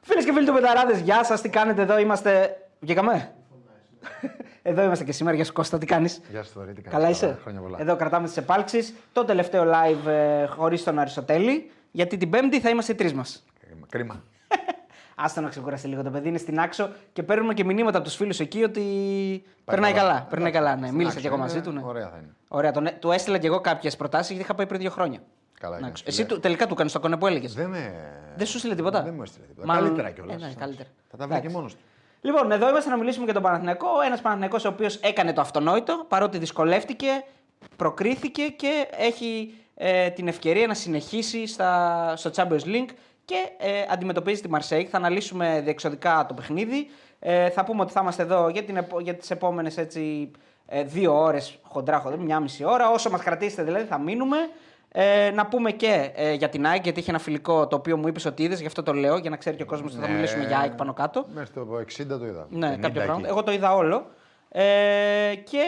Φίλες και φίλοι του Πεταράδες, γεια σας. Τι κάνετε εδώ, είμαστε. Βγήκαμε; Εδώ είμαστε και σήμερα. Γεια σου Κώστα, τι κάνεις; Γεια σου, Θοδωρή, τι κάνεις, Καλά είσαι; Χρόνια πολλά. Εδώ κρατάμε τις επάλξεις. Το τελευταίο live ε, χωρίς τον Αριστοτέλη. Γιατί την Πέμπτη θα είμαστε οι τρεις μας. Κρίμα. Κρίμα. Άστα να ξεκουραστεί λίγο το παιδί, είναι στην άξο και παίρνουμε και μηνύματα από τους φίλους εκεί ότι περνάει καλά. καλά. Περνάει καλά, ναι. Στην Μίλησα άξο και εγώ είναι, μαζί του. Ναι. ωραία θα είναι. Ωραία, τον, του έστειλα και εγώ κάποιες προτάσεις γιατί είχα πάει πριν δύο χρόνια. Καλά Να έκανες, ξέρω. Εσύ φίλε. του, τελικά του κάνεις το κονέ που έλεγες. Δεν με. Δεν σου στείλε τίποτα. Δεν μου έστειλε τίποτα. Μάλλον- Καλύτερα κιόλας. Ε, ναι, καλύτερα. Θα τα βρει και Εντάξει. μόνος του. Λοιπόν, εδώ είμαστε να μιλήσουμε για τον Παναθηναϊκό. Ένας Παναθηναϊκός ο οποίος έκανε το αυτονόητο παρότι δυσκολεύτηκε, προκρίθηκε και έχει ε, την ευκαιρία να συνεχίσει στα, στο Champions League και ε, αντιμετωπίζει τη Marseille. Θα αναλύσουμε διεξοδικά το παιχνίδι. Ε, θα πούμε ότι θα είμαστε εδώ για, την, επο- για τις επόμενες έτσι, ε, δύο ώρες χοντρά, χοντρά, μια μισή ώρα. Όσο μας κρατήσετε δηλαδή θα μείνουμε. Ε, να πούμε και ε, για την ΑΕΚ, γιατί είχε ένα φιλικό το οποίο μου είπες ότι είδες, γι' αυτό το λέω, για να ξέρει και ο κόσμος ότι θα Ναι. μιλήσουμε για ΑΕΚ πάνω κάτω. Μέσα στο 60 το είδα. Ναι, 50 κάποια πράγματα. εκεί. Εγώ το είδα όλο. Ε, και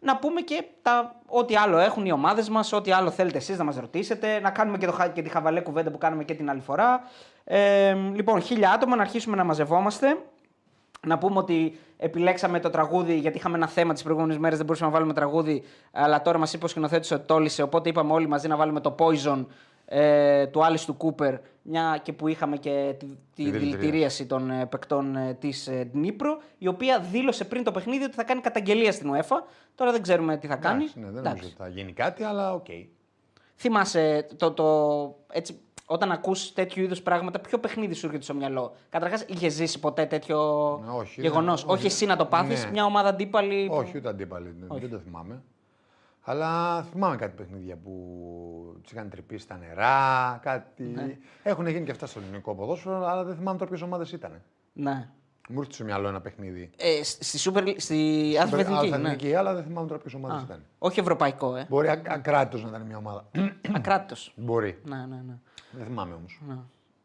να πούμε και τα, ό,τι άλλο έχουν οι ομάδες μας, ό,τι άλλο θέλετε εσείς να μας ρωτήσετε. Να κάνουμε και, το, χα- και τη χαβαλέ κουβέντα που κάναμε και την άλλη φορά. Ε, λοιπόν, χίλια άτομα να αρχίσουμε να μαζευόμαστε. Να πούμε ότι επιλέξαμε το τραγούδι γιατί είχαμε ένα θέμα τις προηγούμενες μέρες, δεν μπορούσαμε να βάλουμε τραγούδι. Αλλά τώρα μας είπε ο σκηνοθέτης ότι το 'λυσε. Οπότε είπαμε όλοι μαζί να βάλουμε το Poison ε, του Άλις του Κούπερ. Μια και που είχαμε και τη, τη δηλητηρίαση. δηλητηρίαση των ε, παικτών ε, της ε, Dnipro, η οποία δήλωσε πριν το παιχνίδι ότι θα κάνει καταγγελία στην UEFA. Τώρα δεν ξέρουμε τι θα κάνει. Εντάξει, ναι, δεν Εντάξει. νομίζω ότι θα γίνει κάτι, αλλά οκ. Θυμάσαι το, το, έτσι, όταν ακούς τέτοιου είδους πράγματα, ποιο παιχνίδι σου έρχεται στο μυαλό; Καταρχάς, είχες ζήσει ποτέ τέτοιο Ναι, όχι, γεγονός; δεν- Όχι, όχι. εσύ να το πάθεις, Ναι. μια ομάδα αντίπαλη. που- Όχι, ούτε αντίπαλοι. Δεν το θυμάμαι. Αλλά θυμάμαι κάτι παιχνίδια που τους είχαν τρυπήσει στα νερά, κάτι. Ναι. Έχουν γίνει και αυτά στο ελληνικό ποδόσφαιρο, αλλά δεν θυμάμαι τώρα ποιες ομάδες ήταν. Ναι. Μου έρχεται στο μυαλό ένα παιχνίδι. Ε, στη Super, στη Άθλη Super- Εθνική. Αλφα Ναι. Εθνική, αλλά δεν θυμάμαι τώρα ποιες ομάδες Α, ήταν. όχι ευρωπαϊκό, ε. Μπορεί ακράτητος να ήταν μια ομάδα. Ακράτητος. Μπορεί. ναι, ναι, ναι. Δεν θυμάμαι όμως.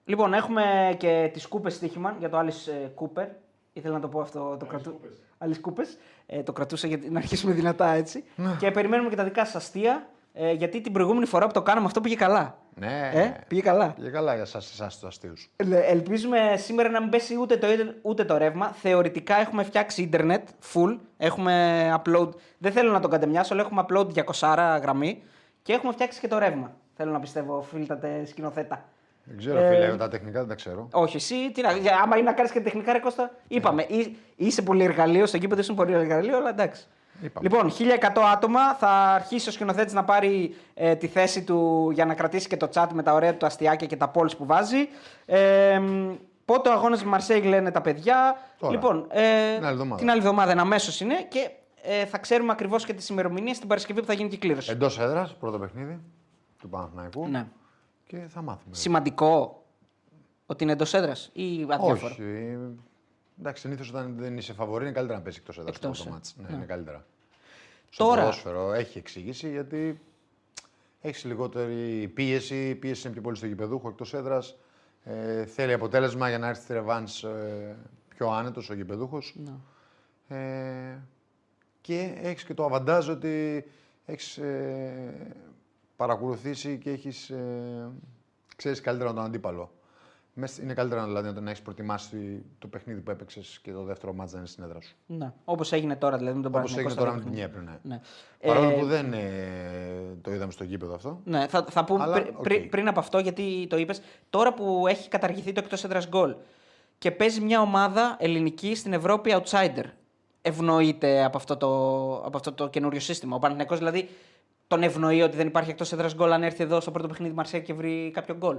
Λοιπόν, έχουμε και τις κούπες στοίχημα για το Alice Cooper. Ήθελα να το πω αυτό. Το κρατού... Alice Coopers. Ε, το κρατούσα για να αρχίσουμε δυνατά έτσι. Ναι. και περιμένουμε και τα δικά σας αστεία. Ε, γιατί την προηγούμενη φορά που το κάναμε αυτό πήγε καλά. Ναι. Ε, πήγε καλά. Πήγε καλά για εσάς τους αστείους. Ε, Ελπίζουμε σήμερα να μην πέσει ούτε το, ούτε το ρεύμα. Θεωρητικά έχουμε φτιάξει ίντερνετ full. Έχουμε upload. Δεν θέλω να το κατεμιάσω, αλλά έχουμε upload 200 γραμμή. Και έχουμε φτιάξει και το ρεύμα. Θέλω να πιστεύω, φίλτατε σκηνοθέτα. Δεν ξέρω, Ε, φίλε, τα τεχνικά δεν τα ξέρω. Όχι, εσύ, τι να, για- άμα είναι να κάνεις και τεχνικά ρε Κώστα, είπαμε. Ή- είσαι πολύ εργαλείο, στο κήπεδο είσαι πολύ εργαλείο, αλλά εντάξει. Είπαμε. Λοιπόν, 1100 άτομα. Θα αρχίσει ο σκηνοθέτης να πάρει ε, τη θέση του για να κρατήσει και το chat με τα ωραία του αστιάκια και τα polls που βάζει. Ε, μ, πότε ο αγώνας Μαρσέγ λένε τα παιδιά. Τώρα. Λοιπόν, ε, Την άλλη εβδομάδα. την άλλη εβδομάδα αμέσω είναι και ε, θα ξέρουμε ακριβώς και τις ημερομηνίες την Παρασκευή που θα γίνει και η κλήρωση. Εντός έδρας, πρώτο παιχνίδι του Παναθηναϊκού. Ναι. Και θα μάθουμε. Σημαντικό ότι είναι εντός έδρας ή αδιάφορο; Όχι. ε, Εντάξει, συνήθως όταν δεν είσαι φαβορή είναι καλύτερα να παίζει εκτός έδρας Εκτός, το ε. μάτς. Ναι, Ναι. είναι καλύτερα. Στο Τώρα- ποδόσφαιρο έχει εξήγηση γιατί έχεις λιγότερη πίεση. Η πίεση είναι πιο πολύ στο γηπεδούχο εκτός έδρας. Ε, θέλει αποτέλεσμα για να έρθει στη ρεβάνς ε, πιο άνετος ο γηπεδούχος. Ναι. Ε, και έχεις και το αβαντάζ ότι έχεις ε, παρακολουθήσει και έχεις. Ε, ξέρεις καλύτερα τον αντίπαλο. Μες- Είναι καλύτερα δηλαδή να έχεις προετοιμάσει το παιχνίδι που έπαιξες και το δεύτερο ματς να είναι στην έδρα σου. Ναι. Όπως έγινε τώρα δηλαδή με τον Όπως Παναθηναϊκό έγινε στα τώρα με δύο την παιχνίδια. Ντνίπρο. Ναι. Ναι. Παρόλο Ε, που δεν ε, το είδαμε στο γήπεδο αυτό. Ναι, θα, θα πούμε Αλλά, πρι- οκ. πρι- πριν από αυτό, γιατί το είπες, τώρα που έχει καταργηθεί το εκτός έδρας γκολ και παίζει μια ομάδα ελληνική στην Ευρώπη outsider. Ευνοείται από αυτό το, από αυτό το καινούριο σύστημα. Ο Παναθηναϊκός δηλαδή τον ευνοεί ότι δεν υπάρχει εκτός έδρας γκολ αν έρθει εδώ στο πρώτο παιχνίδι Μαρσέη και βρει κάποιο γκολ.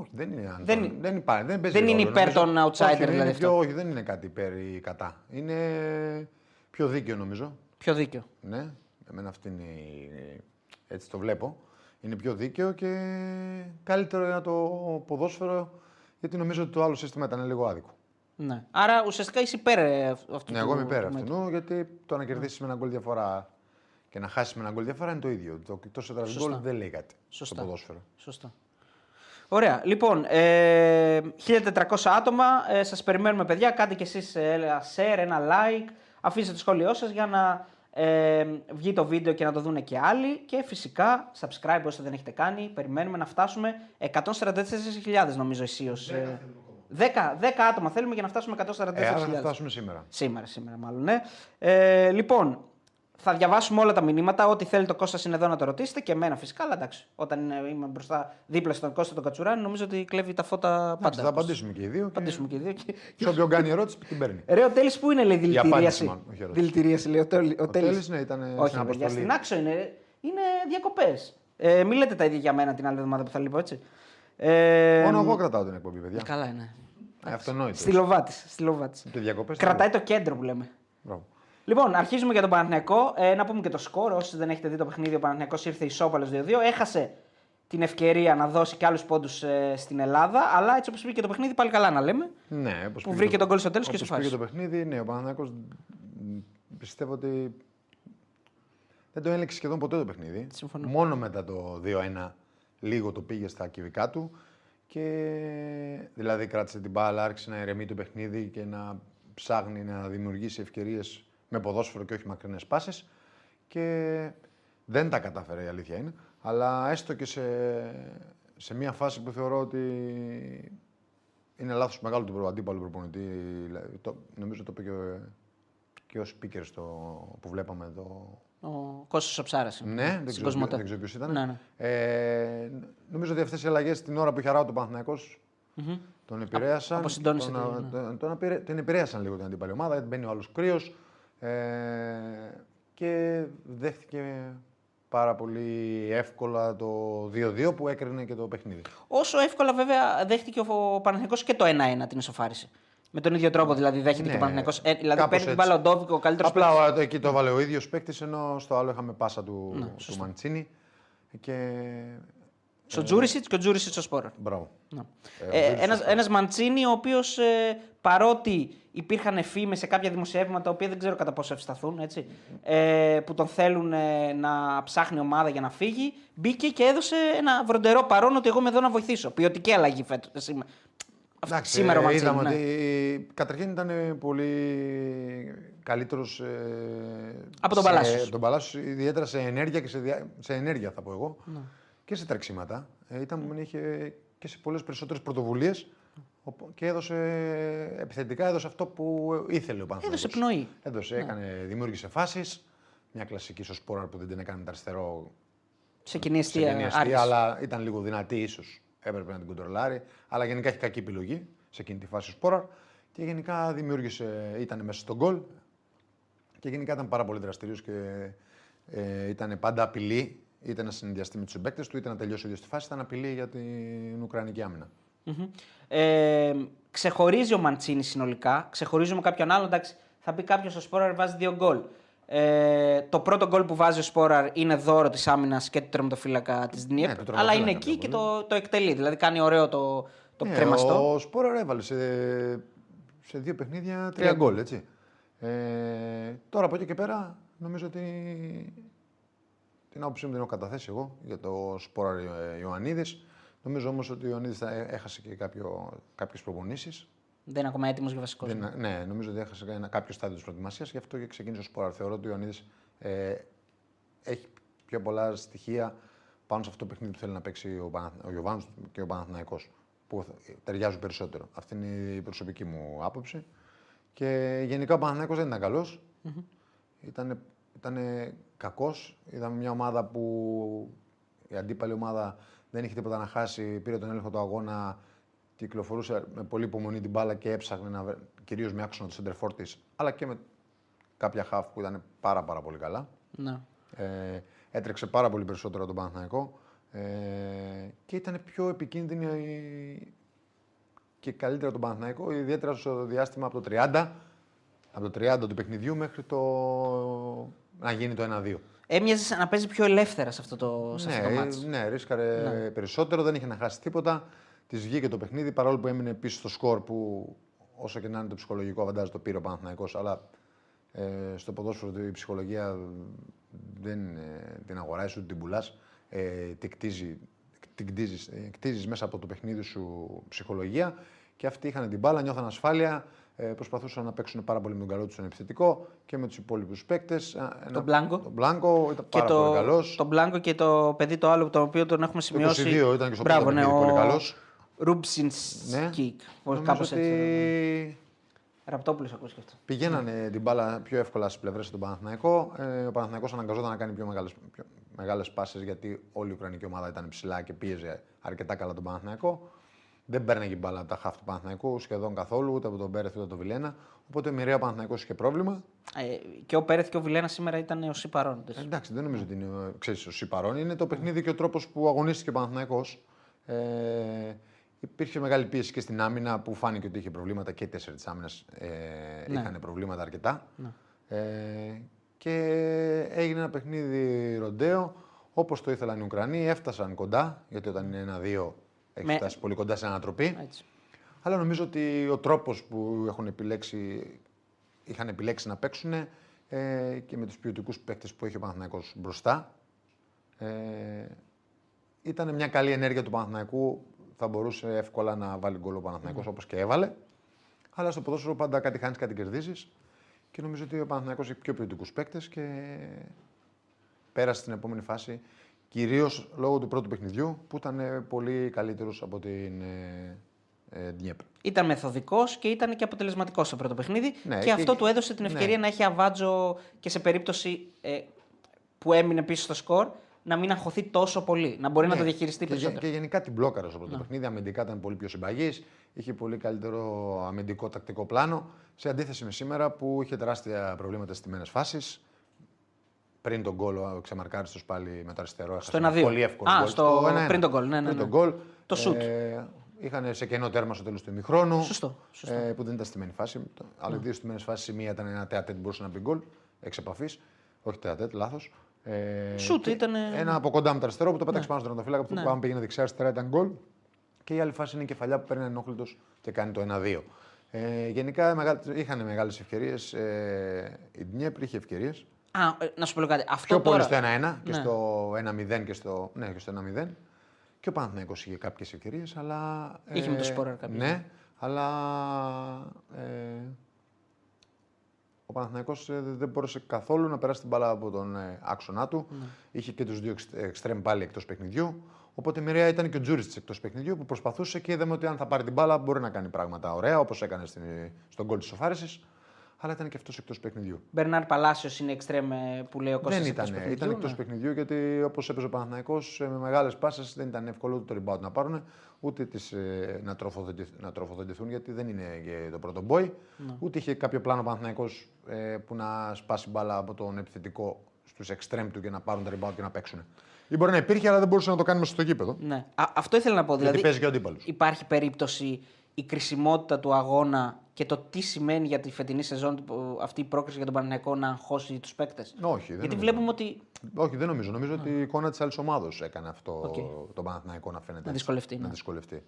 Όχι, δεν είναι. αν- Δεν είναι- δεν, υπάρχει, δεν, παίζει δεν είναι ρόλο, υπέρ νομίζω. των outsider, όχι, δεν δηλαδή είναι πιο, αυτό. όχι, δεν είναι κάτι υπέρ ή κατά. Είναι πιο δίκαιο νομίζω. Πιο δίκαιο. Ναι, εμένα αυτή είναι η- έτσι το βλέπω. Είναι πιο δίκαιο και καλύτερο για το ποδόσφαιρο γιατί νομίζω ότι το άλλο σύστημα ήταν λίγο άδικο. Ναι. Άρα ουσιαστικά είσαι υπέρ ε, αυτού Ναι, του εγώ είμαι υπέρ του μέτρου. αυτού γιατί το να κερδίσεις με ένα γκολ διαφορά και να χάσεις με ένα γκολ διαφορά είναι το ίδιο. Το εκτό έδρα Σωστά. γκολ δεν λέει κάτι Σωστά. στο ποδόσφαιρο. Σωστά. Ωραία. Λοιπόν, ε, 1400 άτομα. Ε, σας περιμένουμε, παιδιά. Κάντε κι εσείς ε, ένα share, ένα like. Αφήστε το σχόλιο σας για να ε, βγει το βίντεο και να το δουν και άλλοι. Και φυσικά, subscribe όσοι δεν έχετε κάνει. Περιμένουμε να φτάσουμε 144.000 νομίζω εσείως. Ε, 10, 10 άτομα θέλουμε για να φτάσουμε 144.000. Ε, άρα θα φτάσουμε σήμερα. Σήμερα, σήμερα μάλλον, ναι. Ε, λοιπόν, θα διαβάσουμε όλα τα μηνύματα. Ό,τι θέλει το Κώστας είναι εδώ να το ρωτήσετε και εμένα φυσικά. Αλλά εντάξει, όταν είναι- είμαι μπροστά δίπλα στον Κώστα τον Κατσουράνη, νομίζω ότι κλέβει τα φώτα πάντα. Εντάξει, θα απαντήσουμε και οι δύο. Και... Απαντήσουμε και οι δύο. Και... Σε όποιον κάνει ερώτηση την παίρνει. Ρε, ο Τέλης που είναι, λέει, απάντηση, δηλητηρίαση; μάλλον, όχι ερώτηση. Δηλητηρίαση, λέει, ο, Τέλης- ο Ο Τέλης. Τέλης, ναι, ήταν Όχι, στην ρε, παιδιά, αποστολή. στην Άξο είναι, είναι διακοπές. Ε, μην λέτε τα ίδια για μένα την άλλη εβδομάδα που θα λείπω, έτσι. Ε, Μόνο εγώ κρατάω την εκπομπή, παιδιά. Καλά είναι. Ε, αυτονόητος. Στη Λοβάτης, στη Λοβάτης. Και διακοπές. Κρατάει το κέντρο που λέμε. Μπράβο. Λοιπόν, αρχίζουμε για τον Παναθηναϊκό. Ε, να πούμε και το σκορ. Όσοι δεν έχετε δει το παιχνίδι, ο Παναθηναϊκός ήρθε ισόπαλος 2-2. Έχασε την ευκαιρία να δώσει και άλλους πόντους στην Ελλάδα. Αλλά έτσι όπως πήγε το παιχνίδι, πάλι καλά να λέμε. Ναι, όπως Που πήγε βρήκε το- τον γκολ στο τέλος και όπως σε φάση. πήγε το παιχνίδι, ναι, ο Παναθηναϊκός μ, πιστεύω ότι δεν το έλεξε σχεδόν ποτέ το παιχνίδι. Συμφωνώ. Μόνο μετά το 2-1 λίγο το πήγε στα κυβικά του και δηλαδή κράτησε την μπάλα, άρχισε να ηρεμεί το παιχνίδι και να ψάχνει να δημιουργήσει ευκαιρίες με ποδόσφαιρο και όχι μακρινές πάσες και δεν τα κατάφερε η αλήθεια είναι, αλλά έστω και σε, σε μια φάση που θεωρώ ότι είναι λάθος μεγάλο του αντίπαλου προπονητή. δηλαδή, Το, νομίζω το είπε και, ο- και ο speaker στο, που βλέπαμε εδώ. Ο Κώστας Οψάρας. Ναι, δεν στην ξέρω, Κοσμοτέ. δεν ξέρω ποιος ήταν. Ναι, ναι. Ε, νομίζω ότι αυτές οι αλλαγές την ώρα που είχε ράω το Παναθηναϊκός τον επηρέασαν. αποσυντώνησε τον, τη- τον, τον επηρε- την επηρέασαν λίγο την αντίπαλη ομάδα. γιατί Μπαίνει ο άλλος κρύος. Ε, και δέχτηκε πάρα πολύ εύκολα το 2-2 που έκρινε και το παιχνίδι. Όσο εύκολα βέβαια δέχτηκε ο Παναθηναϊκός και το 1-1 την ισοφάριση. Με τον ίδιο τρόπο δηλαδή δέχεται Ναι, και ο Παναθηναϊκός. Ε, δηλαδή κάπως παίρνει την έτσι. μπάλα ο Ντόβικ, ο καλύτερος Απλά ο- εκεί το έβαλε ο ίδιος παίκτης, ενώ στο άλλο είχαμε πάσα του, Ναι, του Μαντσίνη. Και. Στο Τζούρισιτς και ο Τζούρισιτς στο Σπόρα. Μπράβο. Ναι. Ε, Ε, ο Τζούρισιτς ένας, σωστά. ένας Μαντσίνη ο οποίος ε, παρότι υπήρχαν φήμες σε κάποια δημοσιεύματα τα οποία δεν ξέρω κατά πόσο ευσταθούν έτσι, ε, που τον θέλουν ε, να ψάχνει ομάδα για να φύγει μπήκε και έδωσε ένα βροντερό παρόν ότι εγώ είμαι εδώ να βοηθήσω. Ποιοτική αλλαγή φέτος, ε, σήμερα. Αυτό- Εντάξει, σήμερα ο ε, Μαντσίνη. είδαμε ναι. ότι καταρχήν ήταν πολύ καλύτερος. Από τον Παλάσιος. Τον Παλάσιος, ιδιαίτερα σε ενέργεια και σε, δια- σε ενέργεια, θα πω εγώ. Ναι. Και σε τρεξίματα. Ε, ήταν, είχε και σε πολλές περισσότερες πρωτοβουλίες. Και έδωσε επιθετικά έδωσε αυτό που ήθελε ο Παναθηναϊκός. Έδωσε πνοή. Έδωσε, έκανε, δημιούργησε φάσεις. Μια κλασική στο σπόρα που δεν την έκανε με τα αριστερό Σε κοινή σε αιστεία. κοινή αστεία, άργησε. αλλά ήταν λίγο δυνατή ίσως. Έπρεπε να την κοντρολάρει. Αλλά γενικά έχει κακή επιλογή σε εκείνη τη φάση ο Σπόραρ. Και γενικά δημιούργησε, ήταν μέσα στον γκολ. Και γενικά ήταν πάρα πολύ δραστηριο και ε, ήταν πάντα απειλή είτε να συνδυαστεί με τους συμπαίκτες του, είτε να τελειώσει ο ίδιος τη φάση. Ήταν απειλή για την Ουκρανική άμυνα. Μμμ. Ε, ξεχωρίζει ο Μαντσίνη συνολικά. Ξεχωρίζουμε κάποιον άλλο. Εντάξει, θα πει κάποιος ο Σπόραρ βάζει δύο γκολ. Ε, το πρώτο γκολ που βάζει ο Σπόραρ είναι δώρο της άμυνας και του τερματοφύλακα της Δνιέπ. Ναι, του αλλά είναι τερματοφύλακα εκεί και πιο το, το εκτελεί. Δηλαδή κάνει ωραίο το, το Ναι, κρεμαστό. Ο Σπόραρ έβαλε σε, σε δύο παιχνίδια τρία γκολ, έτσι. Ε, τώρα από εκεί και πέρα νομίζω ότι την άποψή μου την έχω καταθέσει εγώ για το Σπόραρ ε, Ιωαννίδης. Νομίζω όμως ότι ο Ιωαννίδης θα ε- έχασε και κάποιο, κάποιες προπονήσεις. Δεν είναι ακόμα έτοιμος για βασικό. Δεν, ναι, νομίζω ότι έχασε ένα, κάποιο στάδιο της προετοιμασίας, γι' αυτό και ξεκίνησε ο Σπόραρ. Θεωρώ ότι ο Ιωαννίδης ε, έχει πιο πολλά στοιχεία πάνω σε αυτό το παιχνίδι που θέλει να παίξει ο, Παναθ... ο Γιωβάνος και ο Παναθηναϊκός, που θα- ταιριάζουν περισσότερο. Αυτή είναι η προσωπική μου άποψη. Και γενικά ο Παναθηναϊκός δεν ήταν καλός. Ήταν, ήτανε κακός. Είδαμε μια ομάδα που η αντίπαλη ομάδα δεν είχε τίποτα να χάσει, πήρε τον έλεγχο του αγώνα, κυκλοφορούσε με πολύ υπομονή την μπάλα και έψαχνε να, βρε- κυρίως με άξονα του center for της, αλλά και με κάποια χαφ που ήταν πάρα, πάρα πολύ καλά. Ναι. Ε, έτρεξε πάρα πολύ περισσότερο από τον Παναθηναϊκό ε, και ήταν πιο επικίνδυνη η- και καλύτερα τον Παναθηναϊκό, ιδιαίτερα στο διάστημα από το 30, από το 30 του παιχνιδιού μέχρι το να γίνει το 1-2. Έμοιαζες σαν να παίζει πιο ελεύθερα σε αυτό το, σε αυτό το Ναι, μάτς. ναι, ρίσκαρε περισσότερο, δεν είχε να χάσει τίποτα. Της βγήκε το παιχνίδι παρόλο που έμεινε πίσω στο σκορ που όσο και να είναι το ψυχολογικό αβαντάζ το πήρε ο Παναθηναϊκός, αλλά ε, στο ποδόσφαιρο η ψυχολογία δεν ε, την αγοράζει ούτε την πουλάς. Ε, την κτίζει, την κτίζεις, ε, κτίζεις μέσα από το παιχνίδι σου ψυχολογία και αυτοί είχαν την μπάλα, νιώθαν ασφάλεια, ε, προσπαθούσαν να παίξουν πάρα πολύ με τον καλό τους στον επιθετικό και με τους υπόλοιπους παίκτες. Τον Μπλάνκο. Τον Μπλάνκο ήταν Και πάρα το, πολύ καλός. το Μπλάνκο και το παιδί το άλλο το οποίο τον έχουμε σημειώσει. 22 ήταν και στο Μπράβο, πρώτο ναι, παιχνίδι, ο πολύ καλός. Ρούμπσινσκικ. Νομίζω Κάπως ότι έτσι. Ραπτόπουλος ακούς και αυτό. πηγαίνανε την μπάλα πιο εύκολα στις πλευρές του Παναθηναϊκό. Ε, ο Παναθηναϊκός αναγκαζόταν να κάνει πιο μεγάλε πιο μεγάλες πάσες γιατί όλη η Ουκρανική ομάδα ήταν ψηλά και πίεζε αρκετά καλά τον Παναθηναϊκό. Δεν παίρναγε την μπάλα από τα χάφη του Παναθηναϊκού σχεδόν καθόλου, ούτε από τον Πέρεθ ούτε από τον Βιλένα. Οπότε μοιραία ο Παναθηναϊκός είχε πρόβλημα. Ε, και ο Πέρεθ και ο Βιλένα σήμερα ήταν ο παρόν. Ε, εντάξει, δεν νομίζω ότι είναι ξέρεις, ο Σιπαρών. Είναι το παιχνίδι και ο τρόπος που αγωνίστηκε ο Παναθηναϊκός. Ε, υπήρχε μεγάλη πίεση και στην άμυνα που φάνηκε ότι είχε προβλήματα και οι τέσσερις τη άμυνα ε, Ναι. είχαν προβλήματα αρκετά. Ε, και έγινε ένα παιχνίδι ροντέο όπως το ήθελαν οι Ουκρανοί. Έφτασαν κοντά, γιατί όταν είναι ένα-δύο έχει Με- φτάσει πολύ κοντά σε ανατροπή. Έτσι. Αλλά νομίζω ότι ο τρόπος που έχουν επιλέξει, είχαν επιλέξει να παίξουν ε, και με τους ποιοτικούς παίκτες που έχει ο Παναθηναϊκός μπροστά. Ε, ήταν μια καλή ενέργεια του Παναθηναϊκού. Θα μπορούσε εύκολα να βάλει γκολ ο Παναθηναϊκός όπως και έβαλε. Αλλά στο ποδόσφαιρο πάντα κάτι χάνεις, κάτι κερδίζεις. Και νομίζω ότι ο Παναθηναϊκός έχει πιο ποιοτικούς παίκτες και πέρασε στην επόμενη φάση. Κυρίως λόγω του πρώτου παιχνιδιού που ήταν ε, πολύ καλύτερος από την ε, ε, Dnieper. Ήταν μεθοδικός και ήταν και αποτελεσματικός στο πρώτο παιχνίδι. Ναι, και, και- αυτό του έδωσε την ναι. ευκαιρία να έχει αβάτζο και σε περίπτωση ε, που έμεινε πίσω στο σκορ να μην αγχωθεί τόσο πολύ. Να μπορεί να Ναι, το διαχειριστεί και, περισσότερο. Και γενικά την μπλόκαρε στο πρώτο Ναι. παιχνίδι. Αμυντικά ήταν πολύ πιο συμπαγής. Είχε πολύ καλύτερο αμυντικό τακτικό πλάνο. Σε αντίθεση με σήμερα που είχε τεράστια προβλήματα στις τιμένες φάσεις. Πριν τον γκολ, ο ξεμαρκάριστος πάλι με το αριστερό. έχασε Στο ένα 1-2. Πολύ εύκολο Α, γκολ. στο- 1-1. πριν τον γκολ, ναι, ναι, Πριν ναι. τον γκολ. Το σουτ. Ε, είχαν σε κενό τέρμα στο τέλος του ημιχρόνου. Σωστό, σωστό. Ε, που δεν ήταν στημένη φάση. Άλλε δύο στημένες φάσεις. Η μία ήταν ένα τεατέτ που μπορούσε να μπει γκολ. Εξ επαφής. Όχι τεατέτ, λάθος. Ε, Σουτ και ήτανε- Ένα από κοντά με το αριστερό που το πέταξε πάνω στον τερματοφύλακα. που Ναι. αν πήγαινε δεξιά-αριστερά ήταν γκολ. Και η άλλη φάση είναι η κεφαλιά που παίρνει ενόχλητος και κάνει το 1-2. Ε, γενικά μεγα- είχαν μεγάλες ευκαιρίες. Ε, η Ντνιέπρ είχε ευκαιρίες. Α, ε, να σου πω λίγο κάτι. Αυτό Πιο πολύ τώρα... στο 1-1 και Ναι. στο 1-0 και στο, ναι, και στο 1-0. Και ο Παναθηναϊκός είχε κάποιες ευκαιρίες, αλλά. Είχε με το Σπόραρ κάποιες. Ναι, αλλά. Ε, ο Παναθηναϊκός ε, δεν μπορούσε καθόλου να περάσει την μπάλα από τον ε, άξονά του. Ναι. Είχε και τους δύο εξ- εξτρέμ πάλι εκτός παιχνιδιού. Οπότε μοιραία ήταν και ο Τζούρι εκτός παιχνιδιού που προσπαθούσε και είδαμε ότι αν θα πάρει την μπάλα μπορεί να κάνει πράγματα ωραία όπως έκανε στην, στον γκολ της Σοφάριση. Αλλά ήταν και αυτός εκτός παιχνιδιού. Μπερνάρ Παλάσιος είναι εξτρέμ ε, που λέει ο Κώστας Δεν εκτός ήταν. παιχνιδιού, Ήταν εκτός ναι. παιχνιδιού γιατί όπως έπαιζε ο Παναθναϊκό με μεγάλες πάσες δεν ήταν εύκολο ούτε το rebound να πάρουν ούτε τις, ε, να, τροφοδοτηθ- να τροφοδοτηθούν γιατί δεν είναι και το πρώτο μπόι. Ναι. Ούτε είχε κάποιο πλάνο ο Παναθηναϊκό ε, που να σπάσει μπάλα από τον επιθετικό στους εξτρέμ του και να πάρουν τα rebound και να παίξουν. Ή μπορεί να υπήρχε, αλλά δεν μπορούσε να το κάνει μέσα στο γήπεδο. Ναι. Α, αυτό ήθελα να πω. Δηλαδή, παίζει και ο αντίπαλος. Υπάρχει περίπτωση η κρισιμότητα του αγώνα και το τι σημαίνει για τη φετινή σεζόν που αυτή η πρόκριση για τον Παναθηναϊκό να αγχώσει τους παίκτες. Όχι, δεν Γιατί νομίζω. βλέπουμε ότι. Όχι, δεν νομίζω. Νομίζω ότι η εικόνα της άλλης ομάδος έκανε αυτό Οκ. το Παναθηναϊκό να φαίνεται. Να έτσι. δυσκολευτεί, Να ναι. δυσκολευτεί.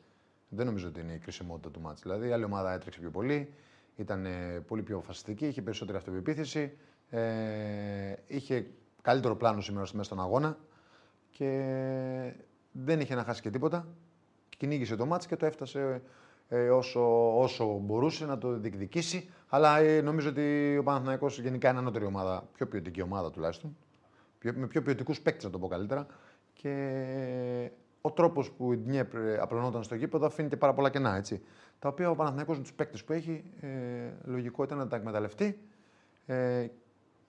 Δεν νομίζω ότι είναι η κρισιμότητα του μάτς. Δηλαδή η άλλη ομάδα έτρεξε πιο πολύ, ήταν ε, πολύ πιο αποφασιστική, είχε περισσότερη αυτοπεποίθηση, ε, είχε καλύτερο πλάνο σήμερα μέσα στον αγώνα και δεν είχε να χάσει και τίποτα. Κυνήγησε το μάτς και το έφτασε ε, όσο, όσο μπορούσε να το διεκδικήσει. Αλλά ε, νομίζω ότι ο Παναθηναϊκός γενικά είναι ανώτερη ομάδα, πιο ποιοτική ομάδα τουλάχιστον. Πιο, με πιο ποιοτικούς παίκτες, να το πω καλύτερα. Και ο τρόπος που η Ντνίπρο ε, απλωνόταν στο γήπεδο αφήνει και πάρα πολλά κενά. Έτσι, τα οποία ο Παναθηναϊκός με τους παίκτες που έχει, ε, λογικό ήταν να τα εκμεταλλευτεί ε,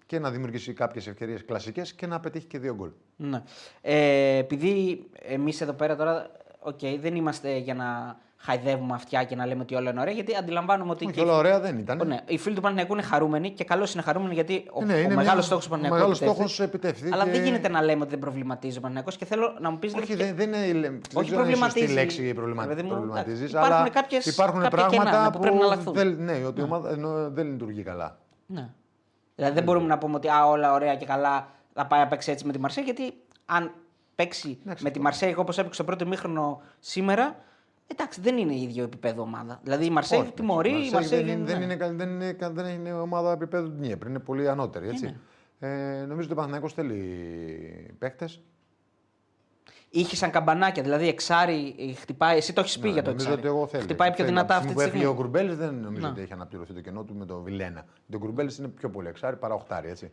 και να δημιουργήσει κάποιες ευκαιρίες κλασικές και να πετύχει και δύο γκολ. Ναι. Ε, επειδή εμείς εδώ πέρα τώρα, οκ, δεν είμαστε για να χαϊδεύουμε αυτιά και να λέμε ότι όλα είναι ωραία, γιατί αντιλαμβάνουμε ότι. Όχι, και όλα οι- ωραία δεν ήταν. Ναι, οι φίλοι του Παναθηναϊκού είναι χαρούμενοι και καλώς είναι χαρούμενοι γιατί ο, Ε, ναι, ο είναι μεγάλος μια- στόχος του ο Παναθηναϊκού. μεγάλος επιτεύχθη. στόχος επιτεύχθη Αλλά και- δεν γίνεται να λέμε ότι δεν προβληματίζει ο Παναγιακό και θέλω να μου πεις. Όχι, δεν, δεν είναι. δεν ξέρω αν είναι προβληματίζει. σωστή λέξη προβλημα... Ρε παιδί μου, προβληματίζεις, εντάξει, υπάρχουν αλλά κάποιες- υπάρχουν κάποια πράγματα κενά, ναι, που πρέπει να αλλάχθουν. δεν, ναι, ότι η ομάδα ενώ δεν λειτουργεί καλά. Ναι. Δηλαδή δεν μπορούμε να πούμε ότι α, όλα ωραία και καλά θα πάει να παίξει έτσι με τη Μαρσέη, γιατί αν παίξει Εντάξει, με τη Μαρσέη όπως έπαιξε στο πρώτο μήχρονο σήμερα, εντάξει δεν είναι ίδιο επίπεδο ομάδα. Δηλαδή η Μαρσέη Όχι, τιμωρεί, η Μαρσέη Μαρσέη δεν, είναι, δεν, ναι. είναι, καλ- δεν, είναι, καλ- δεν είναι ομάδα επίπεδου του Νιέπρ, είναι πολύ ανώτερη. Έτσι. Ε, νομίζω ότι ο Παναθηναϊκός θέλει παίχτε. Είχε σαν καμπανάκια, δηλαδή εξάρι ε, χτυπάει. Εσύ το έχεις πει για το νομίζω εξάρι. ότι εγώ θέλω. Χτυπάει πιο Θέλει. δυνατά Από αυτή τη τη στιγμή που έφυγε ο στιγμή. Γκουρμπέλη δεν νομίζω Να. ότι έχει αναπληρωθεί το κενό του με τον Βιλένα. Το Γκουρμπέλη είναι πιο πολύ εξάρι παρά οχτάρι. Έτσι.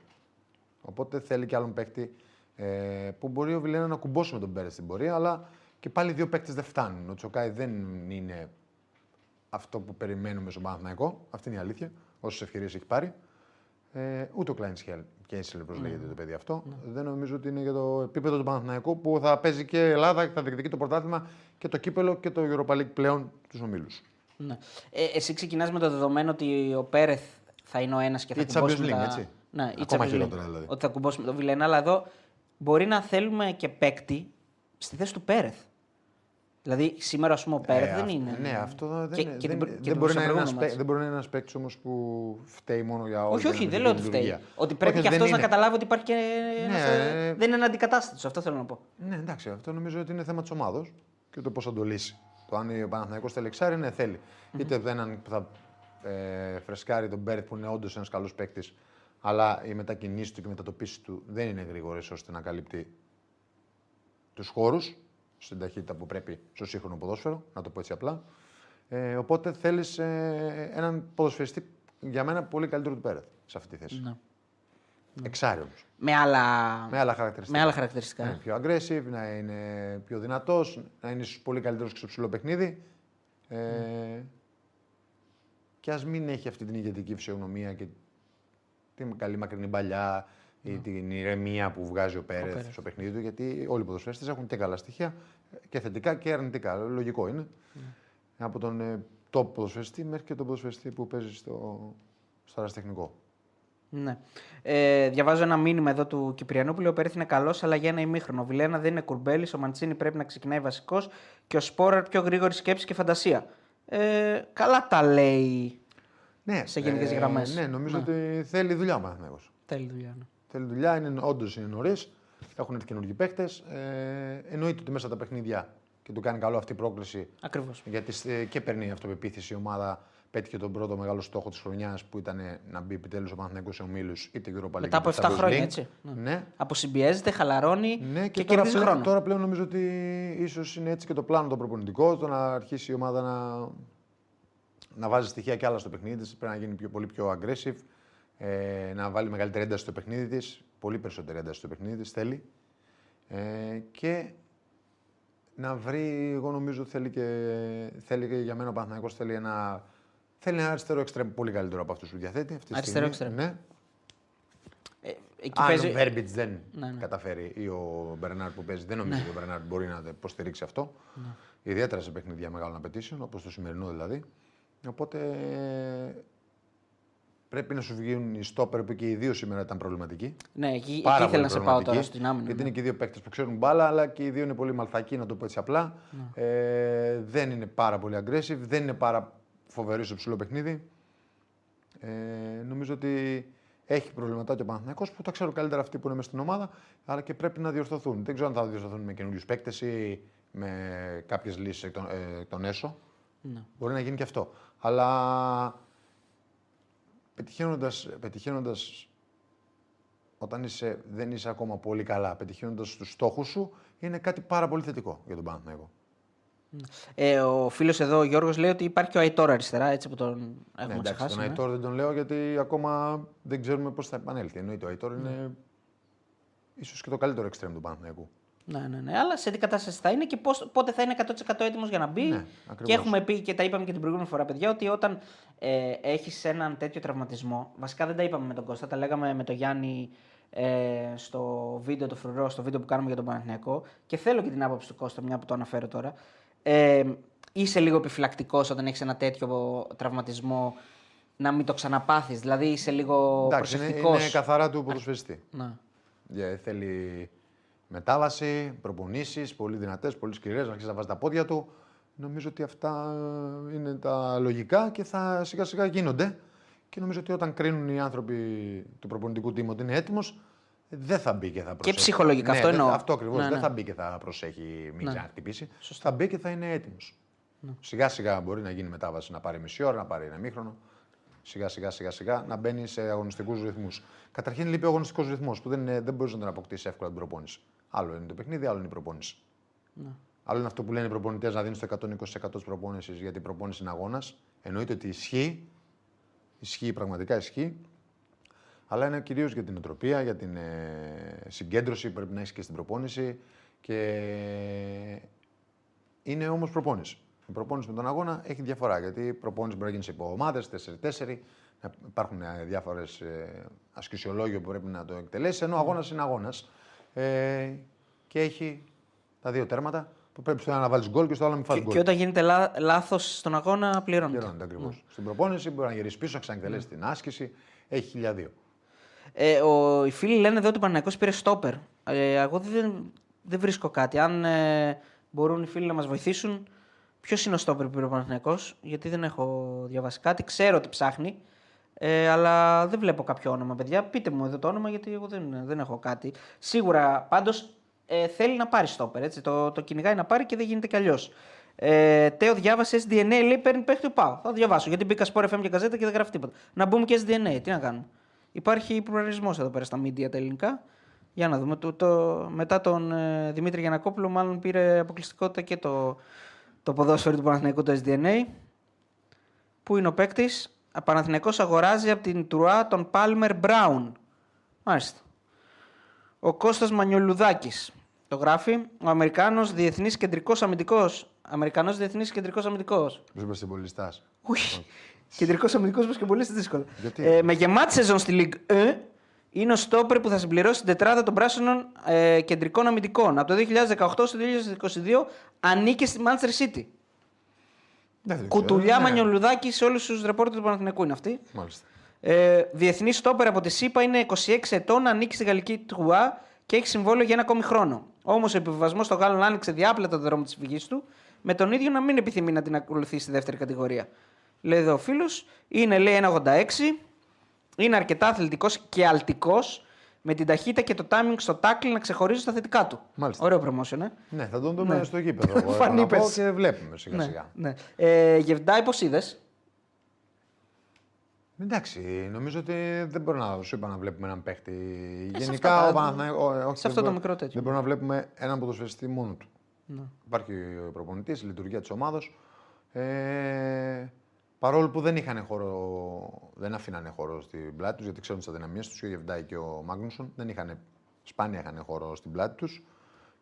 Οπότε θέλει και άλλον παίχτη ε, που μπορεί ο Βιλένα να κουμπώσει με τον Πέρες στην πορεία, αλλά και πάλι δύο παίχτε δεν φτάνουν. Ο Τσοκάη δεν είναι αυτό που περιμένουμε στον Παναθηναϊκό. Αυτή είναι η αλήθεια. Όσες ευκαιρίες έχει πάρει. Ε, ούτε ο Κλάιν Σχέλ και έτσι Ναι. λέγεται το παιδί αυτό. Δεν νομίζω ότι είναι για το επίπεδο του Παναθηναϊκού που θα παίζει και η Ελλάδα και θα διεκδικεί το πρωτάθλημα και το κύπελο και το Europa League πλέον τους ομίλους. Ναι. Ε, εσύ ξεκινάς με το δεδομένο ότι ο Πέρεθ θα είναι ο ένας και θα Ή κουμπώσει Champions με League, τα... έτσι. Ναι, ή Ακόμα Champions League. χειρότερα, δηλαδή. Ότι θα κουμπώσει με τον Βιλένα, αλλά εδώ μπορεί να θέλουμε και παίκτη στη θέση του Πέρεθ. Δηλαδή σήμερα ας πούμε ο Πέρεθ δεν αυ- είναι. Ναι, αυτό δεν, Και- είναι- και δεν, την- δεν και την μπορεί να είναι προηγούμενο ένας παί- μάτς. δεν μπορεί να είναι ένας παίκτης όμως που φταίει μόνο για όλη Όχι, την όχι, δεν αμυντική λέω ότι φταίει. λειτουργία. Ότι πρέπει Όχι, και δεν αυτός να είναι. καταλάβει ότι υπάρχει και. ένας, Ναι, ε, δεν είναι αντικατάστατος. Αυτό θέλω να πω. Ναι, εντάξει, αυτό νομίζω ότι είναι θέμα της ομάδος και το πώς θα το λύσει. Το αν ο Παναθηναϊκός θέλει εξάρι, ναι, θέλει. Είτε από έναν που θα ε, φρεσκάρει τον Μπέρεθ που είναι όντως ένας καλός παίκτης, αλλά οι μετακινήσει του και οι μετατοπίσει του δεν είναι γρήγορες ώστε να καλύπτει τους χώρους στην ταχύτητα που πρέπει στο σύγχρονο ποδόσφαιρο, να το πω έτσι απλά. Ε, οπότε θέλεις ε, έναν ποδοσφαιριστή για μένα πολύ καλύτερο του Πέρεθ σε αυτή τη θέση. Ναι. Εξάρι όμως. Με άλλα, Με άλλα χαρακτηριστικά. με άλλα χαρακτηριστικά. Να είναι πιο aggressive, να είναι πιο δυνατός, να είναι ίσως πολύ καλύτερος και στο ψηλό παιχνίδι. Ε, και ας μην έχει αυτή την ηγετική φυσιογνωμία και την καλή μακρινή παλιά ή την ηρεμία που βγάζει ο Πέρεθ Πέρεθ. στο παιχνίδι του. Γιατί όλοι οι ποδοσφαίρε έχουν και καλά στοιχεία και θετικά και αρνητικά. Λογικό είναι. Από τον ε, top ποδοσφαιριστή μέχρι και τον ποδοσφαιριστή που παίζει στο, στο αεραστεχνικό. Ναι. Ε, διαβάζω ένα μήνυμα εδώ του Κυπριανόπουλου. Ο Πέρεθ είναι καλός, αλλά για ένα ημίχρονο. Ο Βιλένα δεν είναι κουρμπέλης. Ο Μαντσίνη πρέπει να ξεκινάει βασικός και ο Σπόραρ πιο γρήγορη σκέψη και φαντασία. Ε, καλά τα λέει. Ναι, Σε γενικές γραμμές. Ναι, νομίζω Ναι. ότι θέλει δουλειά ο Παναθηναϊκός. Θέλει δουλειά. ναι. Θέλει δουλειά, είναι, όντως είναι νωρίς. Έχουν έρθει καινούργιοι παίχτε. Ε, εννοείται ότι μέσα από τα παιχνίδια και του κάνει καλό αυτή η πρόκληση. Ακριβώς. Γιατί ε, και παίρνει αυτοπεποίθηση η ομάδα. Πέτυχε τον πρώτο μεγάλο στόχο της χρονιάς που ήταν να μπει επιτέλους ο Παναθηναϊκός σε ομίλου είτε Europa League. Μετά από είτε 7 Champions χρόνια, League. έτσι. Ναι. Ναι. Αποσυμπιέζεται, χαλαρώνει Ναι, και, και, τώρα, κερδίζει πλέον, χρόνο. τώρα πλέον νομίζω ότι ίσως είναι έτσι και το πλάνο το προπονητικό. Το να αρχίσει η ομάδα να, να βάζει στοιχεία και άλλα στο παιχνίδι τη. Πρέπει να γίνει πιο, πολύ πιο aggressive. Ε, να βάλει μεγαλύτερη ένταση στο παιχνίδι της. Πολύ περισσότερη ένταση στο παιχνίδι της θέλει. Ε, και να βρει, εγώ νομίζω θέλει και, θέλει και για μένα ο Παναθηναϊκός θέλει ένα, θέλει ένα αριστερό εξτρέμ πολύ καλύτερο από αυτούς που διαθέτει. Αυτή τη Αριστερό στιγμή. εξτρέμ. Ναι. Ε, εκεί Αν παίζει... ο Βέρμπιτ δεν Ναι, ναι. καταφέρει ή ο Μπερνάρ που παίζει, δεν νομίζω ότι ο Μπερνάρ μπορεί να το υποστηρίξει αυτό. Ναι. Ιδιαίτερα σε παιχνίδια μεγάλων απαιτήσεων, όπως το σημερινό δηλαδή. Οπότε πρέπει να σου βγουν οι στόπερ που και οι δύο σήμερα ήταν προβληματικοί. Ναι, εκεί, Πάρα εκεί ήθελα να πολύ σε πάω τώρα προβληματικοί, στην άμυνα. Γιατί ναι. είναι και οι δύο παίκτες που ξέρουν μπάλα, αλλά και οι δύο είναι πολύ μαλθακοί, να το πω έτσι απλά. Ναι. Ε, δεν είναι πάρα πολύ aggressive, δεν είναι πάρα φοβεροί στο ψηλό παιχνίδι. Ε, νομίζω ότι έχει προβληματάκια ο Παναθηναϊκός που τα ξέρουν καλύτερα αυτοί που είναι μέσα στην ομάδα, αλλά και πρέπει να διορθωθούν. Δεν ξέρω αν θα διορθωθούν με καινούριους παίκτες ή με κάποιες λύσεις εκ, των- ε, εκ των έσω. Ναι. Μπορεί να γίνει και αυτό. Αλλά πετυχαίνοντας, πετυχαίνοντας όταν είσαι, δεν είσαι ακόμα πολύ καλά, πετυχαίνοντας τους στόχους σου, είναι κάτι πάρα πολύ θετικό για τον Παναθηναϊκό. Ε, ο φίλος εδώ, ο Γιώργος, λέει ότι υπάρχει και ο Αϊτόρα αριστερά, έτσι που τον έχουμε Ναι, εντάξει, ξεχάσει. τον ναι. Αϊτόρ δεν τον λέω γιατί ακόμα δεν ξέρουμε πώς θα επανέλθει. Εννοείται, ο Αϊτόρ είναι ίσως και το καλύτερο εξτρέμ του Παναθηναϊκού. Ναι, ναι, ναι. Αλλά σε τι κατάσταση θα είναι και πώς, πότε θα είναι 100% έτοιμος για να μπει. Ναι, ακριβώς. και έχουμε πει και τα είπαμε και την προηγούμενη φορά, παιδιά, ότι όταν ε, έχεις έναν τέτοιο τραυματισμό. Βασικά δεν τα είπαμε με τον Κώστα, τα λέγαμε με τον Γιάννη ε, στο βίντεο το φρουρό, στο βίντεο που κάνουμε για τον Παναθηναϊκό. Και θέλω και την άποψη του Κώστα, μια που το αναφέρω τώρα. Ε, είσαι λίγο επιφυλακτικός όταν έχεις ένα τέτοιο τραυματισμό να μην το ξαναπάθεις. Δηλαδή είσαι λίγο Εντάξει, είναι, προσεκτικός. είναι καθαρά του ποδοσφαιριστή. Να. Yeah, θέλει μετάβαση, προπονήσεις, πολύ δυνατές, πολύ σκληρές, να αρχίσει να βάζεις τα πόδια του. Νομίζω ότι αυτά ε, είναι τα λογικά και θα σιγά σιγά γίνονται. Και νομίζω ότι όταν κρίνουν οι άνθρωποι του προπονητικού τίμου ότι είναι έτοιμος, δεν θα μπει και θα προσέχει. ψυχολογικά, αυτό δεν- εννοώ. Αυτό ακριβώς. Ναι, Δεν ναι. θα μπει και θα προσέχει, μην Ναι. ξαναχτυπήσει. Θα μπει και θα είναι έτοιμος. Σιγά σιγά μπορεί να γίνει μετάβαση, να πάρει μισή ώρα, να πάρει ένα μήχρονο. Σιγά σιγά σιγά σιγά να μπαίνει σε αγωνιστικούς ρυθμούς. Καταρχήν λείπει ο αγωνιστικός ρυθμός που δεν, είναι- δεν μπορείς να τον αποκτήσεις εύκολα την προπόνηση. Άλλο είναι το παιχνίδι, άλλο είναι η προπόνηση. Άλλο είναι αυτό που λένε οι προπονητές να δίνεις το 120% της προπόνησης γιατί η προπόνηση είναι αγώνας. Εννοείται ότι ισχύει. Ισχύει, πραγματικά ισχύει. Αλλά είναι κυρίως για την νοοτροπία, για την ε, συγκέντρωση που πρέπει να έχεις και στην προπόνηση. Και είναι όμως προπόνηση. Η προπόνηση με τον αγώνα έχει διαφορά. Γιατί η προπόνηση μπορεί να γίνει σε υποομάδες, 4-4, να υπάρχουν διάφορες ασκησιολόγια που πρέπει να το εκτελέσει. Ενώ ο αγώνας είναι αγώνας. Ε, και έχει τα δύο τέρματα που πρέπει στο ένα να βάλεις γκολ και στο άλλο να μην φας Και, γκολ. και όταν γίνεται λά, λάθος στον αγώνα, πληρώνεται. Πληρώνεται ακριβώς. Στην προπόνηση μπορεί να γυρίσεις πίσω, να ξαναεκτελέσει την άσκηση. Έχει χιλιαδίο. Ε, ο, οι φίλοι λένε εδώ ότι ο Παναγιακός πήρε στόπερ. Ε, εγώ δεν, δεν βρίσκω κάτι. Αν ε, μπορούν οι φίλοι να μας βοηθήσουν, ποιος είναι ο στόπερ που πήρε ο Παναγιακός, γιατί δεν έχω διαβάσει κάτι. Ξέρω ότι ψάχνει, ε, αλλά δεν βλέπω κάποιο όνομα, παιδιά. Πείτε μου εδώ το όνομα, γιατί εγώ δεν, δεν έχω κάτι. Σίγουρα πάντως ε, θέλει να πάρει στόπερ. Έτσι, το, το κυνηγάει να πάρει και δεν γίνεται κι αλλιώς. Ε, Τέο διάβασε SDNA, λέει παίρνει παίχτη του Πάου. Θα το διαβάσω γιατί μπήκα σπορ FM και καζέτα και δεν γράφει τίποτα. Να μπούμε και SDNA, τι να κάνουμε. Υπάρχει πλουραλισμός εδώ πέρα στα media τα ελληνικά. Για να δούμε. Το, το, μετά τον ε, Δημήτρη Γιανακόπουλο, μάλλον πήρε αποκλειστικότητα και το, το ποδόσφαιρο του Παναθηναϊκού το SDNA. Πού είναι ο παίκτης; Παναθηναϊκός αγοράζει από την Τρουά τον Πάλμερ Μπράουν. Μάλιστα. Ο Κώστας Μανιολουδάκης. Το γράφει. Ο Αμερικάνος Διεθνής Κεντρικός Αμυντικός. Αμερικανός Διεθνής Κεντρικός Αμυντικός. Μη είσαι πολύ Ουι. Κεντρικός αμυντικός μπασκετμπολίστη δύσκολο. Γιατί; Ε, με γεμάτη σεζόν στη Ligue 1 είναι ο στόπερ που θα συμπληρώσει την τετράδα των πράσινων ε, κεντρικών αμυντικών. Από το 2018 στο 2022 ανήκε στη Manchester City. Δεν ξέρω, Κουτουλιά ναι. Μανιολουδάκη σε όλους τους ρεπόρτερ του Παναθηναϊκού είναι αυτή. Μάλιστα. Ε, Διεθνή στόπερ από τη ΣΥΠΑ είναι 26 ετών, ανήκει στη γαλλική Τρουά και έχει συμβόλαιο για ένα ακόμη χρόνο. Όμως ο επιβιβασμός των Γάλλων άνοιξε διάπλατα το δρόμο της φυγής του, με τον ίδιο να μην επιθυμεί να την ακολουθεί στη δεύτερη κατηγορία. Λέει εδώ ο φίλος, είναι λέει 1,86, είναι αρκετά αθλητικός και αλτικός, με την ταχύτητα και το timing στο τάκλι να ξεχωρίζει τα θετικά του. Μάλιστα. Ωραίο promotion, ε. Ναι, θα τον δούμε στο γήπεδο. εγώ Φανεί επαναπώ πες. και βλέπουμε σιγά Ναι, σιγά. ναι. Ε, Γεβντάι, πώς είδες; Εντάξει, νομίζω ότι δεν μπορώ να σου είπα να βλέπουμε έναν παίχτη. σε Γενικά αυτά ο τα- Παναθηναϊκός- ο- όχι, σε δεν αυτό το μπορώ- μικρό τέτοιο. Δεν μπορούμε να βλέπουμε έναν ποδοσφαιριστή μόνο του. Ναι. Υπάρχει ο προπονητής, η λειτουργία της ομάδα. Ε, παρόλο που δεν είχαν χώρο, δεν αφήνανε χώρο στην πλάτη τους, γιατί ξέρουν τις αδυναμίες τους και ο Γεβντάη και ο Μάγνουσον. Δεν είχαν, σπάνια είχαν χώρο στην πλάτη τους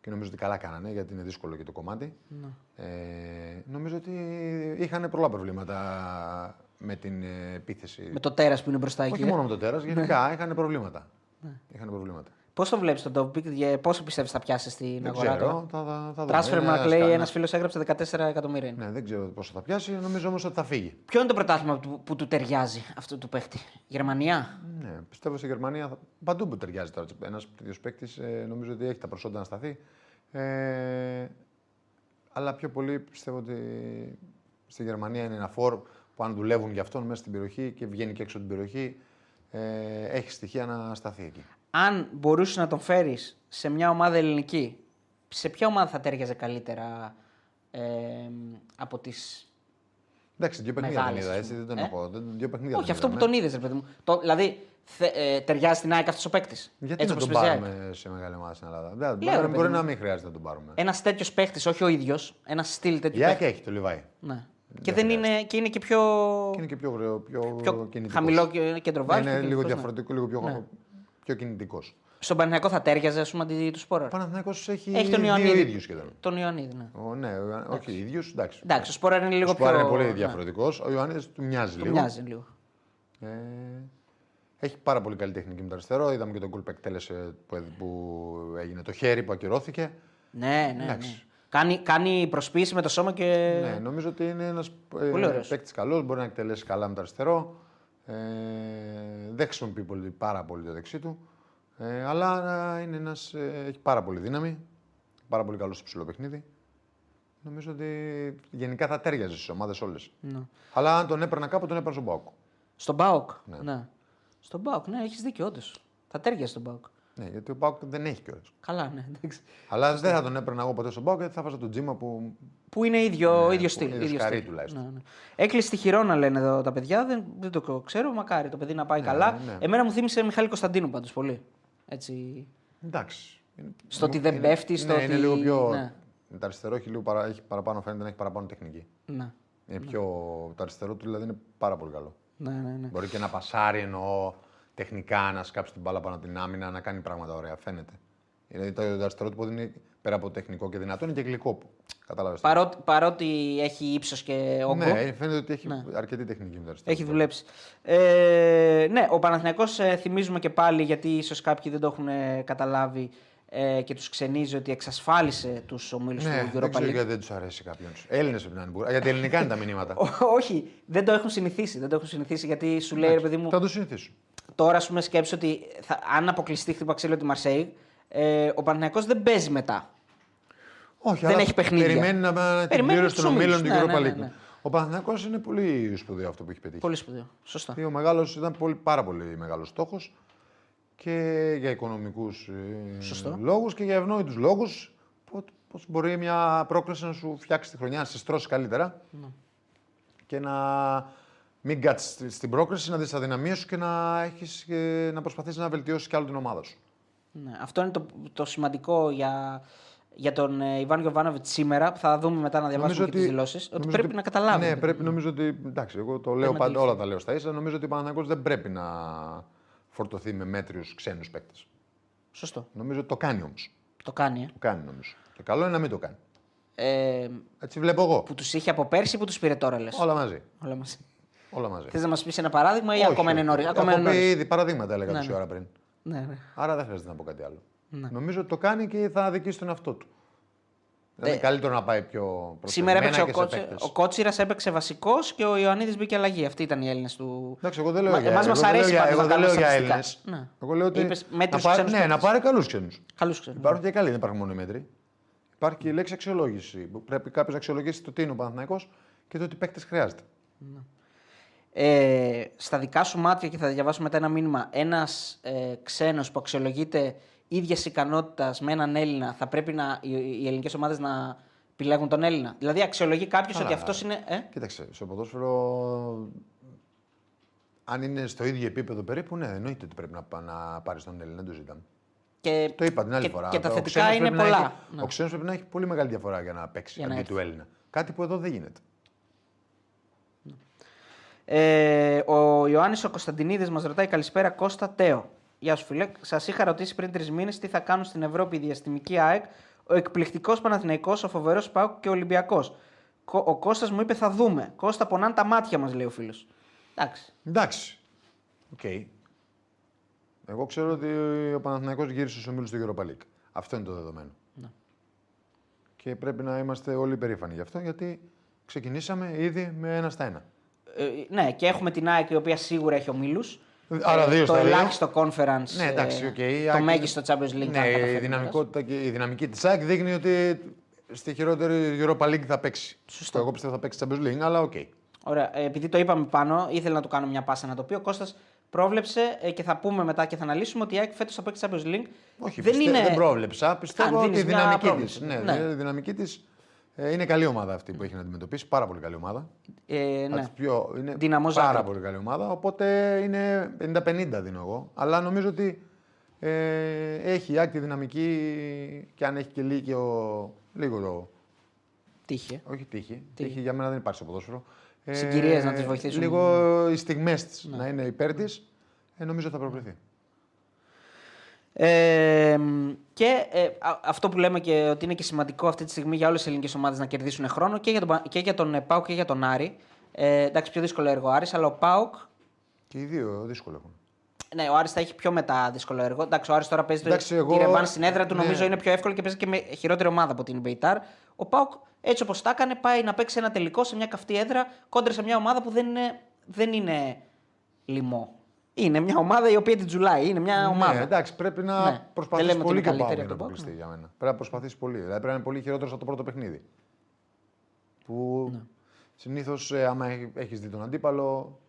και νομίζω ότι καλά κάνανε γιατί είναι δύσκολο και το κομμάτι. Ναι. Ε, νομίζω ότι είχαν πολλά προβλήματα με την ε, επίθεση. Με το τέρας που είναι μπροστά εκεί. Όχι ε. μόνο με το τέρας, γενικά είχαν προβλήματα. Είχαν προβλήματα. Πώς το βλέπεις τον Topic, για πόσο πιστεύεις θα πιάσει στην Δεν αγορά ξέρω. τώρα; Θα, θα, θα δούμε. Τράσφερ Είναι να ένας λέει κα- ένας φίλος έγραψε 14 εκατομμύρια. είναι. Ναι, δεν ξέρω πόσο θα πιάσει. Νομίζω όμως ότι θα φύγει. Ποιο είναι το πρωτάθλημα που, που του ταιριάζει αυτό του παίχτη, Γερμανία; Ναι, πιστεύω στη Γερμανία θα- παντού που ταιριάζει τώρα. Ένας τέτοιος παίκτης ε, νομίζω ότι έχει τα προσόντα να σταθεί. Ε, αλλά πιο πολύ πιστεύω ότι στη Γερμανία είναι ένα φόρ που αν δουλεύουν για αυτόν μέσα στην περιοχή και βγαίνει και έξω από την περιοχή, ε, έχει στοιχεία να σταθεί εκεί. Αν μπορούσες να τον φέρεις σε μια ομάδα ελληνική, σε ποια ομάδα θα τέριαζε καλύτερα ε, από τις. Εντάξει, δύο παιχνίδια δεν Μεγάλες, είδα, ας έτσι δεν τον πούμε. Ε; έχω. Δεν- Δύο παιχνίδια Όχι, δεν αυτό που είδαμε. τον είδες, ρε παιδί μου. Το, δηλαδή, θε, ε, ταιριάζει στην ΑΕΚ αυτός ο παίκτης. Γιατί να τον πάρουμε σε μεγάλη ομάδα στην Ελλάδα; Δεν, μπορεί, ρε μπορεί παιδί να μου. μην χρειάζεται να τον πάρουμε. Ένας τέτοιος παίκτης, όχι ο ίδιος, ένας στυλ τέτοιο Η ΑΕΚ παίκτη. έχει το Λιβάη. Ναι. Και, δεν είναι, και είναι και πιο, Και είναι και πιο, γρε- πιο, πιο κινητικός. χαμηλό και- κέντρο Ναι, βάρους. είναι πιο λίγο κινητικός, ναι. διαφορετικό, λίγο πιο, Ναι. πιο κινητικός. Στον Παναθηναϊκό θα τέριαζε, ας πούμε, αντί του Σπόραρ. Ο Παναθηναϊκός έχει, Έχει τον δύο Ιωαννίδη. ίδιους σχεδόν. Τον Ιωαννίδη, ναι. Ο, ναι, ο- όχι ίδιους, εντάξει. Εντάξει, ο Σπόραρ είναι λίγο Ο Σπάρ πιο. είναι πολύ ναι, διαφορετικός. Ο Ιωάννη του μοιάζει Του λίγο. μοιάζει λίγο. Ε, έχει πάρα πολύ καλή τεχνική με το αριστερό. Είδαμε και τον γκολ που εκτέλεσε που, που έγινε το χέρι που ακυρώθηκε. Ναι, ναι. ναι. Εντάξει. Κάνει, κάνει προσποίηση με το σώμα και. Ναι, νομίζω ότι είναι ένας Πολύ ε, ωραίος. παίκτης καλός. Μπορεί να εκτελέσει καλά με το αριστερό. Ε, δεν χρησιμοποιεί πολύ, πάρα πολύ το δεξί του. Ε, αλλά ε, είναι ένας, ε, έχει πάρα πολύ δύναμη. Πάρα πολύ καλός στο ψηλό παιχνίδι. Νομίζω ότι γενικά θα τέριαζε στις ομάδες όλες. Ναι. Αλλά αν τον έπαιρνα κάπου, τον έπαιρνα στον Πάοκ. Στον Μπάουκ; Ναι. Ναι. Στον Μπάουκ, ναι, έχεις δίκιο, όντως. Θα τέριαζε στον Μπάουκ. Ναι, γιατί ο Πάοκ δεν έχει κιόλας. Καλά, ναι, εντάξει. Αλλά δεν θα τον έπαιρνα εγώ ποτέ στον Πάοκ γιατί θα βάζα τον Τζίμα που. Που είναι ίδιο, Ναι, ίδιο που στυλ. ίδιο ίδιο σκαρί στυλ. τουλάχιστον. Ναι, ναι. Έκλεισε τη χειρόνα, λένε εδώ τα παιδιά. Δεν, δεν το ξέρω. Μακάρι το παιδί να πάει καλά. ναι. Εμένα μου θύμισε Μιχάλη Κωνσταντίνου πάντως πολύ. Έτσι. Εντάξει. Είναι- Στο ότι δεν είναι- πέφτει, στο ναι, ότι- είναι λίγο πιο. ναι. Το αριστερό έχει, λίγο παρα... έχει παραπάνω, φαίνεται να έχει παραπάνω τεχνική. Ναι. Είναι πιο... Το αριστερό του δηλαδή είναι πάρα πολύ καλό. Ναι, ναι, ναι. Μπορεί και να πασάρει εννοώ τεχνικά, να σκάψει την μπάλα πάνω από την άμυνα, να κάνει πράγματα ωραία. Φαίνεται. Δηλαδή το αριστερό του πόδι είναι πέρα από τεχνικό και δυνατό, είναι και γλυκό. Κατάλαβες. Παρότι, παρότι έχει ύψος και όγκο. Ναι, φαίνεται ότι έχει Ναι. αρκετή τεχνική με το αριστερό. Έχει του. δουλέψει. Ε, ναι, ο Παναθηναϊκός ε, θυμίζουμε και πάλι γιατί ίσως κάποιοι δεν το έχουν ε, καταλάβει ε, και τους ξενίζει ότι εξασφάλισε τους ομίλους Ναι, του δεν Europa ξέρω League. γιατί δεν τους αρέσει κάποιον. Έλληνες πρέπει να είναι. μπουρα- Γιατί ελληνικά είναι τα μηνύματα. Όχι, δεν το έχουν συνηθίσει. Δεν το έχουν συνηθίσει γιατί σου λέει ρε παιδί μου, Θα το συνηθίσουν. Τώρα ας πούμε σκέψου ότι θα, αν αποκλειστεί χτύπα ξύλο τη Μαρσέη, ε, ο Παναθηναϊκός δεν παίζει μετά. Όχι, Δεν αλλά έχει παιχνίδια. Περιμένει να να την Περιμένει πλήρωση τους των ομίλων ομίλους. του Ναι, Europa ναι, League. ναι, ναι. Ο Παναθηναϊκός είναι πολύ σπουδαίο αυτό που έχει πετύχει. Πολύ σπουδαίο. Σωστά. Ο μεγάλος ήταν πολύ, πάρα πολύ μεγάλος στόχος και για οικονομικούς Σωστό. λόγους και για ευνόητους λόγους. Πώς μπορεί μια πρόκληση να σου φτιάξει τη χρονιά, να σε στρώσει καλύτερα Ναι. και να μην κάτσεις στην πρόκληση, να δεις τα αδυναμίε σου και να, έχεις, ε, να προσπαθήσεις να βελτιώσεις κι άλλο την ομάδα σου. Ναι, αυτό είναι το, το σημαντικό για, για τον ε, Ιβάν Γιοβάνοβιτ σήμερα. που Θα δούμε μετά να διαβάσουμε και τις δηλώσεις. Ότι νομίζω πρέπει να καταλάβει. Ναι, πρέπει νομίζω ότι. Εντάξει, εγώ το λέω να πάντα, αντιληφθεί. όλα τα λέω στα ίσα. Νομίζω ότι ο Παναθηναϊκός δεν πρέπει να φορτωθεί με μέτριους ξένους παίκτες. Σωστό. Νομίζω ότι το κάνει όμως. Το κάνει. Ε. Το κάνει νομίζω. Και καλό είναι να μην το κάνει. Ε, Έτσι βλέπω εγώ. που τους είχε από πέρσι που τους πήρε τώρα λες. Όλα μαζί. Όλα μαζί. Όλα μαζί. Θες να μας πεις ένα παράδειγμα ή Όχι, ακόμα είναι όχι. νωρί. Έχω Ακόμα είναι πει νωρίς. ήδη παραδείγματα έλεγα Ναι, τόση ναι. ώρα πριν. Ναι, ναι. Άρα δεν χρειάζεται να πω κάτι άλλο. Νομίζω ότι το κάνει και θα αδικήσει τον εαυτό του. Δεν Ε, είναι καλύτερο να πάει πιο προσεγμένα Σήμερα έπαιξε ο, και σε Κότση, παίκτες. ο Κότσιρας έπαιξε βασικός και ο Ιωαννίδης μπήκε αλλαγή. Αυτοί ήταν οι Έλληνες του. Εντάξει, εγώ δεν λέω Μα- για εμάς μας εγώ δεν αρέσει λέω για- πάντως να Εγώ δεν λέω κάνουμε για στατιστικά. Έλληνες. Ναι. Εγώ λέω ότι. Είπες να μέτριους πάρει, ξένους ναι, να παίκτες. πάρει καλούς ξένους. Καλούς ξέρει. Υπάρχουν και καλοί, δεν υπάρχουν μόνο οι μέτροι. Υπάρχει και η λέξη αξιολόγηση. που Πρέπει κάποιος να αξιολογήσει το τι είναι ο Παναθηναϊκός και το τι παίκτες χρειάζεται. Ε, στα δικά σου μάτια και θα διαβάσω μετά ένα μήνυμα. Ένας ε, ξένος που αξιολογείται ίδιας ικανότητας με έναν Έλληνα, θα πρέπει να, οι, οι ελληνικές ομάδες να επιλέγουν τον Έλληνα. Δηλαδή, αξιολογεί κάποιος Καλά. ότι αυτός είναι. Ε; Κοίταξε, στο ποδόσφαιρο. Αν είναι στο ίδιο επίπεδο περίπου, ναι, εννοείται ότι πρέπει να, πα- να πάρεις τον Έλληνα, δεν το ζητάμε. Και, Το είπα την άλλη και, φορά. Και τα Ο θετικά ξένος είναι πρέπει να πολλά. έχει- Ναι. Ο ξένος πρέπει να έχει πολύ μεγάλη διαφορά για να παίξει Για να αντί έρθει. του Έλληνα. Κάτι που εδώ δεν γίνεται. Ε, ο Ιωάννης ο Κωνσταντινίδης μας ρωτάει καλησπέρα Κώστα Τέο. Γεια σου φίλε. Σας είχα ρωτήσει πριν τρεις μήνες τι θα κάνουν στην Ευρώπη η διαστημική ΑΕΚ, ο εκπληκτικός Παναθηναϊκός, ο φοβερός Πάουκ και ο Ολυμπιακός. Ο Κώστας μου είπε θα δούμε. Κώστα πονάνε τα μάτια μας, λέει ο φίλος. Εντάξει. Εντάξει. Οκ. Εγώ ξέρω ότι ο Παναθηναϊκός γύρισε στους ομίλους του Europa League. Αυτό είναι το δεδομένο. Ναι. Και πρέπει να είμαστε όλοι περήφανοι γι' αυτό, γιατί ξεκινήσαμε ήδη με ένα στα ένα. Ε, ναι, και έχουμε την ΑΕΚ η οποία σίγουρα έχει ομίλους. Άρα δύο το στα δύο. ελάχιστο conference. Ναι, εντάξει, ε, οκ. η το ΑΕΚ- μέγιστο Champions League. Ναι, αν η, καταφέρει να δυναμικότητα και η δυναμική της ΑΕΚ δείχνει ότι στη χειρότερη Europa League θα παίξει. Σωστό. Εγώ πιστεύω θα παίξει Champions League, αλλά οκ. Ωραία. Ε, επειδή το είπαμε πάνω, ήθελα να του κάνω μια πάσα να το πει. Ο Κώστας πρόβλεψε ε, και θα πούμε μετά και θα αναλύσουμε ότι η ΑΕΚ φέτος θα παίξει Champions League. Όχι, δεν πιστε- είναι. δεν πρόβλεψα. Πιστεύω Α, ότι η δίνεις μια δυναμική πρόβλεψη. τη. Ναι, Ναι. η δυναμική της, ε, είναι καλή ομάδα αυτή που έχει να αντιμετωπίσει. Πάρα πολύ καλή ομάδα. Ε, Από ναι. τις Πιο, είναι Δυναμό πάρα Ζάγκρεπ. πολύ καλή ομάδα. Οπότε είναι 50-50 δίνω εγώ. Αλλά νομίζω ότι ε, έχει η ΑΕΚ τη δυναμική και αν έχει και λίγο, λίγο το, Τύχε. όχι τύχη. Τύχη για μένα δεν υπάρχει στο ποδόσφαιρο. Ε, Συγκυρίες να τις βοηθήσουν. Ναι. Λίγο οι στιγμές της να είναι υπέρ της, ε, νομίζω θα προκριθεί. Ε, και ε, α- αυτό που λέμε και ότι είναι και σημαντικό αυτή τη στιγμή για όλες τις ελληνικές ομάδες να κερδίσουν χρόνο και για τον, Πα- και για τον ε, Πάουκ και για τον Άρη. Ε, εντάξει, πιο δύσκολο έργο ο Άρης, αλλά ο Πάουκ. Και οι δύο δύσκολο έχουν. Ναι, ο Άρης θα έχει πιο μετά δύσκολο έργο. Εντάξει, ο Άρης τώρα παίζει Εντάξει, το, εγώ- τη ρεβάνς στην έδρα του, ναι. νομίζω είναι πιο εύκολο και παίζει και με χειρότερη ομάδα από την Μπεϊτάρ. Ο Πάουκ, έτσι όπως τα έκανε, πάει να παίξει ένα τελικό σε μια καυτή έδρα κόντρα σε μια ομάδα που δεν είναι, δεν είναι λοιμό. Είναι μια ομάδα η οποία την τζουλάει. Είναι μια ομάδα. Ναι, εντάξει, πρέπει να Ναι. Δεν προσπαθήσει λέμε ότι πολύ είναι και ο καλύτερη Πάουκ για από να τον αποκλειστεί για μένα. Πρέπει να προσπαθήσει πολύ. Δηλαδή πρέπει να είναι πολύ χειρότερος από το πρώτο παιχνίδι. Που Ναι. συνήθως, άμα έχεις δει τον αντίπαλο,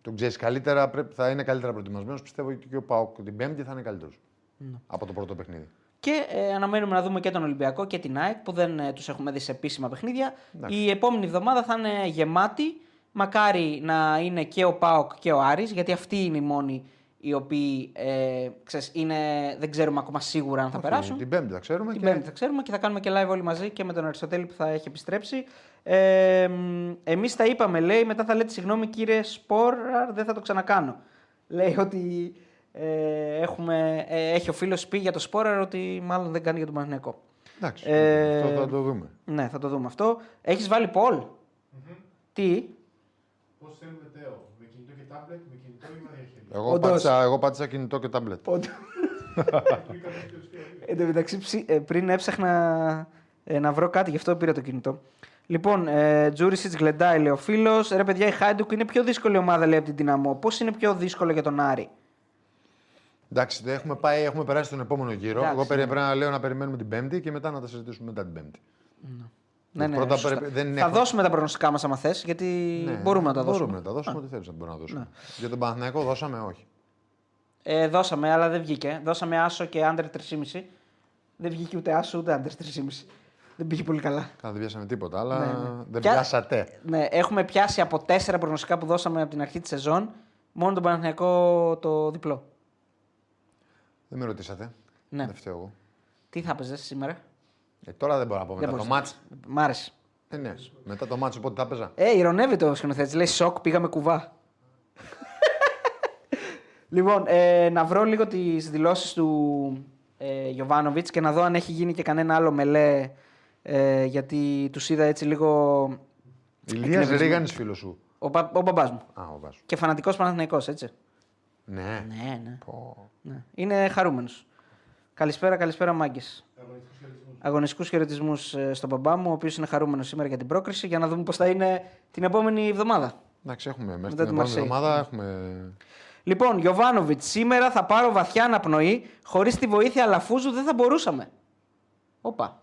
τον ξέρεις καλύτερα, πρέπει, θα είναι καλύτερα προετοιμασμένος. Πιστεύω ότι και ο Πάουκ την Πέμπτη θα είναι καλύτερος Ναι. από το πρώτο παιχνίδι. Και ε, αναμένουμε να δούμε και τον Ολυμπιακό και την ΑΕΚ που δεν ε, τους έχουμε δει σε επίσημα παιχνίδια. Εντάξει. Η επόμενη εβδομάδα θα είναι γεμάτη. Μακάρι να είναι και ο ΠΑΟΚ και ο Άρης, γιατί αυτοί είναι οι μόνοι οι οποίοι ε, ξέρεις, είναι, δεν ξέρουμε ακόμα σίγουρα αν θα Όχι, περάσουν. Την Πέμπτη θα ξέρουμε. Την και... Πέμπτη θα ξέρουμε και θα κάνουμε και live όλοι μαζί και με τον Αριστοτέλη που θα έχει επιστρέψει. Ε, Εμείς τα είπαμε, λέει, μετά θα λέτε συγγνώμη κύριε Σπόραρ, δεν θα το ξανακάνω. Λέει ότι ε, έχουμε, ε, έχει ο φίλος πει για το Σπόραρ ότι μάλλον δεν κάνει για τον Παναγενικό. Εντάξει, Ε, αυτό θα το δούμε. Ναι, θα το δούμε αυτό. Έχεις βάλει Πολ; Τι; Πώς θέλουμε Τέο, με κινητό και τάμπλετ, με κινητό ή με διαχείριση; Εγώ Όντως. πάτησα, εγώ πάτησα κινητό και τάμπλετ. Εν τω μεταξύ, ψη- ε, πριν έψαχνα ε, να βρω κάτι, γι' αυτό πήρα το κινητό. Λοιπόν, ε, Τζούρισιτ γλεντάει, λέει ο φίλο. Ρε παιδιά, η Χάιντουκ είναι πιο δύσκολη ομάδα, λέει από την Δυναμό. Πώς είναι πιο δύσκολο για τον Άρη; Εντάξει, δεν έχουμε, πάει, έχουμε περάσει στον επόμενο γύρο. Εντάξει, Εγώ περι- ναι. πρέπει να λέω να περιμένουμε την Πέμπτη και μετά να τα συζητήσουμε μετά την Πέμπτη. Ναι, ναι, Πρώτα σωστά. πρέπει- δεν θα έχω- δώσουμε τα προγνωστικά μας, άμα θες, γιατί Ναι, μπορούμε να τα δώσουμε. Μπορούμε να τα δώσουμε, ό,τι θέλεις να μπορούμε να δώσουμε. Για τον Παναθηναϊκό δώσαμε, όχι. Ε, δώσαμε, αλλά δεν βγήκε. Δώσαμε άσο και άντρε 3,5. Δεν βγήκε ούτε άσο ούτε άντρε 3,5. Δεν πήγε πολύ καλά. Καλά, δεν πιάσαμε τίποτα, αλλά Ναι, ναι. δεν Ποια- πιάσατε. Ναι, έχουμε πιάσει από τέσσερα προγνωστικά που δώσαμε από την αρχή της σεζόν μόνο τον Παναθηναϊκό το διπλό. Δεν με ρωτήσατε. Ναι. Δεν φταίω εγώ. Τι θα παίζε σήμερα; Ε, τώρα δεν μπορώ να πω Δεν μετά το μπορείς. μάτς. Μ' άρεσε. Ε, ναι. Μετά το μάτς, οπότε θα παίζα. Ε, ηρωνεύεται ο σκηνοθέτη. Λέει σοκ, πήγαμε κουβά. λοιπόν, ε, να βρω λίγο τις δηλώσεις του ε, Γιωβάνοβιτς και να δω αν έχει γίνει και κανένα άλλο μελέ. Ε, γιατί τους είδα έτσι λίγο. Ηλίας εκνευρισμένο. Ρίγανης φίλος σου. Ο, πα, ο μπαμπάς μου. Α, ο Βάσο. Και φανατικός Παναθηναϊκός, έτσι. Ναι. Ναι, ναι. Πω. ναι. Είναι χαρούμενος. Καλησπέρα, καλησπέρα, μάγκε. Αγωνιστικούς χαιρετισμούς στον μπαμπά μου, ο οποίος είναι χαρούμενος σήμερα για την πρόκριση, για να δούμε πώς θα είναι την επόμενη εβδομάδα. Εντάξει, έχουμε μέσα Μετά στην τη επόμενη Μαρσέη. εβδομάδα έχουμε. Λοιπόν, Γιωβάνοβιτς, σήμερα θα πάρω βαθιά αναπνοή. Χωρίς τη βοήθεια Αλαφούζου δεν θα μπορούσαμε. Όπα.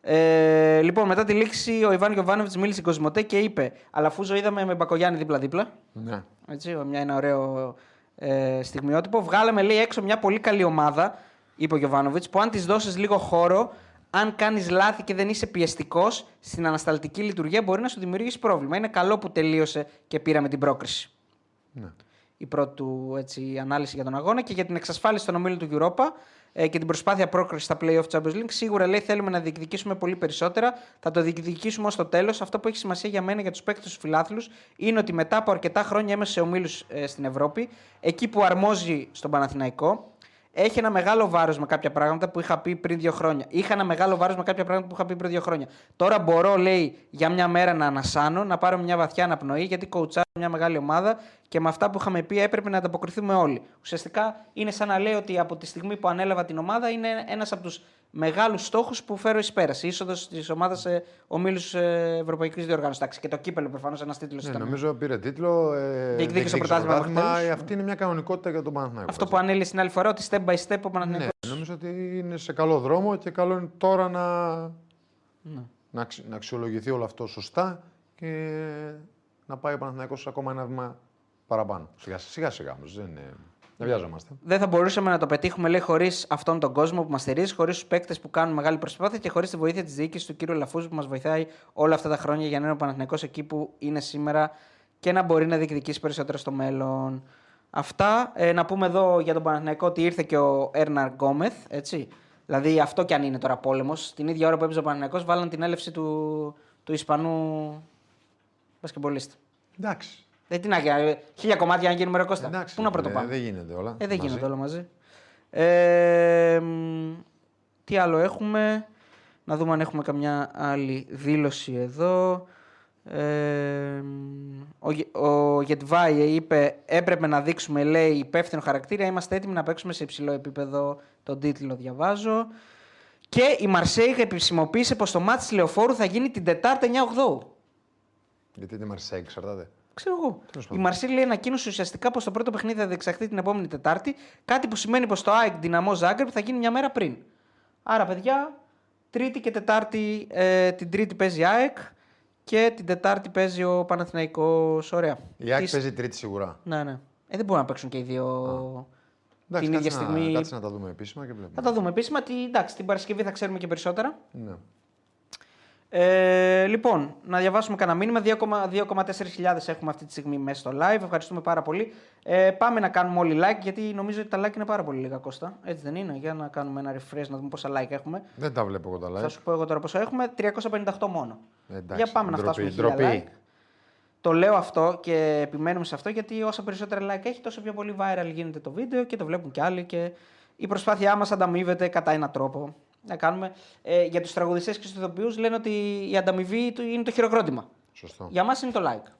Ε, λοιπόν, μετά τη λήξη, ο Ιβάν Γιωβάνοβιτς μίλησε στην Κοσμοτέ και είπε: Αλαφούζο είδαμε με Μπακογιάννη δίπλα-δίπλα. Ναι. Έτσι, μια, ένα ωραίο ε, στιγμιότυπο. Βγάλαμε, λέει, έξω μια πολύ καλή ομάδα, είπε ο Γιωβάνοβιτς, που αν της δώσεις λίγο χώρο, αν κάνεις λάθη και δεν είσαι πιεστικός στην ανασταλτική λειτουργία, μπορεί να σου δημιουργήσει πρόβλημα. Είναι καλό που τελείωσε και πήραμε την πρόκριση. ναι. Η πρώτη του έτσι, ανάλυση για τον αγώνα και για την εξασφάλιση των ομίλων του Europa ε, και την προσπάθεια πρόκρισης στα playoff Champions League. Σίγουρα λέει θέλουμε να διεκδικήσουμε πολύ περισσότερα. Θα το διεκδικήσουμε ως το τέλος. Αυτό που έχει σημασία για μένα για τους παίκτες τους φιλάθλους είναι ότι μετά από αρκετά χρόνια είμαστε σε ομίλους ε, στην Ευρώπη, εκεί που αρμόζει στον Παναθηναϊκό, έχει ένα μεγάλο βάρος με κάποια πράγματα που είχα πει πριν δύο χρόνια. Είχα ένα μεγάλο βάρος με κάποια πράγματα που είχα πει πριν δύο χρόνια. Τώρα μπορώ, λέει, για μια μέρα να ανασάνω, να πάρω μια βαθιά αναπνοή, γιατί κοουτσάρω μια μεγάλη ομάδα και με αυτά που είχαμε πει έπρεπε να ανταποκριθούμε όλοι. Ουσιαστικά είναι σαν να λέει ότι από τη στιγμή που ανέλαβα την ομάδα είναι ένας από τους μεγάλους στόχους που φέρω εις πέρας. Η είσοδος της ομάδας σε ομίλους Ευρωπαϊκής Διοργάνωσης. Εντάξει, και το κύπελο προφανώς ένας τίτλος Ναι, ήταν. νομίζω πήρε τίτλο. Ε, Διεκδίκησε πρωτάθλημα πρωτάθλημα. επιτέλους. Αυτή είναι μια κανονικότητα για τον Παναθηναϊκό. Αυτό έτσι. που ανέλησε την άλλη φορά, ότι step by step ο Παναθηναϊκός Ναι, νομίζω ότι είναι σε καλό δρόμο και καλό είναι τώρα να, Ναι. να, αξι- να αξιολογηθεί όλο αυτό σωστά και να πάει ο Παναθηναϊκός ακόμα ένα βήμα παραπάνω. Σιγά σιγά, σιγά όμως, δεν, είναι... δεν βιάζομαστε. Δεν θα μπορούσαμε να το πετύχουμε, λέει, χωρίς αυτόν τον κόσμο που μας στηρίζει, χωρίς τους παίκτες που κάνουν μεγάλη προσπάθεια και χωρίς τη βοήθεια της διοίκησης του κύριου Λαφούζου που μας βοηθάει όλα αυτά τα χρόνια για να είναι ο Παναθηναϊκός εκεί που είναι σήμερα και να μπορεί να διεκδικήσει περισσότερο στο μέλλον. Αυτά. Ε, να πούμε εδώ για τον Παναθηναϊκό ότι ήρθε και ο Έρναρ Γκόμεθ, έτσι. Δηλαδή αυτό κι αν είναι τώρα πόλεμος. Την ίδια ώρα που έπαιζε ο Παναθηναϊκός βάλαν την έλευση του, του Ισπανού μπασκεμπολίστα. Εντάξει. Δεν τι να γίνει, ε, χίλια κομμάτια να γίνουμε ρε Κώστα. Εντάξει, Πού να ε, πρωτοπάμε. Δεν γίνεται όλα. Ε, δεν μαζί. γίνεται όλα μαζί. Ε, μ, τι άλλο έχουμε; Να δούμε αν έχουμε καμιά άλλη δήλωση εδώ. Ε, μ, ο, Γε- ο Γετβάιε είπε έπρεπε να δείξουμε λέει υπεύθυνο χαρακτήρα. Είμαστε έτοιμοι να παίξουμε σε υψηλό επίπεδο τον τίτλο διαβάζω. Και η Μαρσέιγ επισημοποίησε πως το μάτι της Λεωφόρου θα γίνει την Τετάρτη 9 8 Γιατί είναι Μαρσέη, εξαρτάται. Ξέρω εγώ. Τέλος Η πάντων. Μαρσίλη ανακοίνωσε ουσιαστικά πως το πρώτο παιχνίδι θα διεξαχθεί την επόμενη Τετάρτη. Κάτι που σημαίνει πως το ΑΕΚ Δυναμό Ζάγκρεπ θα γίνει μια μέρα πριν. Άρα, παιδιά, Τρίτη και Τετάρτη. Ε, την Τρίτη παίζει η ΑΕΚ και την Τετάρτη παίζει ο Παναθηναϊκός. Ωραία. Η Άκη Τις- παίζει τρίτη σίγουρα. Ναι, ναι. Ε, δεν μπορούν να παίξουν και οι δύο Εντάξει, την ίδια κάτσε στιγμή. Να, κάτσε να τα δούμε επίσημα και βλέπουμε. Θα τα δούμε επίσημα. Τι, εντάξει, την Παρασκευή θα ξέρουμε και περισσότερα. Ναι. Ε, λοιπόν, να διαβάσουμε κανένα μήνυμα. 2,4 έχουμε αυτή τη στιγμή μέσα στο live. Ευχαριστούμε πάρα πολύ. Ε, πάμε να κάνουμε όλοι like, γιατί νομίζω ότι τα like είναι πάρα πολύ λίγα Κώστα. Έτσι δεν είναι; Για να κάνουμε ένα refresh να δούμε πόσα like έχουμε. Δεν τα βλέπω εγώ τα Θα live. σου πω εγώ τώρα πόσο έχουμε. 358 μόνο. Εντάξει, Για πάμε να ντροπή, φτάσουμε 1000 ντροπή. like. Το λέω αυτό και επιμένουμε σε αυτό γιατί όσα περισσότερα like έχει, τόσο πιο πολύ viral γίνεται το βίντεο και το βλέπουν κι άλλοι και η προσπάθειά μας ανταμείβεται κατά έναν τρόπο. Να κάνουμε. Ε, για τους τραγουδιστές και του ηθοποιούς λένε ότι η ανταμοιβή του είναι το χειροκρότημα. Σωστό. Για μας είναι το like.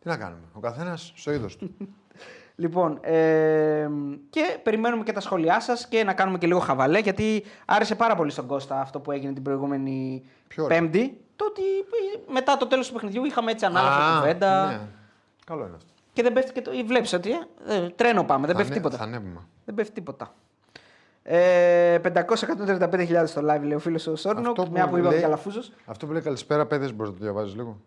Τι να κάνουμε. Ο καθένας στο είδος του. Λοιπόν, ε, και περιμένουμε και τα σχόλιά σας και να κάνουμε και λίγο χαβαλέ γιατί άρεσε πάρα πολύ στον Κώστα αυτό που έγινε την προηγούμενη Ποιο ρε; Πέμπτη. Το ότι μετά το τέλος του παιχνιδιού είχαμε έτσι ανάλαφρα Α, κουβέντα. ναι. Καλό είναι αυτό. Και δεν πέφτει και το. Βλέπεις ότι. Ε, ε, τρένο πάμε, δεν Θα πέφτει ανέ- τίποτα. Θα ανέβημα. Δεν πέφτει τίποτα. Ε, 535.000 στο live λέει ο φίλος ο Σόρνοκ. Αυτό Μια που είπαμε λέει- και αλαφούζο. Αυτό που λέει καλησπέρα, παιδες, μπορείς να το διαβάζεις λίγο.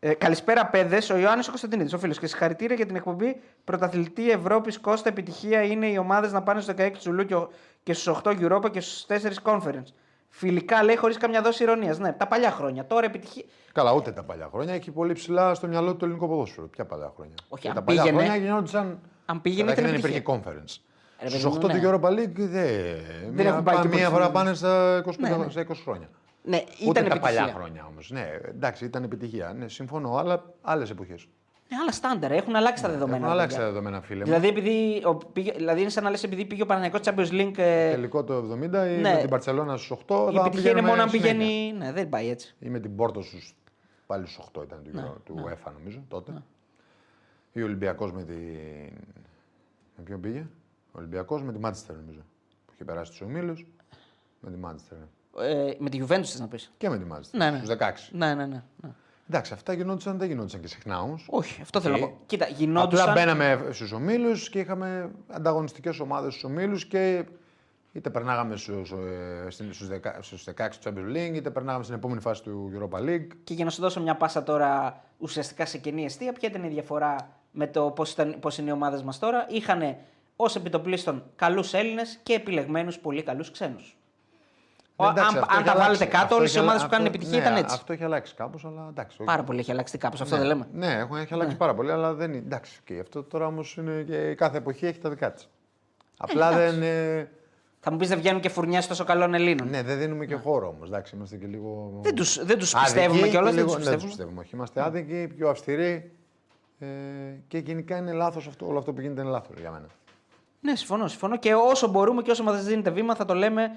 Ε, καλησπέρα, παιδες. Ο Ιωάννης Κωνσταντινίδη, ο φίλος. Και συγχαρητήρια για την εκπομπή. Πρωταθλητή Ευρώπης Κώστα. Επιτυχία είναι οι ομάδες να πάνε στο 16 Τσουλού και, ο- και στους 8 Europa και στους 4 Conference. Φιλικά λέει χωρίς καμιά δόση ηρωνίας. Ναι, τα παλιά χρόνια. Τώρα επιτυχία. Καλά, ούτε τα παλιά χρόνια. Έχει πολύ ψηλά στο μυαλό του το ελληνικό ποδόσφαιρο. Ποια παλιά χρόνια. Όχι, Και αν τα παλιά πήγαινε- χρόνια γινόντουσαν. αν πήγαινε, Καταρχήν ήταν δεν υπήρχε επιτυχία. conference. Ρε Στους παιδί μου, 8 του ναι. Europa League δεν. μία, έχουν πάει πά- και μία ποτέ. φορά πάνε στα 25, Ναι, ναι. στα 20 χρόνια. Ναι, Ούτε ήταν τα επιτυχία. παλιά χρόνια όμως. Ναι, εντάξει, ήταν επιτυχία. Ναι, συμφωνώ, αλλά άλλες εποχές. Ναι, άλλα στάνταρ. Έχουν αλλάξει τα δεδομένα. Έχουν ρε αλλάξει τα παιδιά. δεδομένα, φίλε μου. Δηλαδή, επειδή, ο, πήγε, δηλαδή είναι σαν να λες επειδή πήγε ο Παναγιακό Champions League. Ε, Τελικό το 70 ή Ναι. με την Παρσελόνα στους 8. η επιτυχία είναι μόνο αν πηγαίνει. Ναι, δεν πάει έτσι. Ή με την Πόρτο στου Πάλι στους 8 ήταν του, Ναι, Euro- του UEFA νομίζω τότε. Ή ο Ολυμπιακός με την. Με ποιον πήγε; Ο Ολυμπιακός με τη Μάντσεστερ νομίζω. Που είχε περάσει τους ομίλους. Με τη Μάντσεστερ. Ε, με τη Juventus θες να πεις. Και με τη Μάντσεστερ. Ναι, ναι. Στους 16. Ναι, ναι, ναι. ναι. Εντάξει, αυτά γινόντουσαν, δεν γινόντουσαν και συχνά όμως. Όχι, αυτό θέλω να Οκ. πω. Κοίτα, Απλά γινόντουσαν. μπαίναμε στους ομίλους και είχαμε ανταγωνιστικές ομάδες στους ομίλους και είτε περνάγαμε στους 16 του Champions League, είτε περνάγαμε στην επόμενη φάση του Europa League. Και για να σου δώσω μια πάσα τώρα ουσιαστικά σε κενή αιστεία, ποια ήταν η διαφορά με το πώς είναι οι ομάδες μας τώρα. Είχαν ως επιτοπλίστων καλούς Έλληνες και επιλεγμένους πολύ καλούς ξένους. Εντάξει, αν αυτό αν έχει τα αλλάξει. βάλετε κάτω, Αυτό όλες έχει οι ομάδες αλλα- που κάνουν αυτό- επιτυχία ναι, ήταν έτσι. Αυτό έχει αλλάξει κάπως, αλλά εντάξει. όχι. Πάρα πολύ έχει αλλάξει κάπως, αυτό ναι. δεν λέμε. Ναι, έχουν- έχει αλλάξει πάρα πολύ, αλλά δεν είναι. Εντάξει, okay, αυτό τώρα όμως είναι και κάθε εποχή έχει τα δικά της. Απλά δεν. ε, Θα μου πεις δεν βγαίνουν και φουρνιά τόσο καλών Ελλήνων. ναι, δεν δίνουμε και χώρο όμως. Εντάξει, είμαστε και λίγο. Δεν του δεν τους άδικοι πιστεύουμε και κιόλας. Δεν λίγο- τους ναι, πιστεύουμε. τους πιστεύουμε. Όχι, είμαστε άδικοι, πιο αυστηροί. Ε, και γενικά είναι λάθος αυτό. Όλο αυτό που γίνεται είναι λάθος για μένα. Ναι, συμφωνώ, συμφωνώ. Και όσο μπορούμε και όσο μας δίνετε βήμα θα το λέμε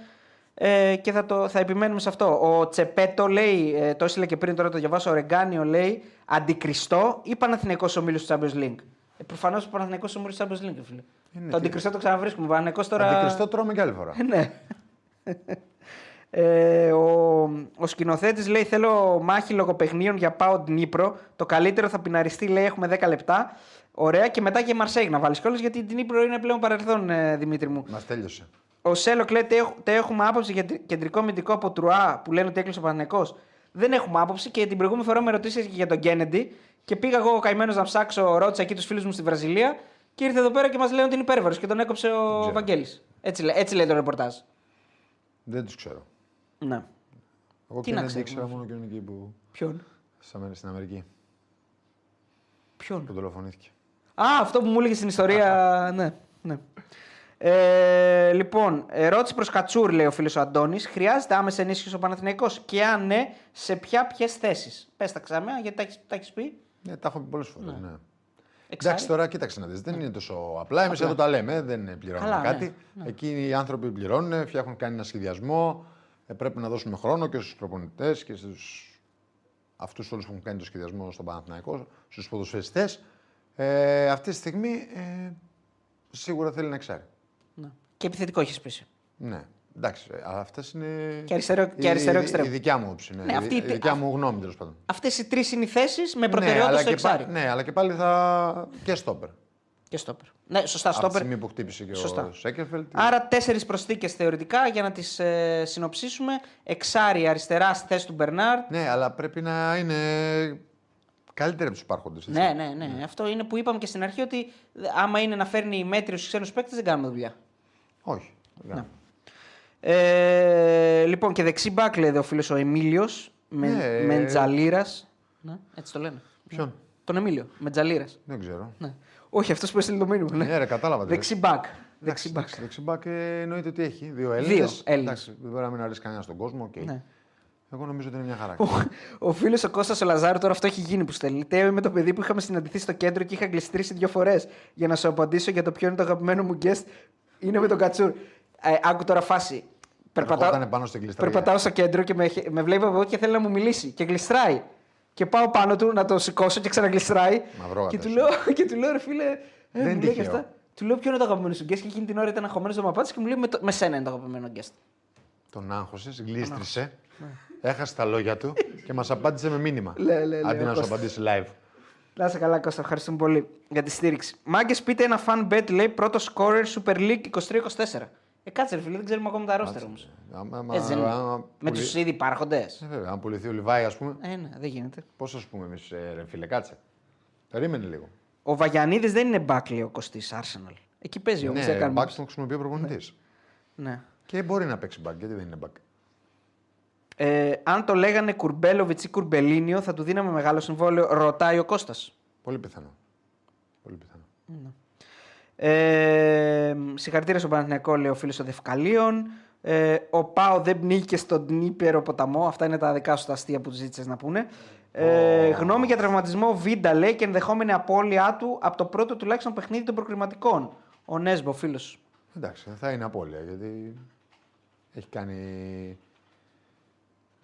ε, και θα, το, θα επιμένουμε σε αυτό. Ο Τσεπέτο λέει, ε, το έστειλε και πριν τώρα το διαβάσω, ο Ρεγκάνιο λέει Αντικριστό ή Παναθηναϊκός ομίλου του Champions League. Ε, Προφανώς ο Παναθηναϊκός ομίλου του Champions League, φίλε. Είναι το και- αντικριστό το ξαναβρίσκουμε. Ο Παναθηναϊκός τώρα. Αντικριστό τρώμε κι άλλη φορά. ναι. Ε, ο ο σκηνοθέτης λέει: Θέλω μάχη λογοπαιχνίων για πάω Νύπρο. Το καλύτερο θα πειναριστεί, λέει: Έχουμε 10 λεπτά. Ωραία, και μετά και Μαρσέγ να βάλει κιόλα γιατί την Νύπρο είναι πλέον παρελθόν, ε, Δημήτρη μου. Μας τέλειωσε. Ο Σέλοκ λέει: «Τε έχ- τε έχουμε άποψη για τε- κεντρικό αμυντικό από Τρουά που λένε ότι έκλεισε ο Παναγενικό. Δεν έχουμε άποψη και την προηγούμενη φορά με ρωτήσατε και για τον Κέννεντι. Και πήγα εγώ καημένος να ψάξω, ρώτησα εκεί τους φίλους μου στη Βραζιλία και ήρθε εδώ πέρα και μας λέει ότι είναι υπέρβαρος και τον έκοψε ο ξέρω. Βαγγέλης. Έτσι, λέ- έτσι λέει το ρεπορτάζ. Δεν τους ξέρω. Ναι. Εγώ Τι και να δεν ξέρουμε, ήξερα μόνο και είναι εκεί που. Ποιον; στα μέρη στην Αμερική. Ποιον; Που δολοφονήθηκε. Α, αυτό που μου έλεγες στην ιστορία. ναι, ναι. Ε, λοιπόν, ερώτηση προς Κατσούρ, λέει ο φίλος ο Αντώνης. Χρειάζεται άμεσα ενίσχυση ο Παναθηναϊκός και αν ναι, σε ποια ποιες θέσεις; Πες τα ξαμέα, γιατί τα έχεις- τα έχεις πει. Ναι, τα έχω πει πολλές φορές. Ναι. Εξάρι. Εντάξει, τώρα κοίταξε να δεις. Δεν είναι τόσο απλά. Εμείς εδώ τα λέμε, δεν πληρώνουμε Καλά, ναι, κάτι. Εκεί οι άνθρωποι πληρώνουν, φτιάχνουν κάνει ένα σχεδιασμό. Ε, πρέπει να δώσουμε χρόνο και στους προπονητές και στου αυτούς όλους που έχουν κάνει το σχεδιασμό στον Παναθηναϊκό, στους ποδοσφαιριστές. Ε, αυτή τη στιγμή ε, σίγουρα θέλει να εξάρει. Ναι. Και επιθετικό έχεις πει. Ναι. Εντάξει, ε, αλλά αυτές είναι. Και αριστερό- και η- αριστερό η, εξτρέμ. η, δικιά μου όψη. Ναι, Ναι, η, αυτή η- η δικιά μου γνώμη τέλος πάντων. Αυτές οι τρεις είναι οι θέσεις με Ναι, προτεραιότητα αλλά στο και πα- εξάρι. ναι, αλλά και πάλι θα. και στόπερ. Και στόπερ. Ναι, σωστά, Από τη στόπερ. στιγμή που χτύπησε και Σωστά. ο Σέκερφελτ. Άρα τέσσερις προσθήκες θεωρητικά για να τις ε, συνοψίσουμε. Εξάρι αριστερά στη θέση του Μπερνάρ. Ναι, αλλά πρέπει να είναι καλύτερη από τους υπάρχοντες. Ναι, ναι, ναι, Αυτό είναι που είπαμε και στην αρχή ότι άμα είναι να φέρνει μέτριους ξένους παίκτες δεν κάνουμε δουλειά. Όχι. δεν κάνω. Ε, λοιπόν και δεξί μπακ λέει εδώ ο φίλος ο Εμίλιος. Με, Ναι. Μεντζαλίρα. Ναι, έτσι το λένε. Ποιον; Τον Εμίλιο. Μεντζαλίρα. Δεν ξέρω. Ναι. Όχι, αυτός που έστειλε το μήνυμα. Ναι. Ναι, ρε, κατάλαβα. τι Δεξί λες. μπακ. Εντάξει, Δεξί μπακ. εντάξει, Δεξί μπακ ε, εννοείται ότι έχει. Δύο Έλληνες. Δύο Έλληνες. Εντάξει, δεν μπορεί να μην αρέσει κανένας στον κόσμο. οκ. Ναι. Εγώ νομίζω ότι είναι μια χαρά. Ο, ο φίλος ο Κώστας ο Λαζάρου τώρα αυτό έχει γίνει που στέλνει. Τέο είμαι το παιδί που είχαμε συναντηθεί στο κέντρο και είχα γλιστρήσει δύο φορές. Για να σου απαντήσω για το ποιο είναι το αγαπημένο μου guest. Είναι με τον Κατσούρ. Ε, άκου τώρα φάση. Ερχότανε πάνω στην κλειστραγιά. περπατάω στο κέντρο και με, με βλέπει από εδώ και θέλει να μου μιλήσει. Και γλιστράει. Και πάω πάνω του να το σηκώσω και ξαναγλιστράει. Μαυρόγατος. Και του, λέω, και του λέω, ρε φίλε. Ε, Δεν μου είναι λέει και τυχαίο. αυτά. Του λέω ποιο είναι το αγαπημένο σου guest. Και εκείνη την ώρα ήταν αγχωμένος στο μαπάτι και μου λέει με, το, με σένα είναι το αγαπημένο guest. Τον άγχωσες, γλίστρισε, έχασε τα λόγια του και μας απάντησε με μήνυμα. Λέ, λέ, λέ, Αντί ο να σου Κώστας. απαντήσει live. Να είσαι καλά, Κώστα. Ευχαριστούμε πολύ για τη στήριξη. Μάγκες, πείτε ένα fan bet, λέει πρώτο scorer Super League 23-24. Ε, κάτσε, ρε φίλε, δεν ξέρουμε ακόμα τα ρόστερ όμως. Άμα- άμα- Έτσι δεν είναι. άμα Με πουλη- τους ήδη υπάρχοντες. Ε, βέβαια, αν πουληθεί ο Λιβάη, ας πούμε. Ε, ναι, δεν γίνεται. Πώς ας πούμε εμείς, ρε φίλε, κάτσε. Περίμενε λίγο. Ο Βαγιανίδης δεν είναι back, λέει ο Κωστής Arsenal. Εκεί παίζει όμως. Ναι, μπακ τον χρησιμοποιεί ο προπονητής. ναι. Και μπορεί να παίξει μπακ, γιατί δεν είναι μπακ. Ε, αν το λέγανε Κουρμπέλοβιτς ή Κουρμπελίνιο, θα του δίναμε μεγάλο συμβόλαιο, ρωτάει ο Κώστας. Πολύ πιθανό. Πολύ πιθανό. Ε, συγχαρητήρια στον Παναθηναϊκό, λέει ο φίλος των Δευκαλίων. Ε, ο Πάο δεν πνίγηκε στον Νίπερο ποταμό. Αυτά είναι τα δικά σου τα αστεία που τους ζήτησες να πούνε. Ε, γνώμη για τραυματισμό Βίντα λέει και ενδεχόμενη απώλειά του από το πρώτο τουλάχιστον παιχνίδι των προκριματικών. Ο Νέσμπο, φίλος. Εντάξει, δεν θα είναι απώλεια γιατί έχει κάνει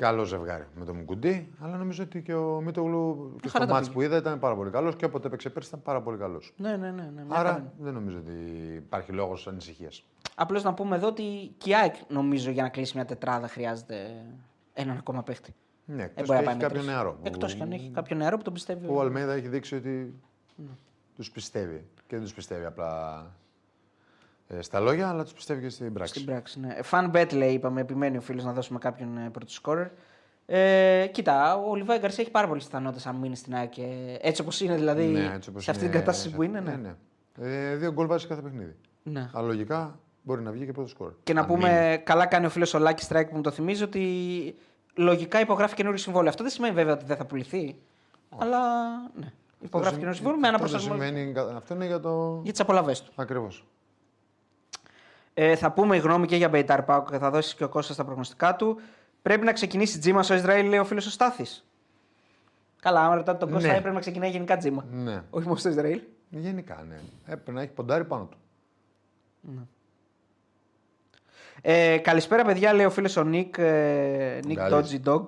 Καλό ζευγάρι με τον Μουκουντή, αλλά νομίζω ότι και ο Μίτογλου και χαρά στο τα μάτς πήγε. που είδα ήταν πάρα πολύ καλός και όποτε έπαιξε πέρσι ήταν πάρα πολύ καλός. Ναι, ναι, ναι. ναι μια χαρά Άρα είναι. δεν νομίζω ότι υπάρχει λόγος ανησυχίας. Απλώς να πούμε εδώ ότι και η ΑΕΚ νομίζω για να κλείσει μια τετράδα χρειάζεται έναν ακόμα παίχτη. Ναι, Δεν εκτός μπορεί και να έχει πάει με κάποιο τρεις. νεαρό. που- Εκτός και αν έχει κάποιο νεαρό που τον πιστεύει. που Ο Αλμέιδα έχει δείξει ότι τους πιστεύει. Και δεν τους πιστεύει απλά ε, στα λόγια, αλλά τους πιστεύει και στην πράξη. Στην πράξη, ναι. Fun bet λέει, είπαμε, επιμένει ο φίλος να δώσουμε κάποιον ε, πρώτο σκόρερ. Ε, κοίτα, ο Λιβάι Γκαρσία έχει πάρα πολλές πιθανότητες αν μείνει στην ΑΕΚ. και Έτσι όπως είναι, δηλαδή. Ναι, έτσι όπως σε αυτή είναι, την κατάσταση σε που αυτή- είναι, ναι. ναι. Ε, δύο γκολ βάζει κάθε παιχνίδι. ναι. Αλλά λογικά μπορεί να βγει και πρώτος σκόρερ. Και να Αν πούμε, μείνει. καλά κάνει ο φίλος ο Λάκης Στράικ που μου το θυμίζει ότι λογικά υπογράφει καινούριο συμβόλαιο. Αυτό δεν σημαίνει βέβαια ότι δεν θα πουληθεί. Αλλά ναι. Υπογράφει Αυτό καινούριο συμβόλαιο με ένα αυτό δεν προσαρμογή σημαίνει- Αυτό είναι για το. για τις απολαυές του. Ακριβώς. Ε, θα πούμε η γνώμη και για Μπεϊτάρ Πάουκ και θα δώσει και ο Κώστας τα προγνωστικά του. Πρέπει να ξεκινήσει τζίμα στο Ισραήλ, λέει ο φίλος ο Στάθης. Καλά, άμα ρωτάτε τον Κώστα, Ναι. έπρεπε να ξεκινάει γενικά τζίμα. Ναι. Όχι μόνο στο Ισραήλ. Γενικά, ναι. Έπρεπε να έχει ποντάρει πάνω του. Ε, καλησπέρα, παιδιά, λέει ο φίλος ο Νικ, ε, Νικ Καλής. Dodgy Dog.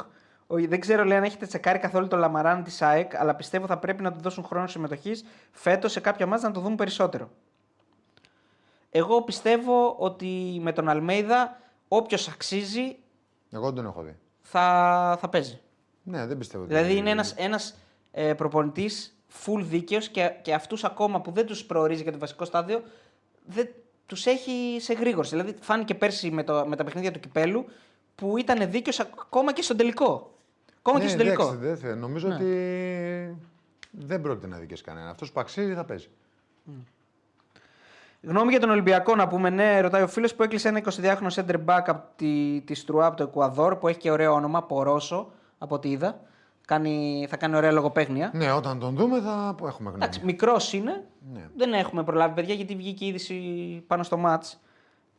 Ο- δεν ξέρω, λέει, αν έχετε τσεκάρει καθόλου το Λαμαράν της ΑΕΚ, αλλά πιστεύω θα πρέπει να του δώσουν χρόνο συμμετοχής φέτος σε κάποια μάτια να το δούμε περισσότερο. Εγώ πιστεύω ότι με τον Αλμέιδα, όποιος αξίζει Εγώ δεν τον έχω δει. θα, θα παίζει. Ναι, δεν πιστεύω. ότι- Δηλαδή είναι ένας, ένας ε, προπονητής full δίκαιος και, και αυτούς ακόμα που δεν τους προορίζει για το βασικό στάδιο δεν τους έχει σε γρήγορση. Δηλαδή φάνηκε πέρσι με, το, με τα παιχνίδια του Κυπέλου που ήταν δίκαιος ακόμα και στον τελικό. Ακόμα και Ναι, στον τελικό. εντάξει, δεν θε- Νομίζω Ναι. ότι δεν πρόκειται να δικαιώσει κανένας. Αυτός που αξίζει θα παίζει. Γνώμη για τον Ολυμπιακό να πούμε, ναι, ρωτάει ο φίλος που έκλεισε ένα 22χρονο center back από τη, τη Στρουά από το Εκουαδόρ που έχει και ωραίο όνομα, Πορόσο, από ό,τι είδα. Κάνει, θα κάνει ωραία λογοπαίγνια. Ναι, όταν τον δούμε θα έχουμε γνώμη. Εντάξει, μικρός είναι. Ναι. Δεν έχουμε προλάβει, παιδιά, γιατί βγήκε η είδηση πάνω στο μάτ.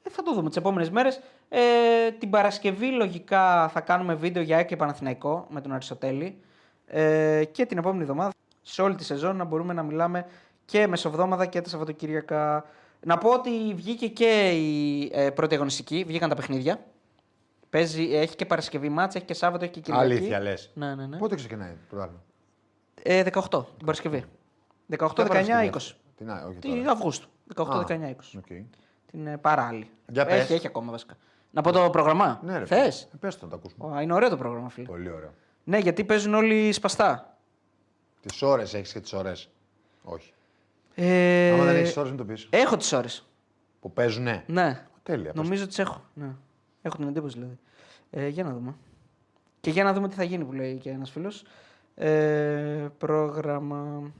Ε, θα το δούμε τις επόμενες μέρες. Ε, την Παρασκευή, λογικά, θα κάνουμε βίντεο για ΑΕΚ και Παναθηναϊκό με τον Αριστοτέλη. Ε, και την επόμενη εβδομάδα, σε όλη τη σεζόν, να μπορούμε να μιλάμε και μεσοβδόμαδα και τα Σαββατοκύριακα. Να πω ότι βγήκε και η ε, πρώτη αγωνιστική, βγήκαν τα παιχνίδια. Παίζει, έχει και Παρασκευή μάτς, έχει και Σάββατο, έχει και Κυριακή. Αλήθεια λες. Ναι, ναι, ναι. Πότε ξεκινάει το πρωτάθλημα. Ε, 18 την Παρασκευή. 18, 19, 20. Τι να, όχι Τι τώρα. Αυγούστου. 18, Α, 19, 20. οκ. Την ε, παράλληλη. Για πες. έχει, έχει ακόμα βασικά. Να πω το πρόγραμμα. Ναι, ρε. Θες; Ε, Πες το να το ακούσουμε. Είναι ωραίο το πρόγραμμα, φίλε. Πολύ ωραίο. Ναι, γιατί παίζουν όλοι σπαστά. Τις ώρες έχεις και τις ώρες. Όχι. Ε, Άμα δεν έχεις ώρες, μην το πεις. Έχω τις ώρες. Που παίζουνε. Ναι. Τέλεια. πες Νομίζω τις έχω. Ναι. Έχω την εντύπωση δηλαδή. Ε, για να δούμε. Και για να δούμε τι θα γίνει που λέει και ένας φίλος. Ε, πρόγραμμα.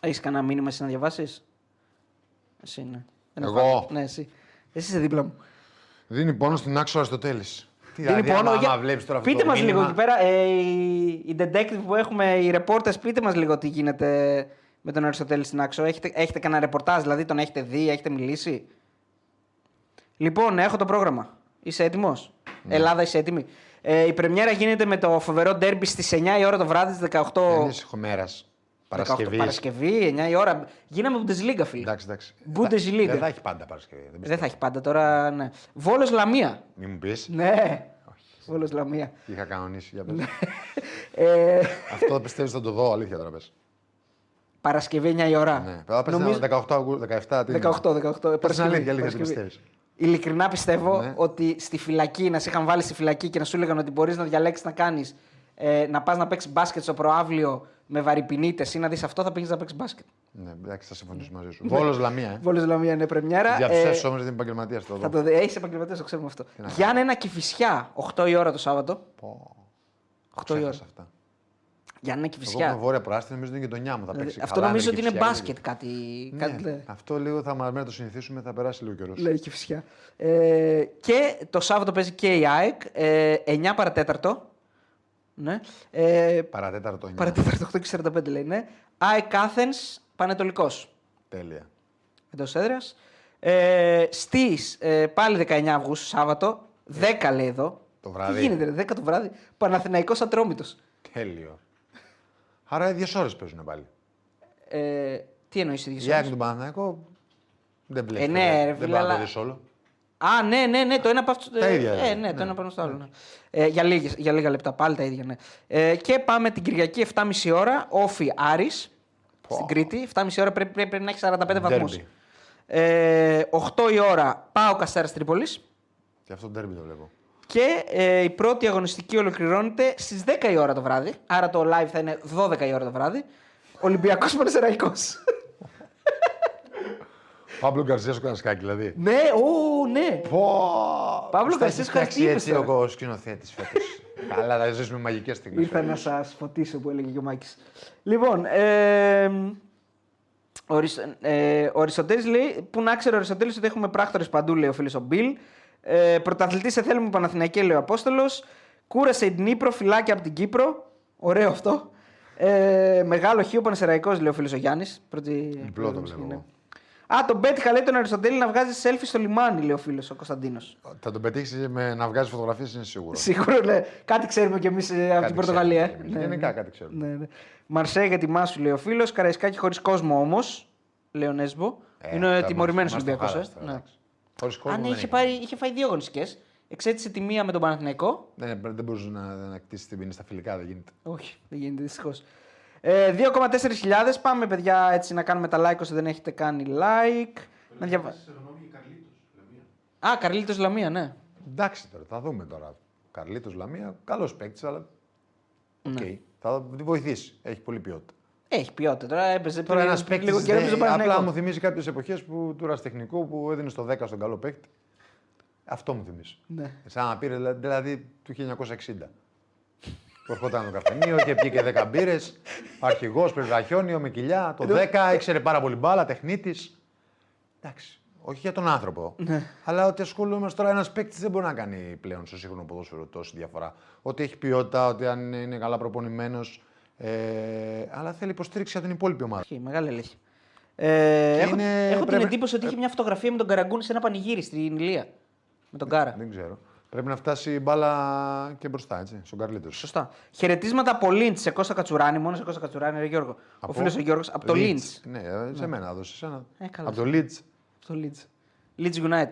Έχεις κανένα μήνυμα εσύ να διαβάσεις; Εσύ, ναι. Δεν έχω Εγώ; άλλο. Ναι, εσύ. Εσύ είσαι δίπλα μου. Δίνει πόνο στην άξο Αριστοτέλης. Τι Δίνει δηλαδή, πόνο. άμα, για- άμα βλέπεις τώρα αυτό πείτε το μας λίγο μήνυμα- εκεί πέρα, ε, οι, οι detective που έχουμε, οι reporters, πείτε μας λίγο τι γίνεται με τον Αριστοτέλη στην Άξο. Έχετε, έχετε κανένα ρεπορτάζ, δηλαδή τον έχετε δει, έχετε μιλήσει; Λοιπόν, έχω το πρόγραμμα. Είσαι έτοιμος; Ναι. Ελλάδα, είσαι έτοιμη; Ε, η πρεμιέρα γίνεται με το φοβερό ντέρμπι στις 9 η ώρα το βράδυ στις 18. Δεν είσαι χομέρα. 18 Παρασκευής. Παρασκευή, 9 η ώρα. Γίναμε Bundesliga, φίλε. Εντάξει, εντάξει. Bundesliga. Δεν θα έχει πάντα Παρασκευή. Δεν, Δεν θα έχει πάντα τώρα. Ναι. Βόλος Λαμία. Μην μου πεις. Ναι. Βόλος Λαμία. Είχα κανονίσει για πες. Ναι. Ε, Αυτό πιστεύεις θα το δω, αλήθεια τώρα πες. Παρασκευή 9 η ώρα. Ναι. Θα πες Νομίζω- 18 Αυγούστου, 17. τι είναι. 18, 18. Πες την Παρασκευή, αλήθεια, αλήθεια, τι Παρασκευή. πιστεύεις. Ειλικρινά πιστεύω Ναι. ότι στη φυλακή, να σε είχαν βάλει στη φυλακή και να σου έλεγαν ότι μπορείς να διαλέξεις να κάνεις ε, να πας να παίξεις μπάσκετ στο προάβλιο με βαρυπινίτες ή να δεις αυτό, θα πήγε να παίξεις μπάσκετ. Ναι, εντάξει, θα συμφωνήσω μαζί σου. Βόλος Λαμία. Ε. Βόλος Λαμία είναι πρεμιέρα. Για του Ε, έσου όμως δεν είναι επαγγελματία το θα δω. το δει. Έχει επαγγελματίε, το ξέρουμε αυτό. να Γιάννη ένα κυφισιά 8 η ώρα το Σάββατο. Πω, 8 η ώρα. ξέχασα αυτά. Γιάννη ένα Εγώ κυφισιά. είμαι βόρεια προάστια, νομίζω ότι είναι γειτονιά μου. Θα Δηλαδή, παίξει αυτό καλά, νομίζω ότι είναι Κυφσιά, μπάσκετ κάτι. Ναι, κάτι λέει. αυτό λίγο θα μας να το συνηθίσουμε, θα περάσει λίγο καιρός. Λέει και φυσικά. Ε, και το Σάββατο παίζει και η ΑΕΚ. Ε, 9 παρατέταρτο. Ναι. Ε, Παρατέταρτο 9. παρατέταρτο 8 και 45 λέει. Ναι. ΑΕΚ Athens Πανετολικός. Τέλεια. Εντός έδρας. Ε, Στις ε, πάλι 19 Αυγούστου Σάββατο. 10 λέει εδώ. Το βράδυ. Τι γίνεται, ρε, 10 το βράδυ. Παναθηναϊκός Ατρόμητος. Τέλειο. Άρα ίδιε ώρες παίζουν πάλι. Ε, τι εννοείς οι Η ίδιε ΑΕΚ του Παναθηναϊκό δεν βλέπει. Ε, ναι, ρε, δεν φίλε, πάει να το αλλά- δεις όλο. Α, ναι, ναι, ναι, το ένα από αυτού. Τα ε, ίδια, Ε, δηλαδή. ναι, το Ναι. ένα πάνω στο άλλο. Ναι. Ε, για, λίγες, για λίγα λεπτά, πάλι τα ίδια, ναι. Ε, και πάμε την Κυριακή 7.30 ώρα, όφι Άρης, στην Κρήτη. 7.30 ώρα πρέπει, πρέπει, πρέπει να έχει 45 βαθμού. Derby. Ε, 8 η ώρα πάω Καστέρα Τρίπολης. Και αυτό το τέρμι το βλέπω. Και ε, η πρώτη αγωνιστική ολοκληρώνεται στις 10 η ώρα το βράδυ. Άρα το live θα είναι 12 η ώρα το βράδυ. Ολυμπιακός Πανεσαιραϊκό. Παύλο Γκαρσίας στο Καρασκάκι, δηλαδή. ναι, ου, ναι. Παύλο Πώς τα Γκαρσίας έχεις φτιάξει Καρασκή έτσι είπες τώρα. ο σκηνοθέτης φέτος. Καλά, θα ζήσουμε μαγικές στιγμές. Ήρθα να σας φωτίσω που έλεγε και ο Μάκης. Λοιπόν, ε, ο, Ρισ- ε, ο Αριστοτέλης λέει, που να ξέρει ο Αριστοτέλης ότι έχουμε πράκτορες παντού, λέει ο φίλος ο Μπιλ. Ε, Πρωταθλητή σε θέλουμε Παναθηναϊκή, λέει ο Απόστολος. Κούρασε η Ντνίπρο, φυλάκια από την Κύπρο. Ωραίο αυτό. Ε, μεγάλο χείο Πανεσαιραϊκός, λέει ο φίλος ο Γιάννης. Πρώτη, Διπλό το πρώτη βλέπω μουσική, εγώ. Α, τον πέτυχα, λέει τον Αριστοτέλη να βγάζει selfie στο λιμάνι, λέει ο φίλος ο Κωνσταντίνος. Θα τον πετύχεις με να βγάζεις φωτογραφίες, είναι σίγουρο. Σίγουρα, ναι. Κάτι ξέρουμε κι εμείς από την Κάτι Πορτογαλία. ξέρουμε κι εμείς. Ναι, Γενικά ναι. κάτι ξέρουμε. Ναι, ναι. Μαρσέη για τη Μάσου, λέει ο φίλος. Καραϊσκάκι χωρίς κόσμο όμως. Λέει ο Νέσμπο. Ε, Είναι θα τιμωρημένος μας- μας το Ολυμπιακός. χάλασε τώρα, Ε. Ναι. Εντάξει. Χωρίς κόσμο Α, ναι, δεν είχε, έγινε. πάρει, είχε φάει δύο αγωνιστικές. Εξέτισε τη μία με τον Παναθηναϊκό. Ναι, δεν μπορούσε να, να εκτίσει την ποινή στα φιλικά, δεν γίνεται. Όχι, δεν γίνεται δυστυχώς. Ε, 2,4 Πάμε, παιδιά, έτσι να κάνουμε τα like όσοι δεν έχετε κάνει like. Να διαβα... Συγγνώμη, Καρλίτος, Λαμία. Α, Καρλίτος Λαμία, ναι. Εντάξει τώρα, θα δούμε τώρα. Καρλίτος Λαμία, καλός παίκτης, αλλά. Οκ, Ναι. θα τη βοηθήσει. Έχει πολλή ποιότητα. Έχει ποιότητα. Τώρα έπαιζε Τώρα πριν- ένας πριν παίκτης. λίγο καιρό έπαιζε τον Απλά Παναθηναϊκό. μου θυμίζει κάποιες εποχές που του τεχνικού που έδινε στο 10 στον καλό παίκτη. Αυτό μου θυμίζει. Ναι. Σαν να πήρε δηλαδή, δηλαδή του 1960. Που ερχόταν το καφενείο και πήγε 10 μπύρες. Αρχηγός, Περβραχιόνιο, με κοιλιά. Το 10 ήξερε πάρα πολύ μπάλα, τεχνίτης. Εντάξει. Όχι για τον άνθρωπο. Ναι. Αλλά ότι ασχολούμαστε τώρα, ένας παίκτης δεν μπορεί να κάνει πλέον στο σύγχρονο ποδόσφαιρο τόση διαφορά. Ότι έχει ποιότητα, ότι αν είναι καλά προπονημένος. Ε, αλλά θέλει υποστήριξη από την υπόλοιπη ομάδα. Έχει, μεγάλη ελέγχη. Ε, έχω είναι- έχω την πρέπει- εντύπωση ότι είχε μια φωτογραφία με τον Καραγκούνη σε ένα πανηγύρι στην Ηλία. Με τον Κάρα. Δεν ξέρω. Πρέπει να φτάσει η μπάλα και μπροστά, έτσι, στον Καρλίτο. Σωστά. Χαιρετίσματα από Λίντς σε Κώστα Κατσουράνη. Μόνο σε Κώστα Κατσουράνη, ρε Γιώργο. Ο φίλος ο Γιώργος από το Λίντ. Ναι, ε, σε μένα έδωσε ένα. Ε, καλά. από το Leeds. Στο Leeds. Leeds United.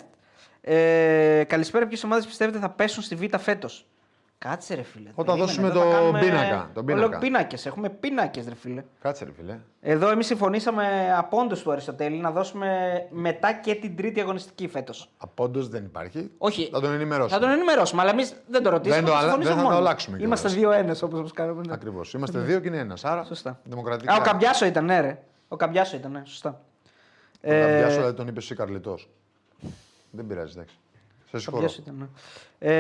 Ε, καλησπέρα. Ποιες ομάδες πιστεύετε θα πέσουν στη Β φέτος; Κάτσε ρε φίλε. Όταν Περίμενε, δώσουμε εδώ το θα κάνουμε πίνακα, τον πίνακα. Πίνακες. Έχουμε πίνακες, ρε φίλε. Κάτσε, ρε φίλε. Εδώ εμείς συμφωνήσαμε απόντο του Αριστοτέλη να δώσουμε μετά και την τρίτη αγωνιστική φέτος. Απόντο δεν υπάρχει. Όχι. Θα τον ενημερώσουμε. Θα τον ενημερώσουμε, αλλά εμείς δεν το ρωτήσαμε. Δεν το το αλλα- συμφωνήσαμε δεν θα το μόνοι. αλλάξουμε κιόλας. Είμαστε δύο-ένας όπως μας κάναμε. Ναι. Ακριβώ. Είμαστε δύο και είναι ένας. Άρα. Σωστά. Δημοκρατικά. Α, ο Καμπιάσο ήταν, ναι, ρε. Ο Καμπιάσο ήταν, ναι, σωστά. Ο Ε, Καμπιάσο, δηλαδή τον είπε εσύ Καρλιτός. Δεν πειράζει, εντάξει. Σε συγχωρώ. Καμπιάσο ήταν, ναι.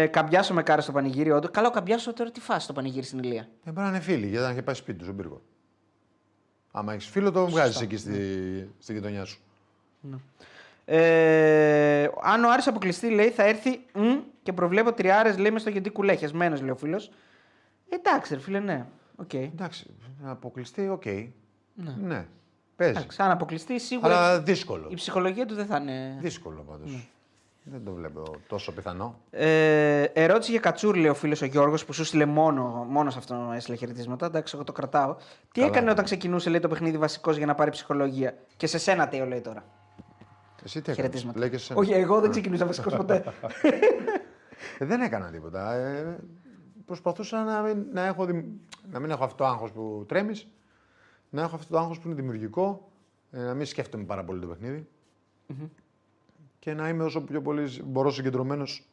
Ε, Καμπιάσο με κάρα στο πανηγύρι, όντως. Καλά, ο Καμπιάσο τώρα τι φάση στο πανηγύρι στην Ηλεία. Ε, μπορεί να είναι φίλοι, γιατί να είχε πάει σπίτι του στον Πύργο. Άμα έχεις φίλο, το βγάζεις εκεί στη, στη γειτονιά σου. Ε, αν ο Άρης αποκλειστεί, λέει, θα έρθει μ, και προβλέπω τριάρα, λέει, μες στο Γεντί Κουλέ. Χεσμένο, λέει ο φίλος. Εντάξει, ρε φίλε, ναι. Οκ. Εντάξει, να αποκλειστεί, οκ. Ναι. Παίζει. Εντάξει, αν αποκλειστεί, σίγουρα Αλλά δύσκολο. η ψυχολογία του δεν θα είναι. Δύσκολο πάντως. Δεν το βλέπω τόσο πιθανό. Ε, ερώτηση για Κατσούρ, λέει ο φίλος ο Γιώργος, που σου στείλε μόνο, μόνος σε αυτόν έστειλε χαιρετίσματα. Εντάξει, εγώ το κρατάω. Τι έκανε έκανε. όταν ξεκινούσε, λέει, το παιχνίδι βασικός για να πάρει ψυχολογία; Και σε σένα, Τέο, λέει τώρα; Εσύ τι έκανες, Χαιρετίσματα. λέει και σε σένα. Όχι, εγώ δεν ξεκινούσα βασικός ποτέ. Ε, δεν έκανα τίποτα. Ε, προσπαθούσα να μην, να, έχω, δημ- να μην έχω αυτό το άγχος που τρέμεις, να έχω αυτό το άγχος που είναι δημιουργικό, ε, να μην σκέφτομαι πάρα πολύ το παιχνιδι και να είμαι όσο πιο πολύ μπορώ συγκεντρωμένος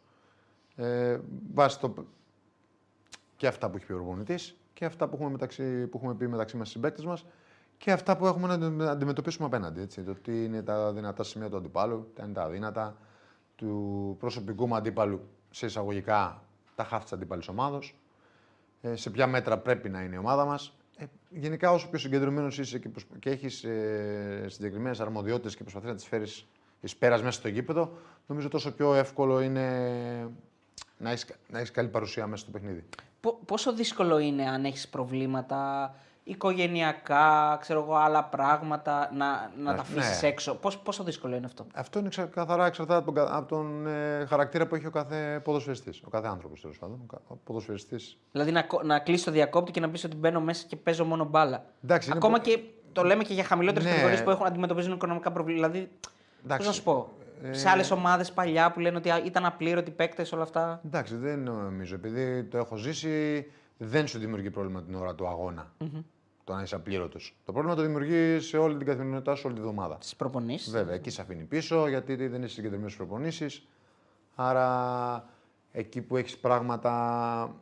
ε, βάσει το, και αυτά που έχει πει ο προπονητής και αυτά που έχουμε, μεταξύ, που έχουμε πει μεταξύ μας συμπαίκτες μας και αυτά που έχουμε να αντι- αντιμετωπίσουμε απέναντι. Έτσι. Το τι είναι τα δυνατά σημεία του αντιπάλου, τα είναι τα αδύνατα, του προσωπικού μου αντίπαλου σε εισαγωγικά τα χάφη της αντίπαλη ομάδος. Ε, σε ποια μέτρα πρέπει να είναι η ομάδα μας. Ε, γενικά, όσο πιο συγκεντρωμένος είσαι και, προσπ- και έχεις ε, συγκεκριμένες αρμοδιότητες και προσπαθεί να τις φέρεις ει πέρας μέσα στο γήπεδο, νομίζω τόσο πιο εύκολο είναι να έχεις να έχεις καλή παρουσία μέσα στο παιχνίδι. Πο- πόσο δύσκολο είναι αν έχεις προβλήματα οικογενειακά, ξέρω εγώ, άλλα πράγματα, να, να τα αφήσεις ναι. έξω; Πώς, πόσο δύσκολο είναι αυτό; Αυτό είναι ξα- καθαρά εξαρτάται από τον, κα- από τον ε, χαρακτήρα που έχει ο κάθε ποδοσφαιριστής, ο κάθε άνθρωπος τέλος πάντων. Ο, κα- ο ποδοσφαιριστής Δηλαδή να, κο- να κλείσει το διακόπτη και να πεις ότι μπαίνω μέσα και παίζω μόνο μπάλα. Εντάξει, είναι Ακόμα πο- και το λέμε και για χαμηλότερε Ναι. κατηγορίες που έχουν αντιμετωπίζουν οικονομικά προβλήματα. Δηλαδή, Εντάξει. Πώς να σου πω. Ε, Σε άλλες ομάδες παλιά που λένε ότι α, ήταν απλήρωτοι παίκτες όλα αυτά. Εντάξει, δεν νομίζω. Επειδή το έχω ζήσει, δεν σου δημιουργεί πρόβλημα την ώρα του αγώνα. Το να είσαι απλήρωτος. Το πρόβλημα το δημιουργεί σε όλη την καθημερινότητά σου, όλη τη βδομάδα. Στις προπονήσεις. Βέβαια, εκεί σε αφήνει πίσω γιατί δεν είσαι συγκεντρωμένος στις προπονήσεις. Άρα εκεί που έχεις πράγματα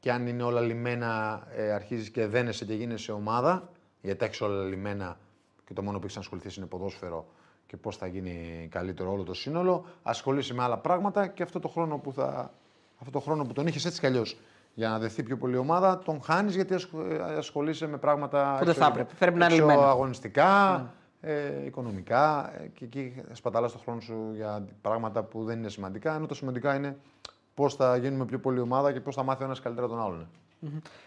και αν είναι όλα λιμένα, ε, αρχίζεις και δένεσαι και γίνεσαι ομάδα. Γιατί έχεις όλα λιμένα και το μόνο που έχεις να ασχοληθείς είναι ποδόσφαιρο και πώς θα γίνει καλύτερο όλο το σύνολο. Ασχολείσαι με άλλα πράγματα και αυτό το χρόνο που, θα, αυτό το χρόνο που τον είχες έτσι κι αλλιώς για να δεθεί πιο πολύ η ομάδα, τον χάνεις γιατί ασχο- ε, ασχολείσαι με πράγματα Που δεν θα έπρεπε. Πρέπει να είναι έξω λυμμένα. αγωνιστικά, ε, οικονομικά ε, και εκεί σπαταλάς το χρόνο σου για πράγματα που δεν είναι σημαντικά. Ενώ το σημαντικά είναι πώς θα γίνουμε πιο πολύ ομάδα και πώς θα μάθει ο ένας καλύτερα τον άλλον.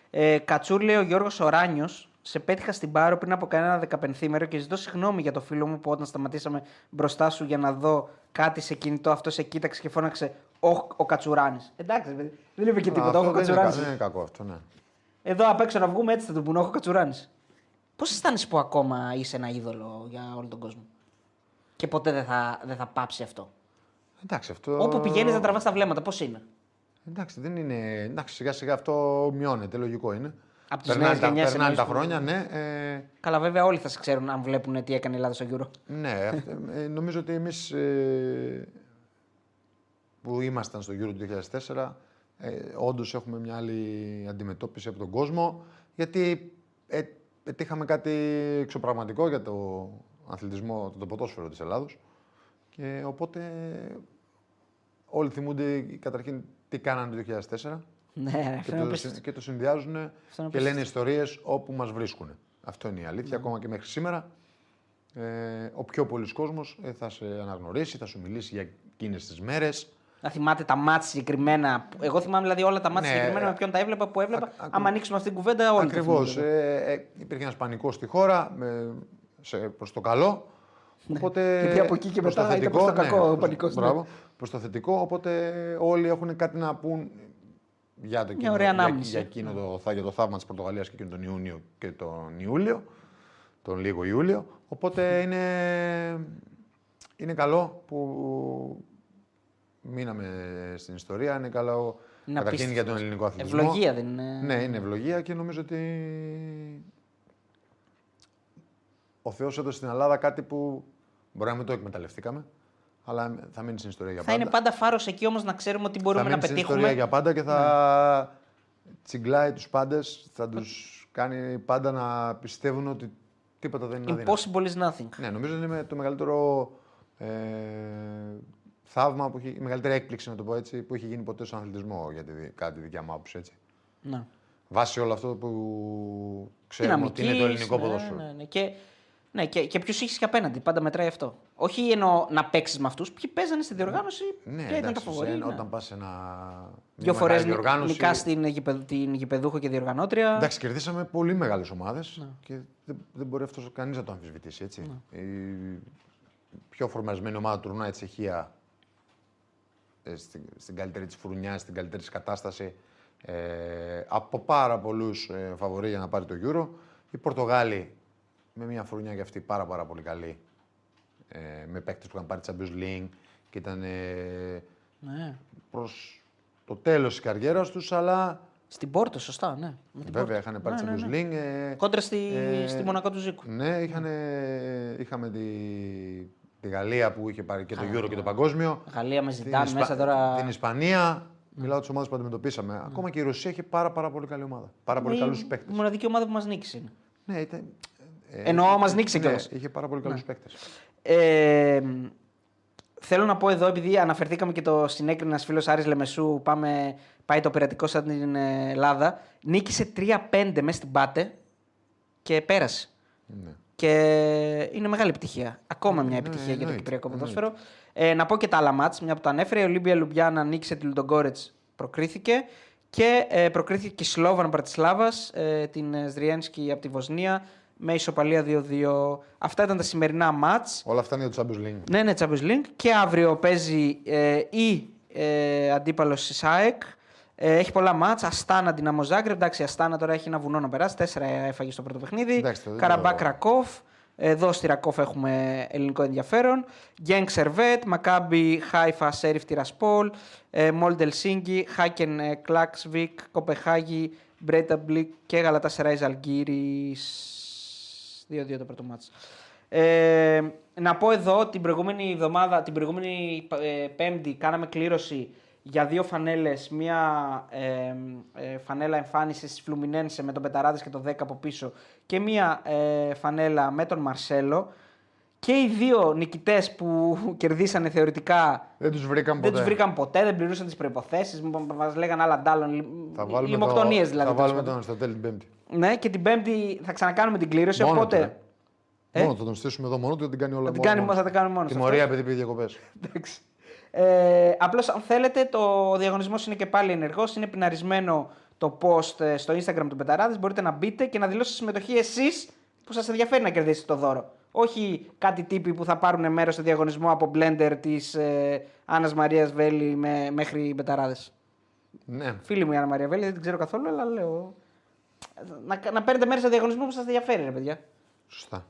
Ε, Κατσούρ λέει ο Γιώργος Οράνιος. Σε πέτυχα στην Πάρο πριν από κανένα δεκαπενθήμερο και ζητώ συγγνώμη για το φίλο μου που όταν σταματήσαμε μπροστά σου για να δω κάτι σε κινητό, αυτός σε κοίταξε και φώναξε Όχ, ο Κατσουράνης. Εντάξει, ρε παιδί, δεν είπε και τίποτα. Αυτό Όχι, ο δεν, είναι, κα- Κατσουράνη. δεν είναι κακό αυτό, ναι. Εδώ απ' έξω να βγούμε έτσι θα τον πούνε Όχι, ο Κατσουράνης. Πώς αισθάνεσαι που ακόμα είσαι ένα είδωλο για όλο τον κόσμο; Και ποτέ δεν θα, δεν θα πάψει αυτό; Εντάξει, αυτό... Όπου πηγαίνεις να τραβάς τα βλέμματα, πώς είναι; Εντάξει, δεν είναι... Εντάξει, σιγά σιγά αυτό μειώνεται, λογικό είναι. Απ' τις περνάνε νέες τα, γενιές περνάνε τα εννοείς που- χρόνια, ναι. Ε, Καλά, βέβαια όλοι θα σε ξέρουν αν βλέπουν τι έκανε η Ελλάδα στο Euro. ναι, αυτό- ε, νομίζω ότι εμείς ε, που ήμασταν στο Euro του 2004, ε, όντως έχουμε μια άλλη αντιμετώπιση από τον κόσμο, γιατί ε, πετύχαμε κάτι εξωπραγματικό για το αθλητισμό, το ποδόσφαιρο της Ελλάδος. Και οπότε όλοι θυμούνται καταρχήν τι κάνανε το 2004 Ναι, και αυτό είναι το, απίστευτο. και το συνδυάζουν είναι και απίστευτο. λένε ιστορίες όπου μας βρίσκουν. Αυτό είναι η Ναι. αλήθεια, ακόμα και μέχρι σήμερα. Ε, ο πιο πολλής κόσμος ε, θα σε αναγνωρίσει, θα σου μιλήσει για εκείνες τις μέρες. Να θυμάται τα μάτια συγκεκριμένα. Εγώ θυμάμαι δηλαδή όλα τα μάτια Ναι, συγκεκριμένα ε, με ποιον τα έβλεπα, που έβλεπα. ακ- ακ- Άμα ανοίξουμε αυτή την κουβέντα, όλοι. τα Ακριβώς. θυμούνται. Ε, ε, υπήρχε ένας πανικός στη χώρα με, σε, προς το καλό. Οπότε, Ναι. Γιατί από εκεί και προς μετά το ήταν προς το κακό ο προς- πανικός, ναι. Μπράβο, προς το θετικό, οπότε όλοι έχουν κάτι να πούν για, το εκείνο, ωραία για, ανάμνηση. για, εκείνο το, θα- για το θαύμα της Πορτογαλίας και εκείνο τον Ιούνιο και τον Ιούλιο, τον λίγο Ιούλιο. Οπότε είναι, είναι καλό που μείναμε στην ιστορία, είναι καλό Είναι καταρχήν απίστευτο. για τον ελληνικό αθλητισμό. Ευλογία δεν είναι. Ναι, είναι ευλογία και νομίζω ότι ο Θεός έδωσε στην Ελλάδα κάτι που μπορεί να μην το εκμεταλλευτήκαμε, αλλά θα μείνει στην ιστορία για Θα πάντα. είναι πάντα φάρος εκεί όμως να ξέρουμε ότι μπορούμε θα να μείνει στην πετύχουμε. ιστορία για πάντα και θα Ναι. τσιγκλάει τους πάντες, θα τους κάνει πάντα να πιστεύουν ότι τίποτα δεν είναι αδύνατο. Impossible is nothing. Ναι, νομίζω ότι είναι το μεγαλύτερο ε, θαύμα, που έχει, η μεγαλύτερη έκπληξη, να το πω έτσι, που έχει γίνει ποτέ στον αθλητισμό, για τη, κατά τη δικιά μου άποψη. Έτσι. Ναι. Βάσει όλο αυτό που ξέρουμε ότι είναι το Δυναμικής, ελληνικό ναι, ποδόσφαιρο. Ναι, ναι. Και, ναι, και, και ποιου έχεις και απέναντι. Πάντα μετράει αυτό. Όχι εννοώ να παίξεις με αυτούς. Ποιοι παίζανε στη διοργάνωση Ναι, και ήταν τα εντάξει, φοβορή. σε- ναι. όταν πας σε ένα. Δύο μια φορές μεγάλη διοργάνωση. νικά στην γηπεδ- την γηπεδούχο και διοργανώτρια. Εντάξει, κερδίσαμε πολύ μεγάλες ομάδες Ναι. και δεν, δεν μπορεί αυτός κανείς να το αμφισβητήσει. Έτσι. Η πιο φορμαρισμένη ομάδα του τουρνουά η Τσεχία ε, στην, στην καλύτερη της φουρνιά, στην καλύτερη της κατάσταση. Ε, από πάρα πολλούς ε, φαβορεί για να πάρει το Euro. Οι Πορτογάλοι με μια φουρνιά και αυτή πάρα, πάρα πολύ καλή. Ε, με παίκτες που είχαν πάρει Champions League και ήταν ε, Ναι. προς το τέλος της καριέρας τους, αλλά Στην Πόρτο, σωστά, ναι. Με την βέβαια Πόρτο. είχαν πάρει Ναι, ναι, Champions ναι. League. ε, Κόντρα στη, ε, στη Μονακό του Ζήκου. Ναι, είχαν, είχαμε τη, τη Γαλλία που είχε πάρει και το Euro και το Παγκόσμιο. Γαλλία με Την, ζητάνε Ισπα- μέσα τώρα. την Ισπανία. Μιλάω τις ομάδες που αντιμετωπίσαμε. Ακόμα και η Ρωσία είχε πάρα, πάρα πολύ καλή ομάδα. Πάρα πολύ Η καλούς παίκτες. μοναδική ομάδα που μας νίκησε είναι. Ναι, ήταν. Ε, Εννοώ, μας νίκησε ναι, κιόλας. Είχε πάρα πολύ καλούς ναι. παίκτες. Ε, θέλω να πω εδώ, επειδή αναφερθήκαμε και το συνέκρινε ένας φίλος Άρης Λεμεσού, πάμε, πάει το πειρατικό σαν την ε, Ελλάδα. Νίκησε 3-5 μέσα στην Πάτε και πέρασε. Ναι. Και είναι μεγάλη επιτυχία. Ακόμα μια Ναι, επιτυχία για το εννοείται, Κυπριακό εννοείται. ποδόσφαιρο. Ε, να πω και τα άλλα μάτς, μια που το ανέφερε. Η Ολύμπια Λουμπιάννα νίκησε τη Λουντογκόρετς, προκρίθηκε. Και ε, προκρίθηκε και η Σλόβαν Μπρατισλάβα, ε, την ε, Σδριένσκι από τη Βοσνία, με ισοπαλία 2-2. Αυτά ήταν τα σημερινά ματς. Όλα αυτά είναι για το Champions League. Ναι, ναι, Champions League. Και αύριο παίζει ε, η ε, αντίπαλος της ΑΕΚ. Ε, έχει πολλά ματς. Αστάνα Δυναμό Ζάγκρεπ. Εντάξει, η Αστάνα τώρα έχει ένα βουνό να περάσει. Τέσσερα έφαγε στο πρώτο παιχνίδι. Εντάξει, το δεν Καραμπάγκ το- Ρακόφ. Εδώ στη Ρακόφ έχουμε ελληνικό ενδιαφέρον. Γκενκ Σερβέτ, Μακάμπι Χάιφα Σέριφ Τυρασπόλ, Μόλντε Ελσίνκι, Χάκεν ε, Κλάξβικ, Κοπεγχάγη, Μπρέινταμπλικ και Γαλατασαράι Ζαλγκίρις. 2-2 το πρώτο ματς. Ε, να πω εδώ την προηγούμενη εβδομάδα, την προηγούμενη ε, Πέμπτη, κάναμε κλήρωση για δύο φανέλες. Μία ε, ε, φανέλα εμφάνισης τη Φλουμινένσε με τον Πεταράδε και το 10 από πίσω και μία ε, φανέλα με τον Μαρσέλο. Και οι δύο νικητές που κερδίσανε θεωρητικά Δεν τους βρήκαν δεν ποτέ. τους βρήκαν ποτέ, δεν πληρούσαν τις προϋποθέσεις, μας λέγανε άλλα αντ' άλλων. Θα βάλουμε Λιμοκτονίες το, δηλαδή. Θα τέλος βάλουμε πάντων. τον Αριστοτέλη την Πέμπτη. Ναι, και την Πέμπτη θα ξανακάνουμε την κλήρωση. Μόνο οπότε. του, ρε. Ε; Μόνο θα τον στήσουμε εδώ μόνο του, θα την κάνει όλα Θα την μόνος κάνει- μόνος θα τα κάνουμε μόνος Τιμωρία αυτός. επειδή πήγε διακοπές. Εντάξει. Ε, Απλώς, αν θέλετε, ο διαγωνισμός είναι και πάλι ενεργός. Είναι πιναρισμένο το post ε, στο Instagram του Πεταράδε. Μπορείτε να μπείτε και να δηλώσετε συμμετοχή εσείς που σας ενδιαφέρει να κερδίσετε το δώρο. Όχι κάτι τύποι που θα πάρουν μέρος στο διαγωνισμό από blender της ε, Άννας Μαρίας Βέλη με, μέχρι Πεταράδε. Ναι. Φίλη μου η Άννα Μαρία Βέλη, δεν την ξέρω καθόλου, αλλά λέω. Να, να παίρνετε μέρος στο διαγωνισμό που σας ενδιαφέρει, ρε παιδιά. Σωστά.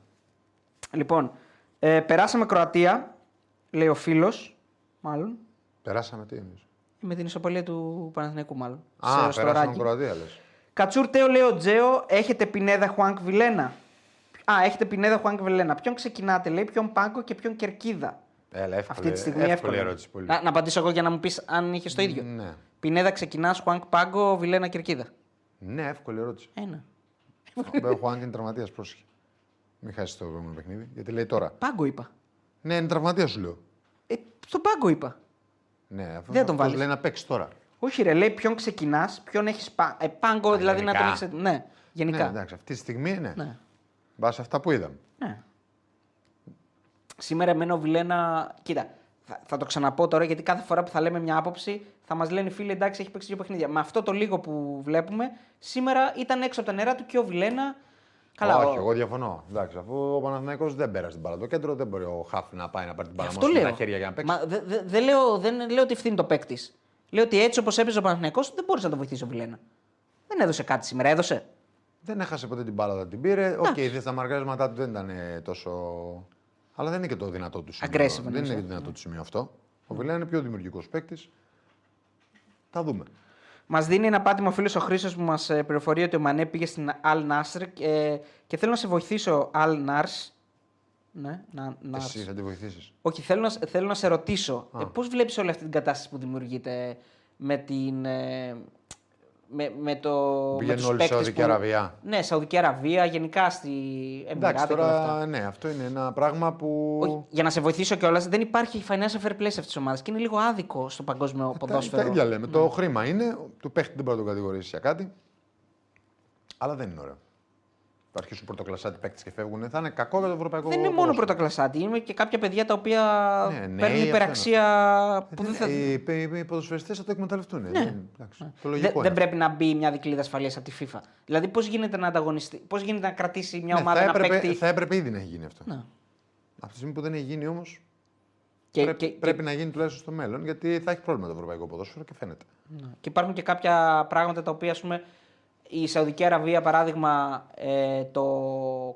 Λοιπόν, ε, περάσαμε Κροατία, λέει ο φίλος, μάλλον. Περάσαμε τι εμεί. Με την ισοπαλία του Παναθηναϊκού, μάλλον. Α, στο περάσαμε Ράκι. Κροατία λες. Κατσούρ Τέο, λέει ο Τζέο, έχετε Πινέδα Χουάνκ Βιλένα; Α, έχετε Πινέδα Χουάνκ Βιλένα. Ποιον ξεκινάτε, λέει, ποιον Πάγκο και ποιον Κερκίδα; Έλα, εύκολη, Αυτή τη στιγμή εύκολη εύκολο. ερώτηση πολύ. Να, να απαντήσω εγώ για να μου πεις αν είχες το ίδιο. Ναι. Πινέδα ξεκινάς, Χουάνκ Πάγκο, Βιλένα Κερκίδα. ναι, εύκολη ερώτηση. Ένα. Ο Χουάνκ είναι τραυματίας, πρόσεχε. Μην χάσεις το επόμενο παιχνίδι. Γιατί λέει τώρα. Πάγκο είπα. Ναι, είναι τραυματίας σου λέω. Ε, στον πάγκο είπα. Ναι, αυτό Δεν τον αυτός βάλεις. λέει να παίξεις τώρα. Όχι, ρε, λέει ποιον ξεκινάς, ποιον έχεις πα... ε, πάγκο, δηλαδή να τον γενικά. έχει. Ναι, γενικά. Ναι, εντάξει, αυτή τη στιγμή ναι. Ναι. Βάσει αυτά που είδαμε. Ναι. Σήμερα εμένα ο Βιλένα. Κοίτα, θα, θα το ξαναπώ τώρα γιατί κάθε φορά που θα λέμε μια άποψη θα μας λένε οι φίλοι εντάξει έχει παίξει δύο παιχνίδια. Με αυτό το λίγο που βλέπουμε, σήμερα ήταν έξω από τα νερά του και ο Βιλένα. Καλά, Όχι, ο- εγώ διαφωνώ. Εντάξει, αφού ο Παναθηναϊκός δεν πέρασε την μπάλα στο κέντρο, δεν μπορεί ο Χαφ να πάει να πάρει την μπάλα αυτό μόνο με λέω. τα χέρια για να παίξει. Μα, δε- δε- δεν λέω, δεν λέω ότι ευθύνει το παίκτης. Λέω ότι έτσι όπως έπαιζε ο Παναθηναϊκός δεν μπορούσε να το βοηθήσεις ο Βιλένα. Δεν έδωσε κάτι σήμερα, έδωσε. Δεν έχασε ποτέ την μπάλα, δεν την πήρε. Ok, okay, τα μαρκαρίσματά του δεν ήταν ε, τόσο. Αλλά δεν είναι και το δυνατό του σημείο. Aggressive, δεν εννοείς, είναι ε. και το δυνατό του σημείο αυτό. Ο Βιλένα είναι πιο δημιουργικός παίκτης. Θα δούμε. Μας δίνει ένα πάτημα ο φίλος ο Χρήσος που μας πληροφορεί ότι ο Μανέ πήγε στην Al Nasr και, και θέλω να σε βοηθήσω, Al Nars. Ναι, να, Nars. Εσύ θα τη βοηθήσεις. Όχι, θέλω να, θέλω να σε ρωτήσω. Ε, Πώς βλέπεις όλη αυτή την κατάσταση που δημιουργείται με την. ε, με, με το. με Πηγαίνουν τους όλοι παίκτες Σαουδική που- Αραβία. Ναι, Σαουδική Αραβία, γενικά στη Εντάξει, Εμμυράτα και όλα αυτά. τώρα ναι, αυτό είναι ένα πράγμα που. Όχι, για να σε βοηθήσω κιόλας, δεν υπάρχει financial fair play σε αυτές τις ομάδες και είναι λίγο άδικο στο παγκόσμιο Τα, ποδόσφαιρο. τα ίδια λέμε. Το χρήμα είναι, του παίχτη δεν μπορεί να τον κατηγορήσει για κάτι. Αλλά δεν είναι ωραίο. Θα αρχίσουν πρωτοκλασσάτι παίκτες και φεύγουν. Θα είναι κακό για το ευρωπαϊκό Δεν είναι μόνο ποδόσφαιρο. πρωτοκλασάτη, είναι και κάποια παιδιά τα οποία Ναι, νέοι, παίρνουν αυτό υπεραξία που δεν θα. Οι, οι, οι ποδοσφαιριστές θα το εκμεταλλευτούν. Δεν, εντάξει, Το Δεν, λογικό δεν είναι. πρέπει να μπει μια δικλίδα ασφαλείας από τη FIFA. Δηλαδή, πώς γίνεται να ανταγωνιστεί, πώς γίνεται να κρατήσει μια Ναι, ομάδα θα, να έπρεπε, παίκτη. θα έπρεπε ήδη να έχει γίνει αυτό. Ναι. Από τη στιγμή που δεν έχει γίνει όμως, Και, πρέπει, και, πρέπει να γίνει τουλάχιστον στο μέλλον γιατί θα έχει πρόβλημα το ευρωπαϊκό ποδόσφαιρο και φαίνεται. Ναι. Και υπάρχουν και κάποια πράγματα τα οποία, ας πούμε, η Σαουδική Αραβία, παράδειγμα, ε, το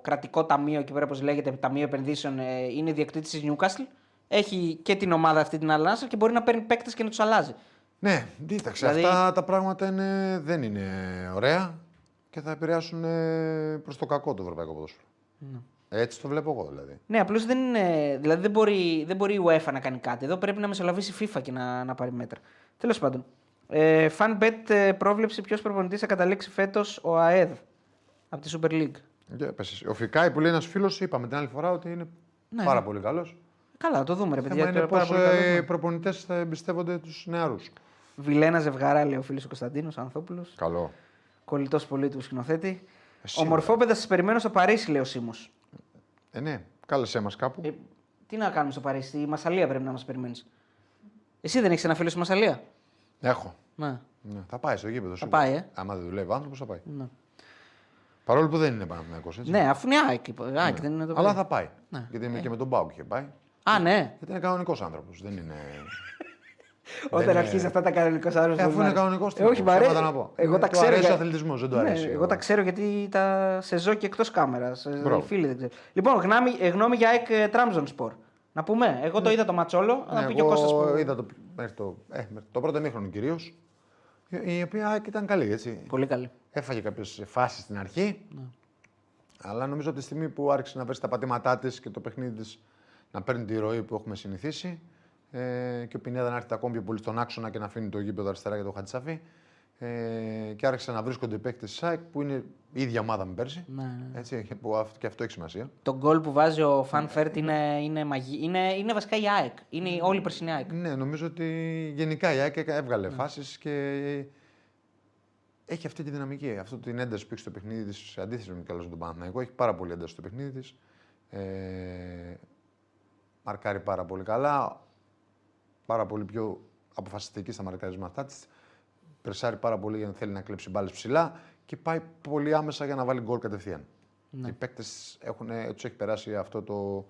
κρατικό ταμείο, εκεί πέρα όπως λέγεται, ταμείο επενδύσεων, ε, είναι διεκτήτης της Newcastle. Έχει και την ομάδα αυτή την Al-Nassr και μπορεί να παίρνει παίκτες και να τους αλλάζει. Ναι, κοίταξε. Δηλαδή- Αυτά τα πράγματα είναι, δεν είναι ωραία και θα επηρεάσουν προς το κακό το ευρωπαϊκό ποδόσφαιρο. Ναι. Έτσι το βλέπω εγώ δηλαδή. Ναι, απλώς δεν είναι. Δηλαδή δεν μπορεί, δεν μπορεί η UEFA να κάνει κάτι. Εδώ πρέπει να μεσολαβήσει η FIFA και να, να πάρει μέτρα. Τέλος πάντων. Ε, FanBet ε, πρόβλεψε ποιος προπονητής θα καταλήξει φέτος ο ΑΕΔ από τη Super League. Για πες εσύ. Ο Φικάη που λέει ένας φίλος, είπαμε την άλλη φορά ότι είναι Ναι, πάρα ναι. πολύ καλός. Καλά, το δούμε, ρε παιδιά. Θέμα είναι είναι πάρα πώς πολύ καλός, ναι. οι προπονητές θα εμπιστεύονται τους νεαρούς. Βιλένα ζευγαρά, λέει ο φίλος ο Κωνσταντίνος Ανθόπουλος. Καλό. Κολλητός πολύ του σκηνοθέτη. σίγουρα. Ομορφόπεδα σας περιμένω στο Παρίσι, λέει ο Σίμω. Ε, ναι, κάλεσέ μας κάπου. Ε, τι να κάνουμε στο Παρίσι, στη Μασαλία πρέπει να μας περιμένεις. Εσύ δεν έχεις ένα φίλο στη Μασαλία; Έχω. Ναι. Ναι, θα πάει στο γήπεδο. σίγουρα. πάει, ε. Άμα δεν δουλεύει ο άνθρωπος, θα πάει. ναι. Παρόλο που δεν είναι Παναθυνακό. Ναι, αφού είναι ΑΕΚ. είπα. ΑΕΚ δεν είναι το Αλλά παιδί. θα πάει. Ναι. Γιατί και με τον Μπάουκ είχε πάει. Α, ναι. Γιατί είναι κανονικός άνθρωπος. Δεν είναι. Όταν Δεν αρχίζει είναι- αυτά τα κανονικός άρρωστο. Ε, αφού είναι κανονικός Ε, όχι, τύπος, μ' αρέσει. ψέματα να πω. Εγώ Ε, τα του ξέρω. αρέσει ο για- αθλητισμός, δεν του Ναι, αρέσει Εγώ ο- τα ξέρω γιατί τα σε ζω και εκτός κάμερας. Μπράβο. Οι φίλοι δεν ξέρω. Λοιπόν, γνώμη, ε, γνώμη για ΑΕΚ Τραμζον Σπορ. Να πούμε. Εγώ το είδα το ματσόλο. Να Ναι, πει και ο Κώστας εγώ που- είδα το, μέχρι το, ε, μέχρι το πρώτο μήχρονο κυρίως. Η οποία ήταν καλή, έτσι. Πολύ καλή. Έφαγε κάποιες φάσεις στην αρχή. Ναι. Αλλά νομίζω από τη στιγμή που άρχισε να βρει τα πατήματά της και το παιχνίδι της να παίρνει τη ροή που έχουμε συνηθίσει ε, και ο Πινέδα να έρχεται ακόμη πιο πολύ στον άξονα και να αφήνει το γήπεδο αριστερά για το Χατσαφή. Ε, και άρχισαν να βρίσκονται οι παίκτες της ΣΑΕΚ που είναι η ίδια ομάδα με πέρσι. Ναι, ναι. Έτσι, που αυ- και αυτό έχει σημασία. Το γκολ που βάζει ο Φαν Φέρτ είναι, είναι, μαγι... είναι, είναι βασικά η ΑΕΚ. Είναι η όλη η περσινή ΑΕΚ. Ναι, νομίζω ότι γενικά η ΑΕΚ έβγαλε φάσεις και έχει αυτή τη δυναμική, αυτή την ένταση που έχει στο παιχνίδι της, σε αντίθεση με τον τον Παναθηναϊκό. Έχει πάρα πολύ ένταση στο παιχνίδι της. Ε, μαρκάρει πάρα πολύ καλά. Πάρα πολύ πιο αποφασιστική στα μαρκαρίσματά της. Περσάρει πάρα πολύ για να θέλει να κλέψει μπάλες ψηλά και πάει πολύ άμεσα για να βάλει γκολ κατευθείαν. Οι παίκτες τους έχει περάσει αυτό το.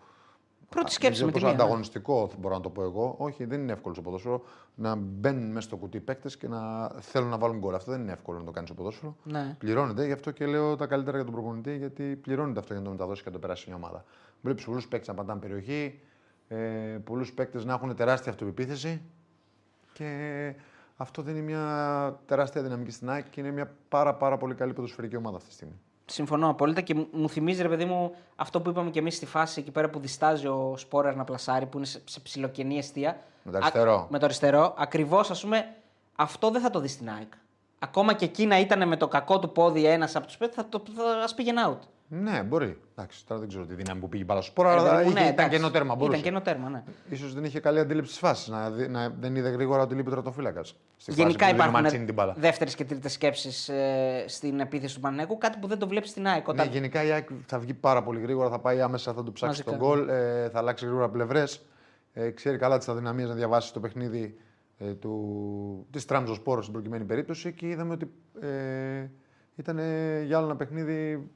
Πρώτη Α, σκέψη δεν με ξέρω τη πόσο μία, ναι. ανταγωνιστικό μπορώ να το πω εγώ. Όχι, δεν είναι εύκολο στο ποδόσφαιρο να μπαίνουν μέσα στο κουτί παίκτες και να θέλουν να βάλουν γκολ. Αυτό δεν είναι εύκολο να το κάνεις στο ποδόσφαιρο. Ναι. Πληρώνεται, γι' αυτό και λέω τα καλύτερα για τον προπονητή, γιατί πληρώνεται αυτό για να το μεταδώσει και να το περάσει μια ομάδα. Βλέπεις πολλούς παίκτες να πατάνε περιοχή, ε, πολλούς παίκτες να έχουν τεράστια αυτοπεποίθηση και αυτό δίνει μια τεράστια δυναμική στην ΑΕΚ και είναι μια πάρα, πάρα πολύ καλή ποδοσφαιρική ομάδα αυτή τη στιγμή. Συμφωνώ απόλυτα και μου- μου θυμίζει, ρε παιδί μου, αυτό που είπαμε και εμείς στη φάση εκεί πέρα που διστάζει ο Σπόρερ να πλασάρει, που είναι σε, σε ψηλοκενή αιστεία. Με το αριστερό. Α, με το αριστερό. Ακριβώς, ας πούμε, αυτό δεν θα το δει στην ΑΕΚ. Ακόμα και εκεί να ήταν με το κακό του πόδι ένας από τους πέντε, θα το θα, ας πήγαινε out. Ναι, μπορεί. Εντάξει, τώρα δεν ξέρω τη δύναμη που πήγε μπάλα στο σπόρο, Ε, αλλά παιδί μου, είχε- ναι, ήταν εντάξει. κενό τέρμα. Μπορούσε. Ήταν κενό τέρμα, ναι. Ίσως δεν είχε καλή αντίληψη της φάσης. Να, δει- να, δεν είδε γρήγορα ότι λείπει τρατοφύλακα. Γενικά την μπάλα. υπάρχουν δεύτερες και τρίτες σκέψεις ε, στην επίθεση του Παναγιακού, κάτι που δεν το βλέπεις στην ΑΕΚ. Ναι, Όταν... γενικά η ΑΕΚ θα βγει πάρα πολύ γρήγορα, θα πάει άμεσα, θα του ψάξει Μαζικά. τον γκολ, ε, θα αλλάξει γρήγορα πλευρές. Ε, ξέρει καλά τις αδυναμίες να διαβάσει το παιχνίδι ε, του, της Τραμζο Σπόρο στην προκειμένη περίπτωση και είδαμε ότι ε, ήταν ε, για άλλο ένα παιχνίδι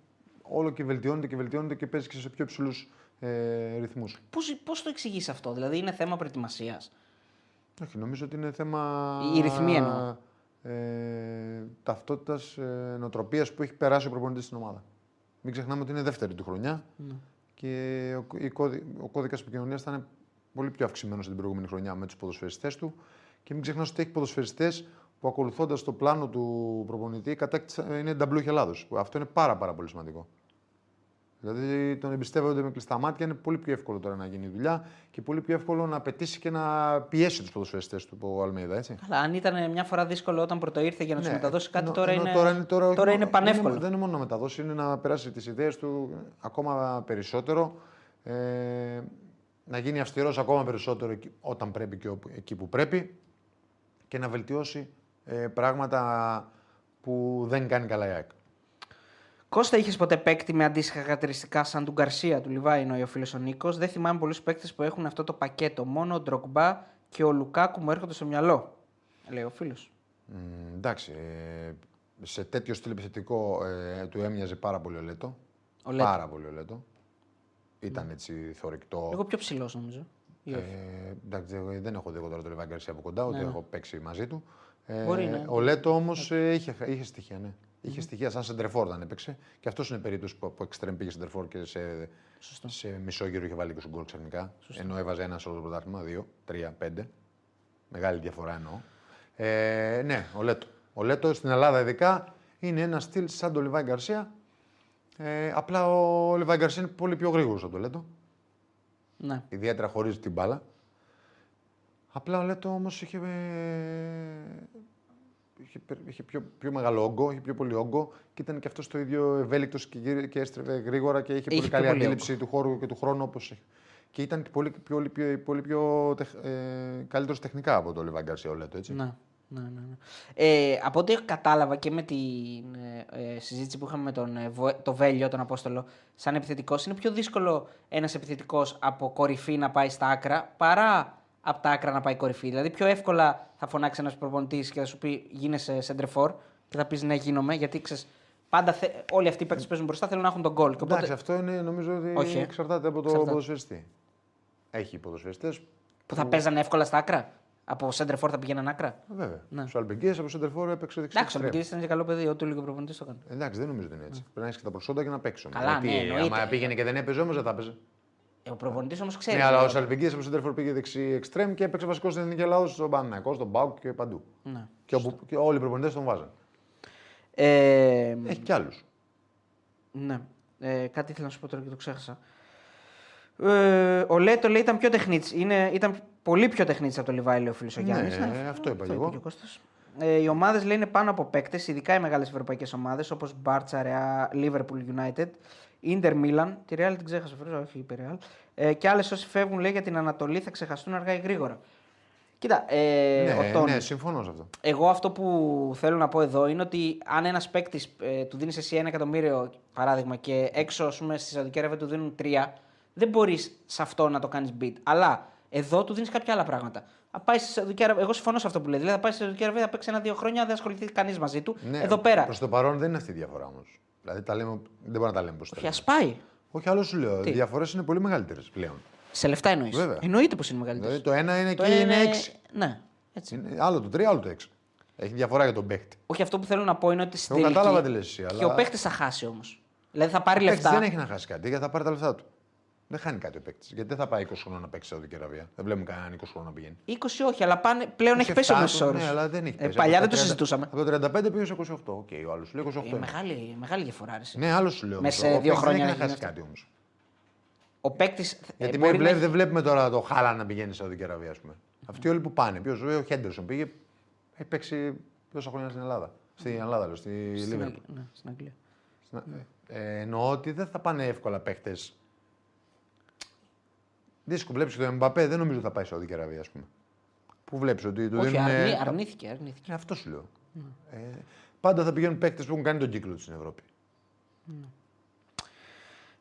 όλο και βελτιώνεται και βελτιώνεται και παίζει και σε πιο υψηλούς ε, ρυθμούς. Πώς, πώς το εξηγείς αυτό, δηλαδή είναι θέμα προετοιμασίας; Όχι, νομίζω ότι είναι θέμα. Η ρυθμή εννοώ. Ε, Ταυτότητας, ε, νοοτροπίας που έχει περάσει ο προπονητής στην ομάδα. Μην ξεχνάμε ότι είναι δεύτερη του χρονιά Ναι. και ο, η κώδη, ο κώδικας επικοινωνίας ήταν πολύ πιο αυξημένος την προηγούμενη χρονιά με τους ποδοσφαιριστές του. Και μην ξεχνάς ότι έχει ποδοσφαιριστές που ακολουθώντας το πλάνο του προπονητή κατέκτησαν, είναι νταμπλούχοι Ελλάδος. Αυτό είναι πάρα, πάρα πολύ σημαντικό. Δηλαδή τον εμπιστεύονται με κλειστά μάτια. Είναι πολύ πιο εύκολο τώρα να γίνει η δουλειά και πολύ πιο εύκολο να απαιτήσει και να πιέσει τους ποδοσφαιριστές του ο Αλμέιδα. Έτσι. Αλλά αν ήταν μια φορά δύσκολο όταν πρωτοήρθε για να τους μεταδώσει κάτι, ενώ- τώρα, ενώ είναι, τώρα είναι, τώρα, όχι τώρα μόνο- είναι πανεύκολο. Δεν είναι, δεν είναι μόνο να μεταδώσει, είναι να περάσει τις ιδέες του ακόμα περισσότερο. Ε, να γίνει αυστηρός ακόμα περισσότερο εκεί- όταν πρέπει και όπου- εκεί που πρέπει και να βελτιώσει ε, πράγματα που δεν κάνει καλά η ΑΕΚ. Κώστα, είχες ποτέ παίκτη με αντίστοιχα χαρακτηριστικά σαν του Γκαρσία του Λιβάη, εννοεί ο φίλος ο Νίκος; Δεν θυμάμαι πολλούς παίκτες που έχουν αυτό το πακέτο. Μόνο ο Ντρογκμπά και ο Λουκάκου μου έρχονται στο μυαλό. Λέει ο φίλος. Μ, εντάξει, ε, σε τέτοιο στυλ επιθετικό ε, του έμοιαζε πάρα πολύ ο Λέτο. Ο Λέτο. Πάρα πολύ ο Λέτο. Ήταν έτσι θορυκτό. Εγώ πιο ψηλός νομίζω. Ή όχι. Ε, εντάξει, εγώ δεν έχω δει εγώ τώρα τον Λεβάη Γκαρσία από κοντά, ούτε Ναι, ναι. έχω παίξει μαζί του. Ε, Μπορεί, ναι. Ο Λέτο όμως είχε, είχε στοιχεία, ναι. Είχε στοιχεία σαν σεντερφόρ όταν έπαιξε. Και αυτός είναι περίπτωση που από εξτρέμ πήγε σεντερφόρ και σε, σε μισό γύρο είχε βάλει και στον γκολ ξαφνικά. Ενώ έβαζε ένα σε όλο το πρωτάθλημα, δύο, τρία, πέντε. Μεγάλη διαφορά εννοώ. Ε, ναι, ο Λέτο. Ο στην Ελλάδα ειδικά είναι ένα στυλ σαν τον Λιβάη Γκαρσία. Ε, απλά ο Λιβάη Γκαρσία είναι πολύ πιο γρήγορος από τον Λέτο Ναι. ιδιαίτερα χωρί την μπάλα. Απλά ο Λέτο όμως είχε, ε, είχε, πε- είχε πιο, πιο μεγάλο όγκο, είχε πιο πολύ όγκο και ήταν και αυτός το ίδιο ευέλικτος και, γύρι- και έστρεφε γρήγορα και είχε, Είχε πολύ πιο καλή πολύ αντίληψη του χώρου και του χρόνου όπως έχει. Και ήταν και πολύ, πολύ, πιο, πολύ πιο τεχ, ε, καλύτερος τεχνικά από τον Λεβάη Γκαρσία ο Λέτο. Έτσι. Ναι. Ναι, ναι, ναι. Ε, από ό,τι κατάλαβα και με την ε, ε, συζήτηση που είχαμε με τον ε, Βο- το Βέλιο, τον Απόστολο, σαν επιθετικός, είναι πιο δύσκολο ένας επιθετικός από κορυφή να πάει στα άκρα παρά από τα άκρα να πάει κορυφή. Δηλαδή, πιο εύκολα θα φωνάξει ένας προπονητής και θα σου πει γίνεσαι σεντρεφόρ και θα πεις ναι, γίνομαι, γιατί ξέρεις. Πάντα θε... όλοι αυτοί οι παίκτες που παίζουν μπροστά θέλουν να έχουν τον γκολ. Και οπότε- Εντάξει, αυτό είναι, νομίζω ότι Όχι, ε. εξαρτάται από το Εξαρτάται. ποδοσφαιριστή. Έχει ποδοσφαιριστές Που θα παίζανε εύκολα στα άκρα; Από center for θα πήγαιναν άκρα; Βέβαια. Ναι. Στους Αλμπεγκίε από σεντερφόρ έπαιξε δεξί. Εντάξει, ο εξτρέμ. Μπικίδη ήταν και καλό παιδί, ό,τι λίγο προπονητής το έκανε. Εντάξει, δεν νομίζω ότι είναι έτσι. Πρέπει να έχεις και τα προσόντα και να παίξεις. όμως. Καλά, Γιατί ναι, εννοείται. άμα πήγαινε και δεν έπαιζε όμως δεν θα έπαιζε. Ε, ο προπονητής όμως ξέρει. Ναι, αλλά ο δηλαδή. Σαλπιγκίδη από σεντερφόρ πήγε δεξί εξτρέμ και έπαιξε βασικός στην εθνική Ελλάδα στον Παναγιακό, στον Μπάουκ και παντού. Ναι. Και, όπου, και όλοι οι προπονητές τον βάζαν. Ε, Έχει κι άλλους. ναι. Ε, κάτι ήθελα να σου πω τώρα και το ξέχασα. Ε, ο Λέτο λέει ήταν πιο τεχνίτης. Ήταν πολύ πιο τεχνίτης από το Λιβάη, λέει ο φίλος ο Γιάννης. Ναι, αυτό είπα και εγώ. είπε και ο Κώστας. Ε, οι ομάδες λέει είναι πάνω από παίκτες, ειδικά οι μεγάλες ευρωπαϊκές ομάδες όπως Μπάρτσα, Ρεά, Liverpool United, Inter Milan. Τη Real την ξέχασα, φέρω, όχι η Real. Ε, και άλλες όσοι φεύγουν λέει για την Ανατολή θα ξεχαστούν αργά ή γρήγορα. Κοίτα, ε, ο ναι, Τόνι. ναι, συμφωνώ σε αυτό. Εγώ αυτό που θέλω να πω εδώ είναι ότι αν ένας παίκτης ε, του δίνεις εσύ ένα εκατομμύριο παράδειγμα και έξω ας πούμε, στη Σαουδική Αραβία του δίνουν τρία, δεν μπορείς σε αυτό να το κάνεις beat. Αλλά εδώ του δίνεις κάποια άλλα πράγματα. Θα πάει στη Σαουδική Αραβία, εγώ συμφωνώ σε αυτό που λέει. Δηλαδή θα πάει στη Σαουδική Αραβία, θα παίξει ένα-δύο χρόνια, δεν ασχοληθεί κανείς μαζί του. Ναι, εδώ πέρα. Προς το παρόν δεν είναι αυτή η διαφορά όμως. Δηλαδή τα λέμε, δεν μπορούμε να τα λέμε πώ Όχι, α πάει. Όχι, άλλο σου λέω. Τι; Οι διαφορές είναι πολύ μεγαλύτερες πλέον. Σε λεφτά εννοείς; Βέβαια. Εννοείται πως είναι μεγαλύτερο. Δηλαδή το ένα είναι εκεί είναι έξι. Ναι, έτσι. Είναι άλλο το τρία, άλλο το έξι. Έχει διαφορά για τον παίχτη. Όχι, αυτό που θέλω να πω είναι ότι στην Εγώ τελική. κατάλαβα τι λες εσύ, αλλά- Και ο παίχτης θα χάσει όμως. Δηλαδή θα πάρει Ο παίκτης λεφτά. δεν έχει να χάσει κάτι γιατί θα πάρει τα λεφτά του. Δεν χάνει κάτι ο παίκτης. Γιατί δεν θα πάει 20 χρόνια να παίξει στη Σαουδική Αραβία. Δεν βλέπουμε κανέναν 20 χρόνια να πηγαίνει. 20 όχι, αλλά πάνε, πλέον έχει πέσει ο 27 μέσος όρος. Ναι, αλλά δεν έχει Ε, πέσει. παλιά Από δεν τα το 30 συζητούσαμε. Από το 35 πήγε σε 28. Οκ, ο άλλο σου λέει 28. Ε, είναι. μεγάλη, μεγάλη διαφορά. Αρέσει. Ναι, άλλος σου λέω. Μέσα όμως. σε Ο δύο παίκτης χρόνια δεν έχει να να χάσεις γίνει κάτι όμως. Ο παίκτη. Γιατί με βλέπ- δεν βλέπουμε τώρα το Χάλα να πηγαίνει στη Σαουδική Αραβία, ας πούμε. Αυτοί όλοι που πάνε. Ποιος ο Χέντερσον πήγε. Έχει παίξει πόσα χρόνια στην Ελλάδα. Στην Ελλάδα, λέω, στη Στην, Λίβερπουλ. Αγγλία- ναι, στην Αγγλία. Ε, εννοώ ότι δεν θα πάνε εύκολα παίχτε. Δύσκολο. Βλέπεις το Εμπαπέ, δεν νομίζω ότι θα πάει στη Σαουδική Αραβία, ας πούμε. Που βλέπεις ότι του Όχι, δίνουν. αρνή, αρνήθηκε. αρνήθηκε. Ε, αυτό σου λέω. Ε, πάντα θα πηγαίνουν παίκτες που έχουν κάνει τον κύκλο τους στην Ευρώπη.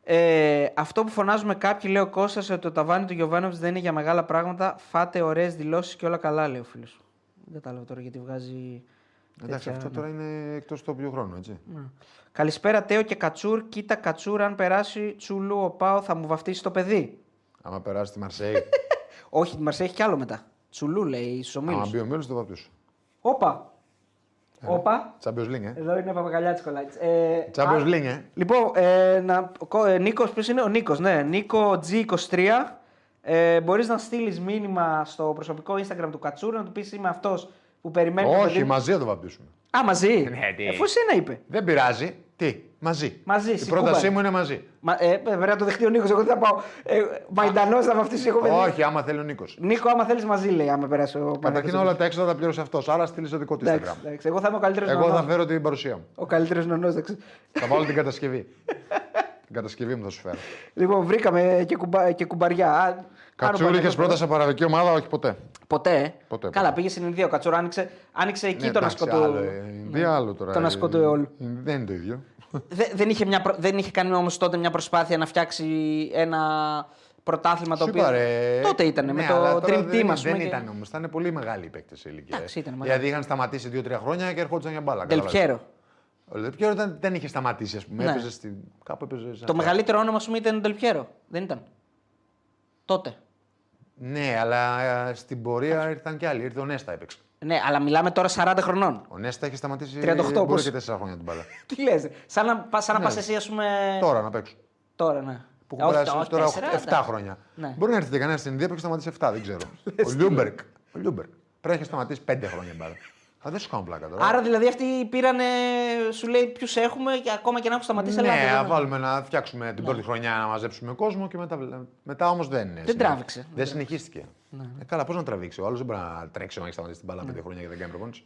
Ε, αυτό που φωνάζουμε κάποιοι, λέει ο Κώστας, ότι το ταβάνι του Γιωβάνοβιτς δεν είναι για μεγάλα πράγματα. Φάτε ωραίες δηλώσεις και όλα καλά, λέει ο φίλος. Δεν κατάλαβα τώρα γιατί βγάζει. Εντάξει, τέτοια- αυτό ναι. τώρα είναι εκτός το πιο χρόνο, έτσι. Ναι. Καλησπέρα, Τέο και Κατσούρ. Κοίτα, Κατσούρ, αν περάσει τσουλού ο Πάο, θα μου βαφτίσει το παιδί. Άμα περάσει τη Μαρσέη, Όχι, τη Μαρσέη έχει κι άλλο μετά. Τσουλού λέει στους άμα ομίλου. μπει ο Μέλο, το βαπτίσω. Όπα. Όπα. Champions League, ε. Εδώ είναι Παπαγαλιάτη Κολάκη. Ε, Champions α- League, ε. Λοιπόν, ε, να, ο, ε, Νίκος, ποιος είναι; Ο Νίκος, ναι, Νίκο G23. Ε, μπορείς να στείλεις μήνυμα στο προσωπικό Instagram του Κατσούρα να του πεις είμαι αυτός που περιμένει το παιδί Όχι, μου». μαζί θα το βαπτίσουμε. Α, μαζί. Ναι, τι. Εφού εσένα είπε. Δεν πειράζει. Τι, μαζί. Μαζί, Η σηκούβα. πρότασή μου είναι μαζί. Μα, ε, πρέπει να το δεχτεί ο Νίκος, εγώ δεν θα πάω. Ε, Μαϊντανός θα βαφτίσει, εγώ παιδί. Όχι, άμα θέλει ο Νίκος. Νίκο, άμα θέλεις μαζί, λέει, άμα περάσει ο Καταρχήν Παναγιώτης. όλα τα έξοδα τα πλήρωσε αυτός. Άρα στείλεις το δικό του Εντάξει, Instagram. εντάξει, εγώ θα είμαι ο καλύτερος Εγώ θα νονός. φέρω την παρουσία μου. Ο καλύτερος νονός, εντάξει. θα βάλω την κατασκευή. την κατασκευή μου θα σου φέρω. Λοιπόν, βρήκαμε και, κουμπα, και κουμπαριά. Α, Κατσούρι Άνω και πρώτα σε παραδική ομάδα, όχι ποτέ. Ποτέ. ε. Ποτέ, Καλά, ποτέ. πήγες στην Ινδία. Ο Κατσούρα άνοιξε, άνοιξε εκεί Ναι, τον εντάξει, ασκό του. άλλο, ε, Ινδία, άλλο τώρα. Τον ε, ασκό του αιώλου. ε, Δεν είναι το ίδιο. Δε- δεν, είχε μια, προ- δεν είχε κάνει όμως τότε μια προσπάθεια να φτιάξει ένα πρωτάθλημα το Σου οποίο. είπα, ρε, Τότε ήταν με ναι, το αλλά τώρα Dream δεν, Team, ας πούμε. Δεν και- ήταν όμως. Ήταν πολύ μεγάλοι οι παίκτες σε ηλικία. Εντάξει, ήταν μεγάλοι. Δηλαδή είχαν σταματήσει 2-3 χρόνια και ερχόντουσαν για μπάλα. Del καταλάβες. Piero. Ο Del Piero δεν, δεν είχε σταματήσει, ας πούμε. Ναι. Έπαιζε στην... Κάπου έπαιζε. σε Το αυτά. μεγαλύτερο όνομα, ας πούμε, ήταν ο Del Piero. Δεν ήταν; Τότε. Ναι, αλλά ε, στην πορεία ήρθαν κι άλλοι. Ήρθε ο Νέστα έπαιξε. Ναι, αλλά μιλάμε τώρα 40 χρονών. Ο Νέστα είχε σταματήσει 38 μπορεί πώς. και 4 χρόνια την μπάλα. Τι λες, σαν να, πας- σαν να Ναι. πας εσύ, ας πούμε. Τώρα να παίξω. Τώρα, ναι. Που Ε, έχουν όχι, περάσει όχι, τώρα τέσσερα, 7 εντάξει. χρόνια. Ναι. Μπορεί να έρθει κανένας στην Ινδία που έχει σταματήσει 7, δεν ξέρω. ο Λιούνγκμπεργκ. Ο Λιούνγκμπεργκ. Πρέπει να έχει σταματήσει 5 χρόνια μπάλα. Α, δεν σου κάνω πλάκα τώρα. Άρα δηλαδή αυτοί πήρανε, σου λέει ποιους έχουμε και ακόμα και να έχουν σταματήσει. ναι, ελάτε εδώ. να βάλουμε να φτιάξουμε την πρώτη χρονιά να μαζέψουμε κόσμο και μετά, μετά όμως δεν. συνεχ- τράβηξε. Δεν συνεχίστηκε. Ε, καλά, πώς να τραβήξει; Ο άλλος δεν μπορεί να τρέξει όταν έχει σταματήσει την μπάλα 5 χρόνια και δεν κάνει προπόνηση.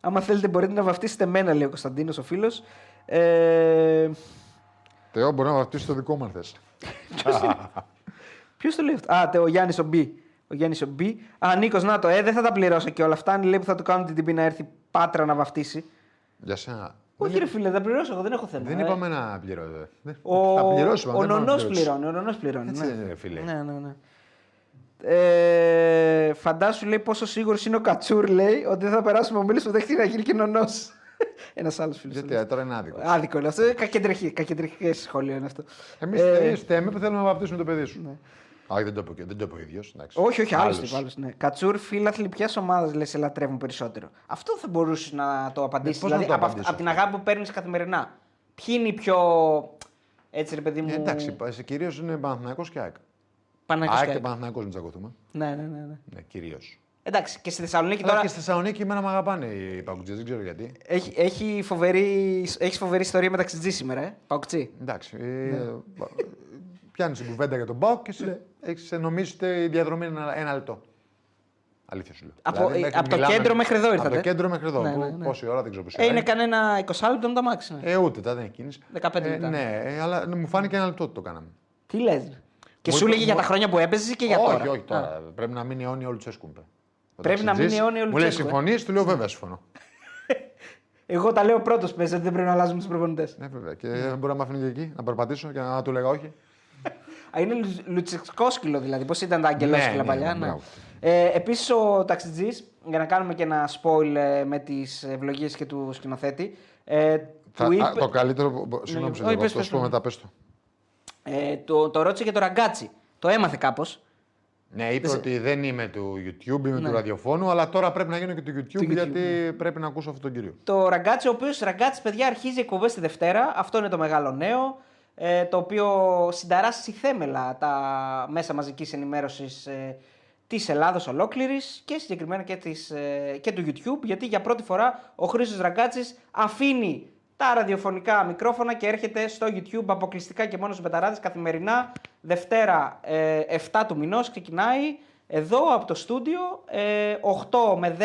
Άμα θέλετε μπορείτε να βαφτίσετε μένα, λέει ο Κωνσταντίνος ο φίλος. Ε, Θεό, μπορεί να βαφτίσει το δικό μου αν θες. Ποιος το λέει αυτό; Α, τε, ο Γιάννης ο Μπι. Ο Γιάννης ο Μπι. Α, Νίκος, να το, ε, δεν θα τα πληρώσω και όλα αυτά. Αν λέει που θα του κάνουν την τιμή να έρθει πάτρα να βαφτίσει. Για σένα. Όχι, ρε φίλε, θα πληρώσω εγώ, δεν έχω θέμα. Δεν ε. είπαμε να πληρώσουμε. Ο, Θα πληρώσουμε. ο δεν είπαμε να νονός πληρώσεις. πληρώνει. Ο νονός πληρώνει. Έτσι ναι. είναι, ρε φίλε. Ναι, ναι, ναι. Ε, φαντάσου λέει πόσο σίγουρος είναι ο Κατσούρ λέει ότι δεν θα περάσουμε ο Μίλης που δέχτηκε να γίνει και νονό. Ένας άλλος φίλος. Γιατί ε, τώρα είναι άδικος. Άδικο είναι αυτό. Κακεντρεχή, κακεντρεχικές σχόλιο είναι αυτό. Εμείς Ε, φταίμε που θέλουμε να βαπτίσουμε το παιδί σου. Όχι, δεν το είπε, δεν το είπε ο ίδιος. Όχι, όχι, άλλος τύπος. Άλλος, ναι. Κατσούρ, φίλαθλοι ποια ομάδας λε σε λατρεύουν περισσότερο. Αυτό θα μπορούσες να το απαντήσεις. πώς να δηλαδή, το από, απαντήσω από την αυτό; αγάπη που παίρνεις καθημερινά. Ποιοι είναι οι πιο. Έτσι, ρε παιδί μου. Ε, εντάξει, κυρίως είναι Παναθηναϊκός και ΑΕΚ. Παναγιώτης ΑΕΚ και- και Παναθηναϊκός μην τσακωθούμε. Ναι, ναι, ναι. ναι. Ναι, κυρίως. Εντάξει, και στη Θεσσαλονίκη Αλλά τώρα και στη Θεσσαλονίκη εμένα με αγαπάνε οι παγκοτζέ, δεν ξέρω γιατί. έχει, έχει, φοβερή, έχεις φοβερή ιστορία μεταξύ Τζι σήμερα, ε. Παουκτσί. Εντάξει. Ναι. Ε, Πιάνεις την κουβέντα για τον Μπάουκ και εσύ έχεις νομίζεις ότι η διαδρομή είναι ένα, ένα λεπτό. Αλήθεια σου λέω. Από- μέχρι από το μιλάμε- κέντρο μέχρι εδώ Από ήρθατε. το κέντρο μέχρι εδώ. Ναι, Πού- ναι, ναι. Πόση ώρα δεν ξέρω πόση Ε, ώρα είναι κανένα 20 λεπτό με τα μάξι. Ναι. Ε, ούτε τα δεν έχει κίνηση. 15 λεπτά. Ε, ναι, ε, αλλά μου φάνηκε ένα λεπτό ότι το κάναμε. Τι λες. Και Μου σου είπε- λέγε για μου- τα χρόνια που έπαιζες και για όχι, τώρα. όχι τώρα. Πρέπει να μείνει αιώνιο ο Λουτσέσκου. είπε. Ο Πρέπει να ταξιτζής μείνει αιώνιο ο Μου λέει Λουτσέσκου, ε. συμφωνείς, του λέω βέβαια συμφωνώ. Εγώ τα λέω πρώτος πες ότι δεν πρέπει να αλλάζουμε του προπονητές. Ναι, βέβαια. Και δεν μπορεί να με αφήνει και εκεί να περπατήσω και να του λέγα όχι. Α, είναι λου- λουτσεκσκόσκυλο δηλαδή. Πώς ήταν τα αγγελόσκυλα Ναι, ναι, παλιά. ναι, Ναι, μπράβο. Ε, Επίσης ο ταξιτζής, για να κάνουμε και ένα spoil ε, με τις ευλογίες και του σκηνοθέτη. Ε, Θα- του α, είπε, το καλύτερο. Συγγνώμη, όχι, σε διακόπτω, πες, θα πες, σου πω ναι. μετά, πες το. Ε, το, το ρώτησε για το ραγκάτσι. Το έμαθε κάπως. Ναι, είπε Δεν- ότι δεν είμαι του YouTube, είμαι Ναι. του ραδιοφώνου, αλλά τώρα πρέπει να γίνω και του YouTube, YouTube, ναι. γιατί πρέπει να ακούσω αυτόν τον κύριο. Το ραγκάτσι, ο οποίος ραγκάτσι, παιδιά, αρχίζει εκπομπές τη Δευτέρα. Αυτό είναι το μεγάλο νέο. Ε, το οποίο συνταράσσει θέμελα τα μέσα μαζικής ενημέρωσης ε, της Ελλάδα ολόκληρης και συγκεκριμένα και, της, ε, και του YouTube. Γιατί για πρώτη φορά ο Χρήσο Ραγκάτσης αφήνει τα ραδιοφωνικά μικρόφωνα και έρχεται στο YouTube αποκλειστικά και μόνος στου μπεταράδες καθημερινά. Δευτέρα ε, 7 του μηνός ξεκινάει εδώ από το στούντιο ε, 8 με 10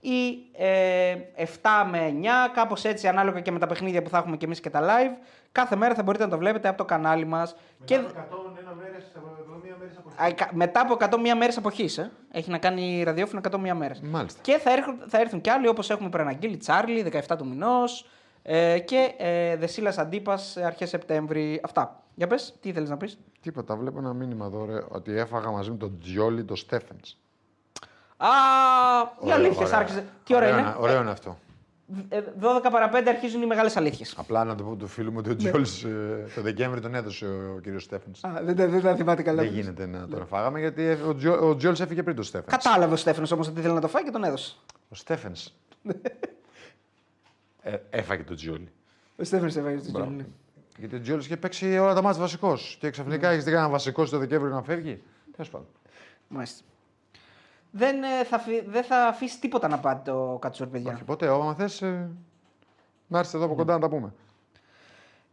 ή ε, 7 με 9, κάπως έτσι ανάλογα και με τα παιχνίδια που θα έχουμε και εμείς και τα live. Κάθε μέρα θα μπορείτε να το βλέπετε από το κανάλι μας. Και... Μετά από 101 μέρες, 71 μέρες από Α, κα- Μετά από 101 μέρες αποχής, ε. έχει να κάνει ραδιόφωνο 101 μέρες. Μάλιστα. Και θα έρθουν, θα έρθουν κι άλλοι όπως έχουμε προαναγγείλει, Τσάρλι, 17 του μηνός ε, και ε, Δεσίλας Αντίπας ε, αρχές Σεπτέμβρη. Αυτά. Για πες, τι ήθελες να πεις; Τίποτα, βλέπω ένα μήνυμα εδώ ρε, ότι έφαγα μαζί με τον Τζιόλι το Στέφενς. Α, οι αλήθειες άρχισε. Τι ώρα είναι. Ωραίο είναι αυτό. Ε, 12 παρα 5 αρχίζουν οι μεγάλες αλήθειες. Απλά να το πω του φίλου μου ότι ο Τζιόλις το Δεκέμβρη τον έδωσε ο κύριος Στέφενς. Α, δεν, τα- δεν τα θυμάται καλά. Δεν γίνεται να τον φάγαμε γιατί ο, Τζιο, ο Τζιόλις έφυγε πριν το Στέφενς. Κατάλαβε ο Στέφανο όμως ότι ήθελε να το φάει και τον έδωσε. Ο Στέφενς. Ε, έφαγε τον Τζιόλι. Ο Στέφανο έφαγε στο Μπράβο. Τζόνι. Γιατί ο Τζιόλις είχε παίξει όλα τα μάτια βασικός. Και ξαφνικά έχεις δει κανένα βασικός το Δεκέμβριο να φεύγει. Τέλος πάντων. Μάλιστα. Δεν, ε, θα, αφη- δεν θα αφήσει τίποτα να πάτε το Κατσούρ, παιδιά. Όχι ποτέ. Άμα θες, ε, να έρθεις εδώ από κοντά να τα πούμε.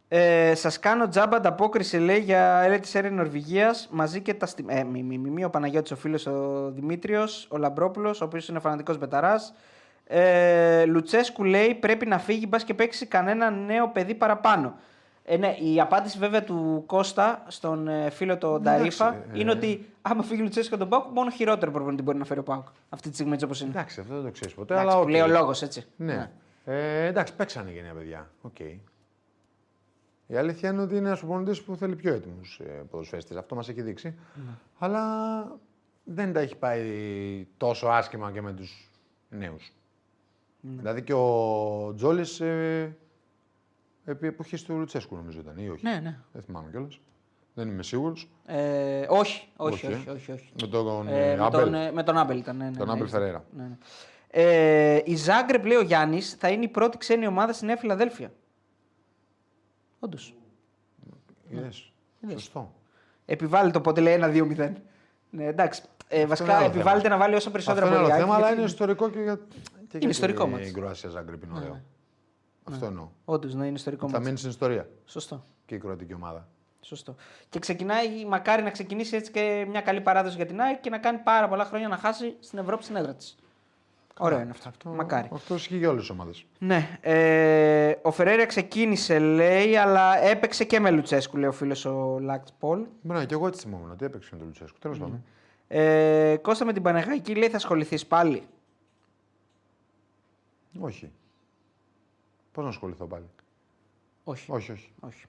Ε, Σας κάνω τζάμπα ανταπόκριση, λέει, για έλε της αίρε Νορβηγίας μαζί και τα στη... Ε, μη, μη, μη, μη, ο Παναγιώτης ο φίλος ο Δημήτριος, ο Λαμπρόπουλος, ο οποίος είναι φανατικός μπεταράς. Ε, Λουτσέσκου λέει πρέπει να φύγει, μπας και παίξει κανένα νέο παιδί παραπάνω. Ε, ναι, η απάντηση βέβαια του Κώστα στον ε, φίλο τον Εντάξει, Νταρίφα ε, είναι ότι άμα φύγει ο Λουτσέσκου από τον ΠΑΟΚ, μόνο χειρότερο προπονητή μπορεί να φέρει ο ΠΑΟΚ. Αυτή τη στιγμή έτσι όπως είναι. Εντάξει, αυτό δεν το ξέρεις ποτέ. Εντάξει, αλλά που οκ. λέει ο λόγος, έτσι. Ναι. Ε, εντάξει, παίξανε και νέα παιδιά. Οκ. Η αλήθεια είναι ότι είναι ένας προπονητής που θέλει πιο έτοιμους ε, ποδοσφαίστες. Αυτό μας έχει δείξει. Αλλά δεν τα έχει πάει τόσο άσχημα και με τους νέους. Δηλαδή και ο Τζόλης ε, επί εποχής του Λουτσέσκου νομίζω ήταν ή όχι; Ναι, ναι. Δεν θυμάμαι κιόλας. Δεν είμαι σίγουρος. Ε, όχι, όχι, Όχι, ε. όχι, όχι, όχι. Με τον Ε, ε, με, Άμπελ. τον, ε, με τον Άμπελ ήταν. Ναι, ναι, Τον ναι, Άμπελ ήρθε. Φερέιρα. Ναι, ναι. Ε, η Ζάγκρεπ, λέει ο Γιάννης, θα είναι η πρώτη ξένη ομάδα στη Νέα Φιλαδέλφια. Όντως. Είδες. Σωστό. Επιβάλλεται οπότε λέει 1-2-0. Ναι, εντάξει. Ε, βασικά άλλο επιβάλλεται θέμα. να βάλει όσο Αυτό περισσότερα είναι άλλο μπορεί. θέμα, αλλά είναι ιστορικό και για. Και για ιστορικό την μάτς. Κροασία Ζάγκρεπ είναι ωραίο. Αυτό εννοώ. Όντως, ναι, είναι ιστορικό Θα μάτς. μείνει στην ιστορία Σωστό. και η κροατική ομάδα. Σωστό. Και ξεκινάει, μακάρι να ξεκινήσει έτσι και μια καλή παράδοση για την ΑΕΚ και να κάνει πάρα πολλά χρόνια να χάσει στην Ευρώπη στην έδρα της. Ωραίο είναι αυτό. Μακάρι. Αυτό ισχύει για όλες τις ομάδες. Ναι. Ε, ο Φεραίρα ξεκίνησε, λέει, αλλά έπαιξε και με Λουτσέσκου, λέει ο φίλος ο Λάκτ Πολ. Μπράβο, και εγώ έτσι θυμόμουν ότι έπαιξε με τον Λουτσέσκου. Τέλος πάντων. Ε, Κώστα με την Πανεγάκη λέει θα ασχοληθείς πάλι. Όχι. Πώς να ασχοληθώ πάλι; Όχι. Όχι, όχι. Όχι.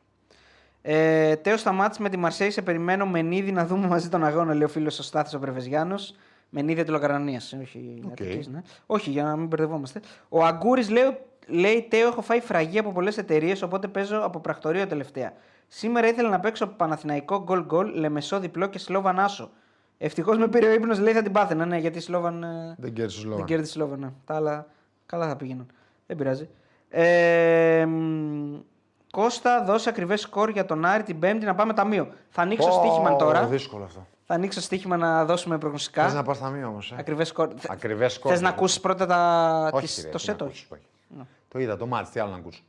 Ε, Τέο σταμάτησε με τη Μαρσέη. Σε περιμένω Μενίδη να δούμε μαζί τον αγώνα, λέει ο φίλος ο Στάθης ο Πρεβεζιάνος. Μενίδη του Λογαρανία. Όχι, Οκ. Αττικής, ναι. όχι, για να μην μπερδευόμαστε. Ο Αγκούρης λέει, λέει Τέο, έχω φάει φραγή από πολλές εταιρείες, οπότε παίζω από πρακτορείο τελευταία. Σήμερα ήθελα να παίξω Παναθηναϊκό γκολ γκολ, Λεμεσό διπλό και Σλόβαν Άσο. Ευτυχώς με πήρε ο ύπνος, λέει θα την πάθαινα. Ναι, γιατί η Σλόβαν. ε, Δεν κέρδισε δεν λόγο. κέρδισε η Σλόβαν. Ναι. Τα άλλα καλά θα πήγαιναν. Δεν πειράζει. Ε, μ, Κώστα, δώσε ακριβές σκορ για τον Άρη την Πέμπτη να πάμε ταμείο. Θα ανοίξω στοίχημα τώρα. Δύσκολο αυτό. Θα ανοίξω στοίχημα να δώσουμε Θες προγνωστικά. να πα ταμείο όμως. Ε; Ακριβές σκορ. Ακριβές σκορ. Θες να δηλαδή. ακούσεις πρώτα τα... Όχι, τις- ρε, το τι σετ, να όχι. ακούσεις, Το είδα, το μάτς, τι άλλο να ακούσω.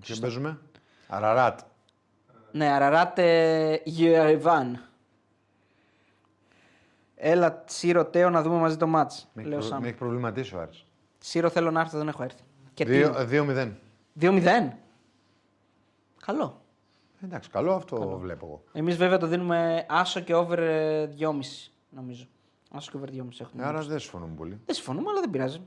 Ποιο παίζουμε; Αραράτ. Ναι, Αραράτε Γεωριβάν. Έλα, Σύρο Τέο να δούμε μαζί το μάτς. Με Λέω έχει, προ... Σάμ. με έχει προβληματίσει ο Άρης. Σύρο θέλω να έρθω, δεν έχω έρθει. Και τι Δύο- είναι; 2-0. 2-0. Καλό. Εντάξει, καλό αυτό βλέπω εγώ. Εμείς βέβαια το δίνουμε άσο και over ε, 2,5 νομίζω. Άσο και over 2,5 έχουμε. Άρα δεν συμφωνούμε πολύ. Δεν συμφωνούμε, αλλά δεν πειράζει.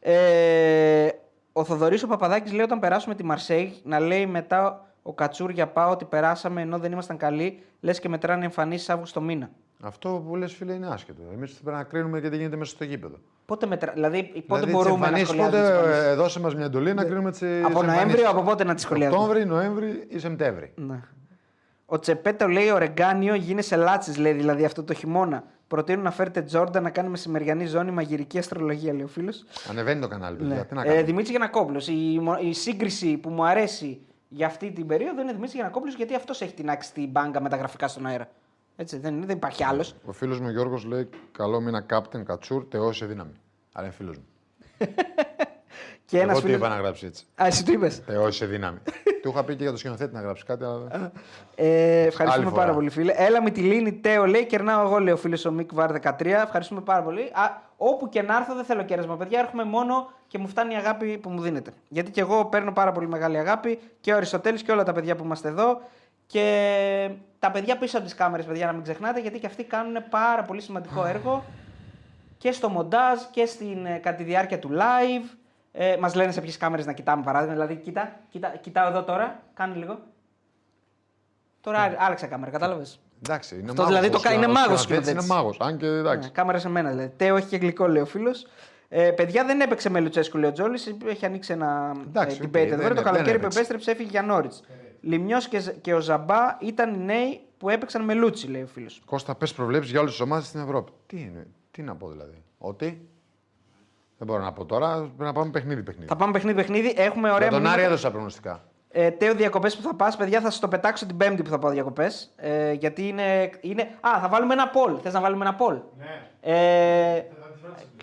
Ε, ο Θοδωρής ο Παπαδάκης λέει όταν περάσουμε τη Μαρσέη να λέει μετά ο Κατσούρ για πάω ότι περάσαμε ενώ δεν ήμασταν καλοί, λες και μετράνε εμφανίσεις Αύγουστο μήνα. Αυτό που λες, φίλε, είναι άσχετο. Εμείς πρέπει να κρίνουμε και τι γίνεται μέσα στο γήπεδο. Πότε, μετρα... δηλαδή, πότε Δηλαδή, τις μπορούμε να εμφανίσεις, σχολιάζουμε. τις Πότε εμφανίσεις; ε, δώσε μας μια εντολή να κρίνουμε τις. από Νοέμβριο, από πότε να τις σχολιάζουμε; Οκτώβρη, Νοέμβρη ή Σεπτέμβρη. Ναι. Ο Τσεπέτο λέει: Ο Ρεγκάνιο γίνεσαι λάτσες, λέει δηλαδή αυτό το χειμώνα. Προτείνω να φέρετε Τζόρντα να κάνουμε μεσημεριανή ζώνη μαγειρική αστρολογία, λέει ο φίλος. Ανεβαίνει το κανάλι, παιδιά. Ναι. Τι να Ε, κάνουμε. Δημήτρης Γιανακόπουλος. Η, μο- η σύγκριση που μου αρέσει για αυτή την περίοδο είναι Δημήτρης Γιανακόπουλος γιατί αυτός έχει τεινάξει την μπάγκα με τα γραφικά στον αέρα. Έτσι, δεν, είναι, δεν υπάρχει άλλος. Ο φίλος μου Γιώργος λέει: Καλό μήνα κάπτεν, κατσούρ, θεώσει δύναμη. Άρα είναι φίλος μου. Και ένας Εγώ τι φίλο. είπα να γράψει έτσι. Α, εσύ το είπες. Θεώσει δύναμη. Του είχα πει και για το σκηνοθέτη να γράψει κάτι, αλλά. Ε, ευχαριστούμε Άλλη πάρα φορά. πολύ, φίλε. Έλα με τη Λίνη Τέο, λέει. Κερνάω εγώ, λέει ο φίλος ο Μικ Βάρ 13. Ευχαριστούμε πάρα πολύ. Α, όπου και να έρθω, δεν θέλω κέρασμα, παιδιά. Έρχομαι μόνο και μου φτάνει η αγάπη που μου δίνετε. Γιατί και εγώ παίρνω πάρα πολύ μεγάλη αγάπη και ο Αριστοτέλης και όλα τα παιδιά που είμαστε εδώ. Και τα παιδιά πίσω από τις κάμερες, παιδιά, να μην ξεχνάτε, γιατί και αυτοί κάνουν πάρα πολύ σημαντικό έργο και στο μοντάζ και στην, ε, κατά τη διάρκεια του live. Ε, Μας λένε σε ποιες κάμερες να κοιτάμε, παράδειγμα. Δηλαδή, κοίτα, κοίτα, κοιτάω εδώ τώρα, κάνε λίγο. Τώρα Ναι. άλλαξα κάμερα, κατάλαβες. Εντάξει, είναι Αυτό μάγος, δηλαδή το ο κα- είναι σκηνα- μάγος ο σκηνοθέτης Είναι σκηνοθέτης. μάγος. Αν και εντάξει. Ναι, κάμερα σε μένα δηλαδή. Τέο έχει και γλυκό, λέει ο φίλος. Ε, παιδιά δεν έπαιξε με Λουτσέσκου, λέει ο Τζόλης. Έχει ανοίξει ένα Εντάξει, ε, ok, debate δεν εδώ. είναι- Το δεν καλοκαίρι που έπαιξε. επέστρεψε έφυγε για Νόριτς. Λημνιός και, Ζ- και ο Ζαμπά ήταν οι νέοι που έπαιξαν με Λούτσι, λέει ο φίλος. Κώστα, πες προβλέψεις για όλες τις ομάδες στην Ευρώπη. Τι είναι, τι να πω δηλαδή. Ότι. Δεν μπορώ να πω τώρα, πρέπει να πάμε παιχνίδι-παιχνίδι. Θα πάμε παιχνίδι-παιχνίδι. Έχουμε Για ωραία τον μηνύματα. Άρη έδωσα προγνωστικά. Ε, Τέο, διακοπές που θα πας, παιδιά, θα σα το πετάξω την Πέμπτη που θα πάω διακοπές. Ε, γιατί είναι, είναι. Α, θα βάλουμε ένα poll. Θες να βάλουμε ένα poll; Ναι. Ε,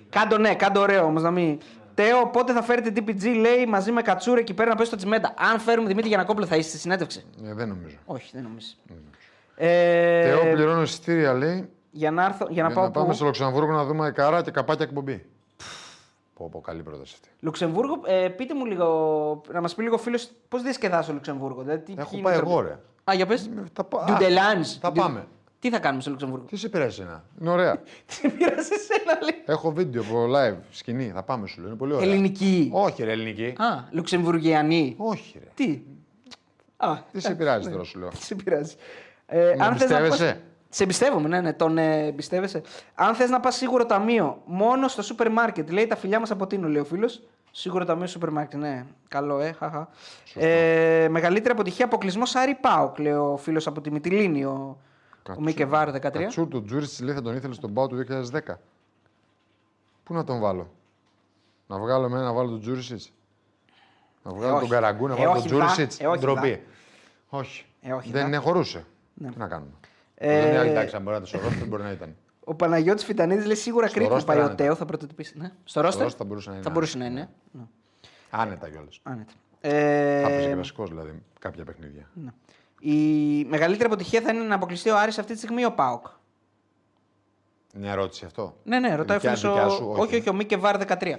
κάντο ναι, κάντο ωραίο όμως να μην. Τέο, πότε θα φέρετε DPG, λέει, μαζί με Κατσούρ εκεί πέρα να πέσει στο Τσιμέντα. Αν φέρουμε Δημήτρη Γιανακόπουλο, θα είστε στη συνέντευξη. Ε, δεν νομίζω. Όχι, δεν νομίζω. Ε, Θεό πληρώνω εισιτήρια λέει για να, έρθω, για να για πάω να πάμε πού; στο Λουξεμβούργο να δούμε καρά και καπάκια εκπομπή. Πω, πω, καλή πρόταση αυτή. Λουξεμβούργο, ε, πείτε μου λίγο, να μας πει λίγο φίλος πώς διασκεδάζεις ο Λουξεμβούργο. Δηλαδή, τι, Έχω ποιοι πάει είναι οι εγώ, τρόποι. ρε. Α, για πες. Θα πα- Του Α, Ντελάνς. Θα Ντου- πάμε. Τι θα κάνουμε στο Λουξεμβούργο; Τι σε πειράζει ένα. Είναι ωραία. Τι πήρασε εσένα, λέει. Έχω βίντεο από live, σκηνή. Θα πάμε σου λέω. Είναι πολύ ωραία. Ελληνική. Όχι, ρε, ελληνική. Α, Λουξεμβουργιανή. Όχι, ρε. Τι; Α, Τι σε πειράζει τώρα, σου λέω. τι σε πειράζει. Ε, Με αν θες να εμπιστεύεσαι; πας- Σε εμπιστεύομαι, ναι, ναι, τον ε, εμπιστεύεσαι. Αν θες να πας σίγουρο ταμείο, μόνο στο σούπερ μάρκετ, λέει τα φιλιά μας από Τίνο, λέει ο φίλος. Σίγουρο ταμείο σούπερ μάρκετ, ναι. Καλό, ε, χαχα. Ε, μεγαλύτερη αποτυχία αποκλεισμό Άρη ΠΑΟΚ, λέει ο φίλος από τη Μυτιλίνη, ο, ο Mike Var 13. Κατσούρ τον Τζούρι λέει θα τον ήθελε στον ΠΑΟ του 2010. Πού να τον βάλω; Να βγάλω εμένα να βάλω τον Τζούρισιτς. Να βγάλω όχι. τον Καραγκού να Ε, βάλω όχι, τον βα. Τζούρισιτς. Ε, όχι, Ντροπή. Όχι. Ε, όχι, δεν βα. είναι χωρούσε. Τι να κάνουμε; Ε, Δεν είναι εντάξει, αν μπορεί να το σωρώσει, δεν μπορεί να ήταν. Ο Παναγιώτης Φιτανίδης λέει σίγουρα Στο Κρήτη θα ρόστερ πάει ο άνετα. Τέο, θα πρωτοτυπήσει. Ναι. Στο ρόστερ ρόστερ θα μπορούσε να είναι Θα μπορούσε να είναι. ναι. Άνετα κιόλας. Άνετα. Ε, Θα έπαιζε και βασικός δηλαδή κάποια παιχνίδια. ναι. Η μεγαλύτερη αποτυχία θα είναι να αποκλειστεί ο Άρης αυτή τη στιγμή ο Πάοκ. Μια ερώτηση αυτό. Ναι, ναι, ρωτάει ο Δικιά- φίλος δικιά ο... σου, όχι. όχι, ο Μίκε Βάρ 13.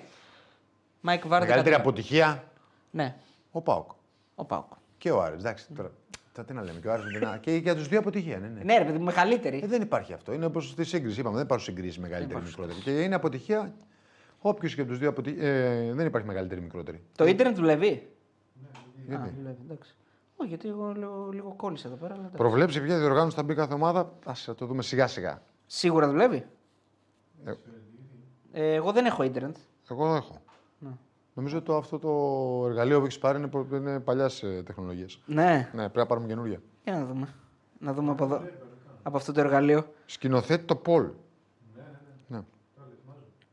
Μάικ Βάρ 13. Μεγαλύτερη αποτυχία; Ναι, ο Πάοκ. ο Πάοκ. Και ο Άρης. Εντάξει, τώρα. τώρα τι να λέμε. Και ο Άρης με την Α- Και για τους δύο αποτυχία. Ναι, ναι. Ναι, ρε παιδί μου, μεγαλύτερη. Ε, δεν υπάρχει αυτό. Είναι όπως στη σύγκριση. Είπαμε, δεν υπάρχουν συγκρίσει μεγαλύτερη ή μικρότερη. Και είναι αποτυχία. Όποιος και από τους δύο αποτυχία. Ε, δεν υπάρχει μεγαλύτερη ή μικρότερη. Το ίντερνετ δουλεύει; Γιατί; Α, δουλεύει, εντάξει. Όχι, γιατί εγώ λίγο, λίγο κόλλησα εδώ πέρα. Αλλά... εντάξει. Προβλέψει ποια διοργάνωση θα μπει κάθε ομάδα. Α το δούμε σιγά σιγά. Σίγουρα δουλεύει. Ε, Ε, εγώ δεν έχω ίντερνετ. εγώ έχω. Ναι. Νομίζω το, αυτό το εργαλείο που έχεις πάρει είναι, προ- είναι παλιάς τεχνολογία. Ναι, Ναι, πρέπει να πάρουμε καινούργια. για να δούμε. Να δούμε από εδώ. Από αυτό το εργαλείο. Σκηνοθέτει το Πολ. Ναι.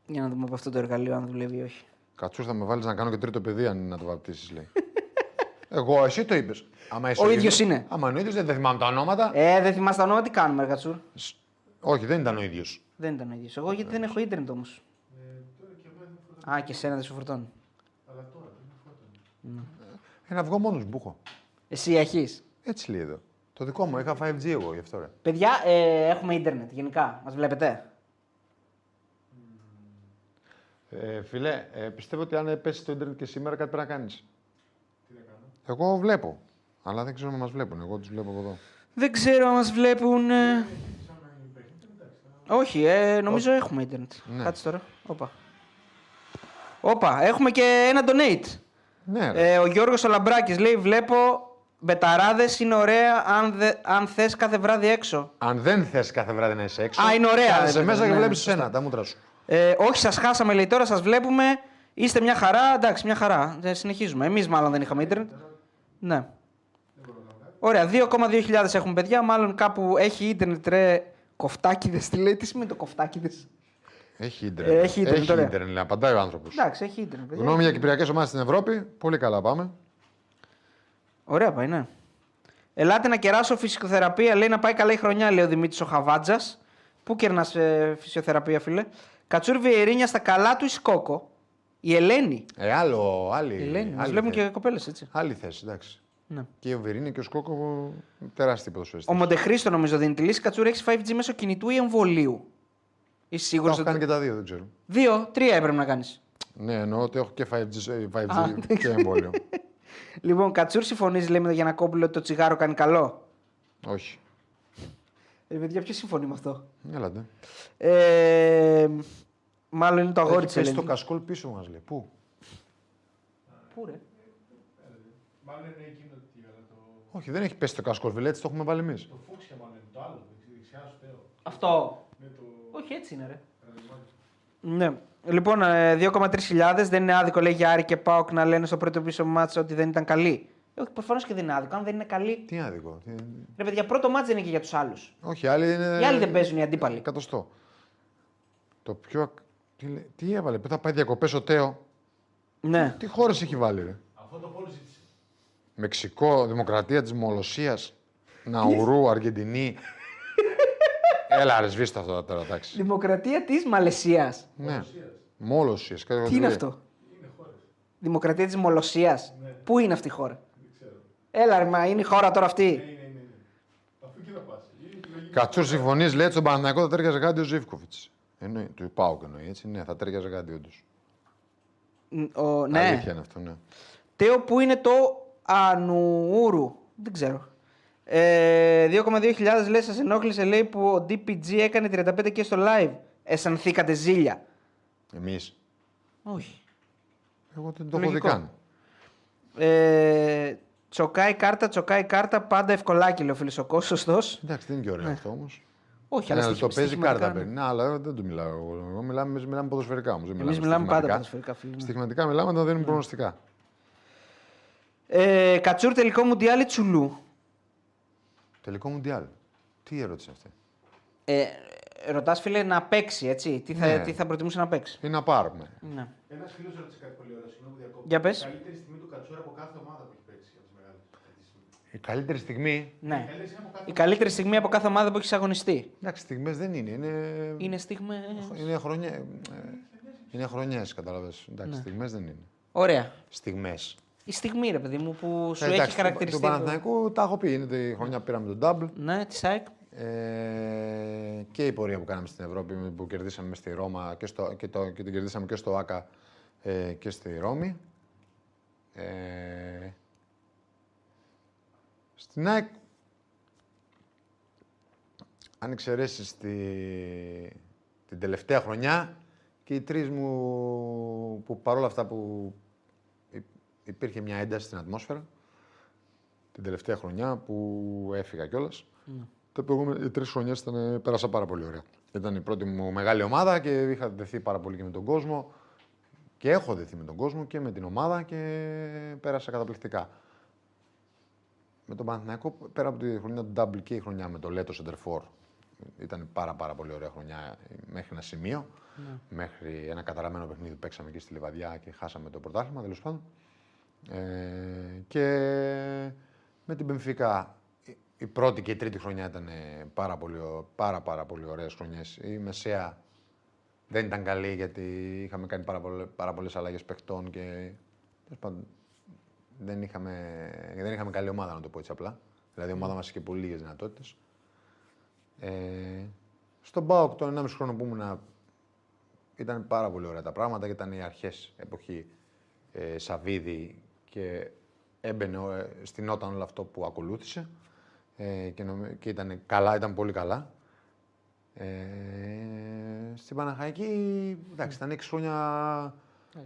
Για να δούμε από αυτό το εργαλείο αν δουλεύει ή όχι. Κατσούς θα με βάλεις να κάνω και τρίτο παιδί αν να το βαπτίσεις, λέει. Εγώ, εσύ το είπες. Ο ίδιος είναι. Άμα είναι ο ίδιος, δεν θυμάμαι τα ονόματα. Ε, δεν θυμάσαι τα ονόματα, τι κάνουμε, ρε Κατσούρ. Όχι, δεν ήταν ο ίδιος. Δεν ήταν ο ίδιος. Εγώ γιατί δεν έχω ίντερνετ όμως. Α, και σένα δεν σου φορτώνει. Ένα αυγό μόνος που έχω. Εσύ έχεις; Έτσι λέει εδώ. Το δικό μου, είχα 5G εγώ γι' αυτό ρε. Παιδιά, ε, έχουμε ίντερνετ γενικά. Μας βλέπετε; Ε, φιλέ, ε, πιστεύω ότι αν πέσει το Ιντερνετ και σήμερα κάτι πρέπει να κάνεις. Εγώ βλέπω. Αλλά δεν ξέρω αν μας βλέπουν. Εγώ τους βλέπω από εδώ. Δεν ξέρω αν μας βλέπουν. ε. Όχι, ε, νομίζω έχουμε ίντερνετ. Ναι. Κάτσε τώρα. Όπα. Όπα, έχουμε και ένα donate. Ναι, ρε. Ε, ο Γιώργος ο Λαμπράκης λέει: Βλέπω μπεταράδες είναι ωραία αν, δε, αν θες κάθε βράδυ έξω. Αν δεν θες κάθε βράδυ να είσαι έξω. Α, είναι ωραία, κάθεσαι ρε, μέσα ναι, και ναι, βλέπεις σωστά. εσένα, τα μούτρα σου. Ε, όχι, σας χάσαμε λέει τώρα, σας βλέπουμε. Είστε μια χαρά. Εντάξει, μια χαρά. Ε, συνεχίζουμε. Εμείς μάλλον δεν είχαμε ίντερνετ. Ναι. Ωραία, 2,2 έχουμε παιδιά. Μάλλον κάπου έχει ίντερνετ ρε. Κοφτάκιδες, τι λέει, τι σημαίνει το κοφτάκιδες; Έχει ίντερνετ. Ε, έχει ίντερνετ, ωραία. ίντερνετ, λέει, απαντάει ο άνθρωπος. Εντάξει, έχει ίντερνετ. παιδιά. Γνώμη για κυπριακές ομάδες στην Ευρώπη. Πολύ καλά πάμε. Ωραία πάει, ναι. Ελάτε να κεράσω φυσικοθεραπεία. Λέει να πάει καλά η χρονιά, λέει ο Δημήτρης ο Χαβάτζας. Πού κερνάς ε, φυσιοθεραπεία, φίλε; Κατσούρ Βιερίνια στα καλά του η Σκόκο. Η Ελένη. Ε, άλλο, άλλη. Η Ελένη. Μας άλλη βλέπουν θέση. και κοπέλες, έτσι. Άλλη θέση, εντάξει. Ναι. Και ο Βερίνη και ο Σκόκο τεράστιοι ποδοσφαιριστές. Ο Μοντεχρίστο νομίζω δίνει τη λύση. Κατσούρ έχει 5G μέσω κινητού ή εμβολίου. Είσαι Τα σίγουρος έχω κάνει ότι. και τα δύο, δεν ξέρω. Δύο, τρία έπρεπε να κάνεις. Ναι, εννοώ ότι έχω και 5G, ε, 5G Α, και εμβόλιο. Λοιπόν, Κατσούρ συμφωνείς, λέει με τον Γιανακόπουλο ότι το τσιγάρο κάνει καλό; Όχι. Ε, παιδιά, ποιος συμφωνεί με αυτό; Έλατε. Ε, μάλλον είναι το αγόρι Έχει της πέσει Ελένης. το κασκόλ πίσω μας λέει. Πού; Πού ρε; Μάλλον είναι εκείνο τι αλλά το, Όχι, δεν έχει πέσει το κασκόλ, φίλε, έτσι το έχουμε βάλει εμείς. το φούξια μάλλον είναι το άλλο, δεξι- δεξιά σου τέο. Αυτό. Ναι, το Όχι, έτσι είναι, ρε. ραδιμάκι. Ναι. Λοιπόν, ε, 2,3 χιλιάδες. Δεν είναι άδικο, λέει για Άρη και Πάοκ να λένε στο πρώτο πίσω μάτς ότι δεν ήταν καλή. Ε, όχι, προφανώς και δεν είναι άδικο. Αν δεν είναι καλή. Τι άδικο. Τι... Ρε παιδιά, πρώτο μάτς δεν είναι και για τους άλλους. Όχι, άλλοι είναι. Οι άλλοι δεν παίζουν οι αντίπαλοι. Εκατοστό. Το πιο. Ακ- Τι, λέ- τι έβαλε, που θα πάει διακοπές ο Τέο. Ναι. Τι χώρες έχει βάλει, ρε; Αυτό το πόλο ζήτησε. Μεξικό, Δημοκρατία της Μολοσίας, Ναουρού, Αργεντινή. Έλα, ρε, σβήστε αυτό τώρα, εντάξει. Δημοκρατία της Μαλαισίας. ναι. Μόλοσία. Τι είναι αυτό; Δημοκρατία της Μολοσίας. Πού είναι αυτή η χώρα; Έλα, ρε, μα είναι η χώρα τώρα αυτή. Ναι, ναι, ναι. ναι. Αφού εκεί θα πας. Είναι και λογική. Κατσούρ συμφωνείς, λέει στον Παναγιώτο θα τέριαζε κάτι ο Ζήφκοβιτς. Εννοεί, του Πάουκ εννοεί, έτσι. Ναι, θα τέριαζε κάτι όντως. Ν- Ο, ναι. Αλήθεια είναι αυτό, ναι. Τέο, πού είναι το Ανουούρου. Δεν ξέρω. Ε, 2,2 χιλιάδες λέει σας ενόχλησε λέει που ο DPG έκανε 35 και στο live. Αισθανθήκατε ζήλια. Εμείς. Όχι. Εγώ δεν το έχω δει Λογικό. καν. Ε, τσοκάει κάρτα, τσοκάει κάρτα, πάντα ευκολάκι λέει ο φίλος ο Κώστος, σωστός. Εντάξει, δεν είναι και ωραίο αυτό όμως. Όχι, αλλά Ναι, στοιχ- το παίζει στοιχηματικά, κάρτα ναι. παίρνει. Ναι, αλλά δεν το μιλάω εγώ. εγώ μιλάμε, εμείς μιλάμε ποδοσφαιρικά όμως. Εμείς μιλάμε πάντα ποδοσφαιρικά, φίλε. ναι. Στοιχηματικά μιλάμε, όταν δίνουμε προγνωστικά. Ε, Κατσούρ τελικό μουντιάλ ή τσουλού; Τελικό Μουντιάλ. Τι ερώτηση αυτή; Ε, ρωτάς φίλε να παίξει, έτσι; Τι θα, Ναι. τι θα προτιμούσε να παίξει; Τι να πάρουμε. Ναι. Ένας φίλος ρώτησε κάτι πολύ ωραίο. Συγγνώμη που διακόπτω. Για πες. Η καλύτερη στιγμή του Κατσούρα από κάθε ομάδα που έχει παίξει από τι μεγάλε. Η καλύτερη στιγμή. ναι. Έλεγε από κάθε Η καλύτερη στιγμή από κάθε ομάδα που έχεις αγωνιστεί. Εντάξει, στιγμές δεν είναι. Είναι, Είναι στιγμές. είναι, χρονιέ... ε, είναι χρονιές, καταλαβες. Εντάξει, Ναι. στιγμές δεν είναι. Ωραία. Στιγμές. Η στιγμή, ρε παιδί μου, που σου Ε, έχει εντάξει, χαρακτηριστεί. Του Παναθηναϊκού τα έχω πει. Είναι η χρονιά που πήραμε τον double. Ναι, της ΣΑΕΚ. Ε, και η πορεία που κάναμε στην Ευρώπη που κερδίσαμε στη Ρώμα και, στο, και, το, και την κερδίσαμε και στο ΆΚΑ ε, και στη Ρώμη. Ε, στην ΑΕΚ, αν εξαιρέσεις τη, την τελευταία χρονιά και οι τρεις μου που παρόλα αυτά που υ- υπήρχε μια ένταση στην ατμόσφαιρα την τελευταία χρονιά που έφυγα κιόλας. Τα προηγούμενα οι τρεις χρονιές ήταν, πέρασα πάρα πολύ ωραία. Ήταν η πρώτη μου μεγάλη ομάδα και είχα δεθεί πάρα πολύ και με τον κόσμο. Και έχω δεθεί με τον κόσμο και με την ομάδα και πέρασα καταπληκτικά. Με τον Παναθηναϊκό, πέρα από τη χρονιά του Double και η χρονιά με το Λέτο Σεντερφόρ, ήταν πάρα, πάρα πολύ ωραία χρονιά μέχρι ένα σημείο. Μέχρι ένα καταραμένο παιχνίδι που παίξαμε εκεί στη Λιβαδιά και χάσαμε το πρωτάθλημα, τέλος πάντων. Ε, και με την Πενφύκα η- η πρώτη και η τρίτη χρονιά ήταν πάρα, πολύ, ω- πάρα, πάρα πολύ ωραίες χρονιές. Η μεσαία δεν ήταν καλή γιατί είχαμε κάνει πάρα, πολλέ, πάρα πολλές αλλαγές παιχτών και τέλος πάντων, δεν είχαμε, δεν είχαμε καλή ομάδα να το πω έτσι απλά. Δηλαδή η ομάδα μας είχε πολύ λίγες δυνατότητες. Ε, στον ΠΑΟΚ τον 1,5 χρόνο που ήμουν ήταν πάρα πολύ ωραία τα πράγματα και ήταν οι αρχές εποχή ε, Σαββίδη και έμπαινε ο- ε, στην όταν όλο αυτό που ακολούθησε ε, και, νομι- και ήταν καλά, ήταν πολύ καλά. Ε, στην Παναχαϊκή, εντάξει, ήταν 6 χρόνια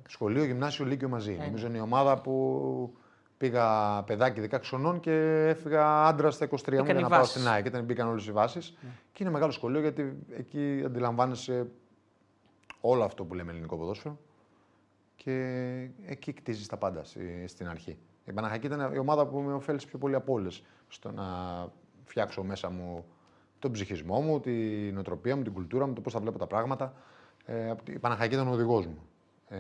σχολείο, γυμνάσιο, λύκειο μαζί. Ε, Νομίζω είναι η ομάδα που πήγα παιδάκι 16 χρονών και έφυγα άντρα στα 23 μου Έκανε για να πάω βάσεις. στην ΑΕΚ. Ήταν, μπήκαν όλες οι βάσεις. Και είναι μεγάλο σχολείο γιατί εκεί αντιλαμβάνεσαι όλο αυτό που λέμε ελληνικό ποδόσφαιρο και εκεί κτίζεις τα πάντα στη- στην αρχή. Η Παναχαϊκή ήταν η ομάδα που με ωφέλησε πιο πολύ από όλες στο να φτιάξω μέσα μου τον ψυχισμό μου, την νοοτροπία μου, την κουλτούρα μου, το πώς θα βλέπω τα πράγματα. Ε, απ' τη- η Παναχαϊκή ήταν ο οδηγός μου. Ε,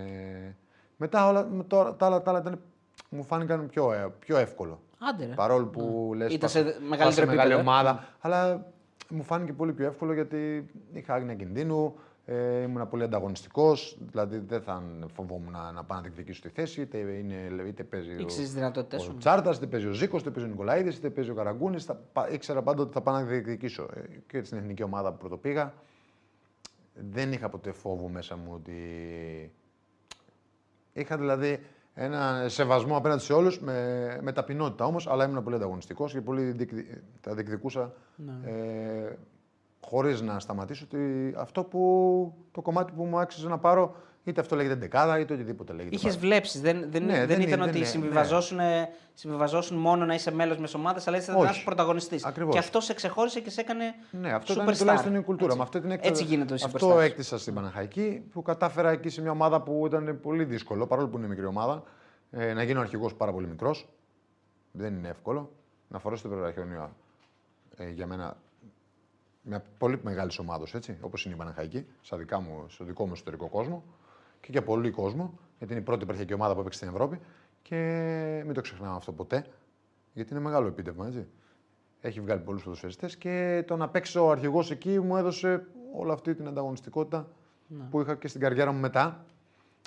μετά όλα, με τώρα, τα, άλλα, τα άλλα ήταν, μου φάνηκαν πιο, ε, πιο εύκολο. Άντε ρε. Παρόλο που λες Ήταν πας- σε πας μεγαλύτερο μεγάλη επίπεδο, ε. ομάδα. Αλλά μου φάνηκε πολύ πιο εύκολο γιατί είχα άγνοια κινδύνου. Ε, ήμουν πολύ ανταγωνιστικός. Δηλαδή δεν θα φοβόμουν να, να πάω να διεκδικήσω τη θέση. Είτε, είναι, είτε παίζει Ήξερες τις ο, δυνατότητές ο σου; Τσάρτας, είτε παίζει ο Ζήκος, είτε παίζει ο Νικολαίδης, είτε παίζει ο Καραγκούνης. Ήξερα πάντα ότι θα πάω να διεκδικήσω. Ε, και στην εθνική ομάδα που πρωτοπήγα. Δεν είχα ποτέ φόβο μέσα μου ότι Είχα δηλαδή ένα σεβασμό απέναντι σε όλους με, με ταπεινότητα όμως, αλλά ήμουν πολύ ανταγωνιστικός και πολύ διεκδι... τα διεκδικούσα ε, χωρίς να σταματήσω ότι αυτό που το κομμάτι που μου άξιζε να πάρω, είτε αυτό λέγεται δεκάδα, είτε οτιδήποτε λέγεται. Είχες πάρω. βλέψεις. Δεν, δεν, Ναι, δεν, δεν ήταν είναι, ότι δεν είναι, συμβιβαζόσουν, συμβιβαζόσουν μόνο να είσαι μέλος μιας ομάδας, αλλά ήσασταν Όχι. ένα πρωταγωνιστής. Ακριβώς. Και αυτό σε ξεχώρισε και σε έκανε. Ναι, αυτό superstar. ήταν τουλάχιστον η κουλτούρα. Έτσι. Με αυτή την έκτα... Έτσι γίνεται ο Αυτό superstar. έκτισα στην Παναχαϊκή που κατάφερα εκεί σε μια ομάδα που ήταν πολύ δύσκολο, παρόλο που είναι μικρή ομάδα, ε, να γίνω αρχηγός πάρα πολύ μικρός. Δεν είναι εύκολο. Να φορέσω το πρωταρχιόνιο ε, για μένα μια πολύ μεγάλης ομάδα, έτσι, όπως είναι η Παναχαϊκή, στα δικά μου, στο δικό μου εσωτερικό κόσμο και για πολύ κόσμο, γιατί είναι η πρώτη επαρχιακή ομάδα που έπαιξε στην Ευρώπη. Και μην το ξεχνάμε αυτό ποτέ, γιατί είναι μεγάλο επίτευγμα, έτσι. Έχει βγάλει πολλούς ποδοσφαιριστές και το να παίξω ο αρχηγός εκεί μου έδωσε όλη αυτή την ανταγωνιστικότητα που είχα και στην καριέρα μου μετά.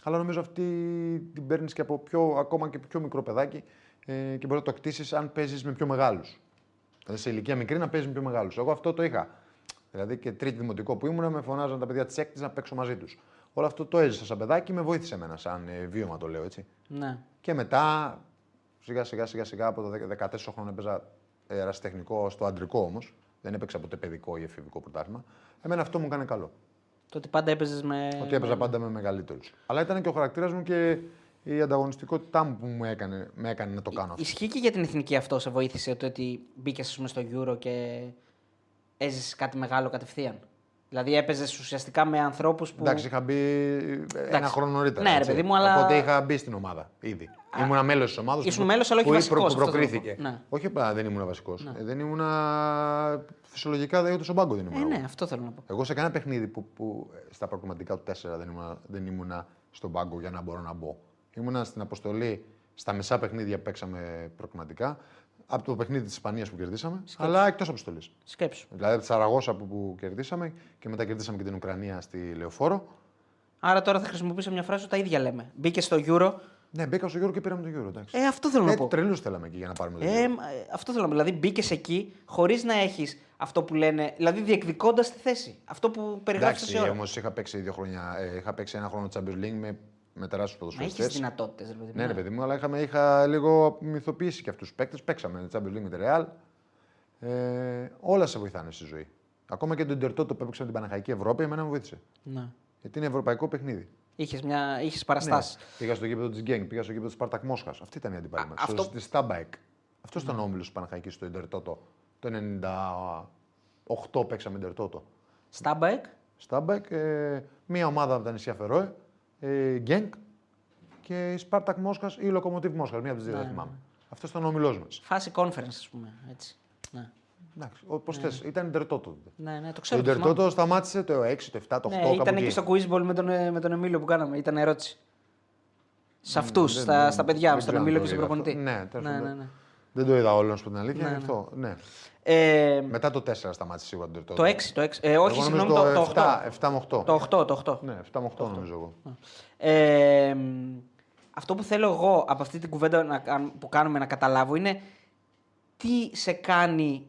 Αλλά νομίζω αυτή την παίρνεις και από πιο, ακόμα και πιο μικρό παιδάκι ε, και μπορεί να το κτίσει αν παίζεις με πιο μεγάλους. Δηλαδή σε ηλικία μικρή να παίζεις με πιο μεγάλους. Εγώ αυτό το είχα. Δηλαδή και τρίτη δημοτικό που ήμουν, με φωνάζαν τα παιδιά της έκτη να παίξω μαζί τους. Όλο αυτό το έζησα σαν παιδάκι, με βοήθησε εμένα, σαν ε, βίωμα το λέω έτσι. Ναι. Και μετά, σιγά σιγά σιγά, σιγά από το 14 χρόνο έπαιζα ε, ερασιτεχνικό στο αντρικό όμως. Δεν έπαιξα ποτέ παιδικό ή εφηβικό πρωτάθλημα. Εμένα αυτό μου έκανε καλό. Το ότι πάντα έπαιζες με. Ότι έπαιζα πάντα με μεγαλύτερους. Αλλά ήταν και ο χαρακτήρας μου και η ανταγωνιστικότητά μου που μου έκανε, με έκανε να το κάνω αυτό. Ισχύει και για την εθνική αυτό σε βοήθησε το ότι μπήκες στο Euro και έζησες κάτι μεγάλο κατευθείαν; Δηλαδή έπαιζες ουσιαστικά με ανθρώπους που. Εντάξει, είχα μπει ένα χρόνο νωρίτερα. Ναι, ρε έτσι. παιδί μου, αλλά- Οπότε είχα μπει στην ομάδα ήδη. Ήμουν μέλος της ομάδας. Ήσουν μέλος, αλλά όχι βασικός, αυτό Που θέλω να προκρίθηκε. πω. Ναι. Όχι απλά δεν ήμουν βασικός. Δεν ήμουν. Φυσιολογικά δεν ούτε στον πάγκο δεν ήμουν. Ε, εγώ. ναι, αυτό θέλω να πω. Εγώ σε κανένα παιχνίδι που, που ε, στα προκριματικά του 4 δεν ήμουν, δεν ήμουνα στον πάγκο για να μπορώ να μπω. Ήμουνα στην αποστολή στα μισά παιχνίδια που παίξαμε προκριματικά. Από το παιχνίδι της Ισπανίας που κερδίσαμε, αλλά εκτός αποστολής. Σκέψου. Δηλαδή από τη Σαραγώσα που, που κερδίσαμε και μετά κερδίσαμε και την Ουκρανία στη Λεωφόρο. Άρα τώρα θα χρησιμοποιήσω μια φράση που τα ίδια λέμε. Μπήκε στο Euro. Ναι, μπήκα στο Euro και πήραμε το Euro. Εντάξει. Ε, αυτό θέλω να Ε, πω. τρελούς θέλαμε εκεί για να πάρουμε το Ε, Euro. μ, ε, αυτό θέλω να πω. Δηλαδή μπήκες εκεί χωρίς να έχεις αυτό που λένε. Δηλαδή διεκδικώντας τη θέση. Αυτό που περιγράφεις Εντάξει, τόση ώρα. όμως είχα παίξει δύο χρόνια. Ε, είχα παίξει ένα χρόνο Champions League με, με τεράστιου Μα είχε ποδοσφαιριστέ. δυνατότητες, ρε παιδί μου. Ναι, ρε παιδί μου, αλλά είχαμε, είχα λίγο μυθοποιήσει και αυτούς τους παίκτες. Παίξαμε Champions League με τη Real. Ε, όλα σε βοηθάνε στη ζωή. Ακόμα και το Ιντερτότο που έπαιξε με την Παναχαϊκή Ευρώπη, εμένα μου βοήθησε. Ναι. Γιατί είναι ευρωπαϊκό παιχνίδι. Είχες μια... είχες Ναι. παραστάσεις. Πήγα στο γήπεδο της Γκέγκ, πήγα στο γήπεδο της Σπαρτάκ Μόσχας. Αυτή ήταν η αντίπαλη Α, μας. αυτό- Στη Στάμπαϊκ. Αυτός ήταν ο όμιλος της Παναχαϊκής στο Ιντερτότο. Το 98 παίξαμε Ιντερτότο. Στάμπαεκ; Στάμπαϊκ, ε, μία ομάδα από τα νησιά Φερόε, ε, Γκέγκ και η Σπάρτακ Μόσχα ή η Λοκομοτίβ Μόσχα. Μία από τις δύο δεν θυμάμαι. Αυτός ήταν ο όμιλός μας. Φάση conference, ας πούμε. Έτσι. Ναι. Εντάξει, όπω θες. Ήταν Ιντερτότο. τότε. Ναι, ναι, το Το ξέρω. το θυμάμαι. Ιντερτότο σταμάτησε το 6, το 7, το 8. Ναι, κάπου ήταν εκεί. και στο quizball με τον, ε, με τον Εμίλιο που κάναμε. Ήταν ερώτηση. Σε αυτούς, Δεν- στα, δεν- στα παιδιά, δεν στον ξέρω αν Εμίλιο το και στον είδα αυτό. προπονητή. Ναι, τέλος ναι, πάντων. ναι, ναι. Δεν το είδα όλο, να σου πω την αλήθεια. Ναι, γι' ναι. αυτό, ναι. Ε, Μετά το 4 σταμάτησε σίγουρα το Ιντερτότο. το 6, το 6. Ε, όχι, Εγώ συγγνώμη, νομίζω το, το 8. 7, 7 με 8. Το 8, το 8. Ναι, 7 με 8 νομίζω εγώ. Ε, μ, αυτό που θέλω εγώ από αυτή την κουβέντα να, κάν- που κάνουμε να καταλάβω είναι τι σε κάνει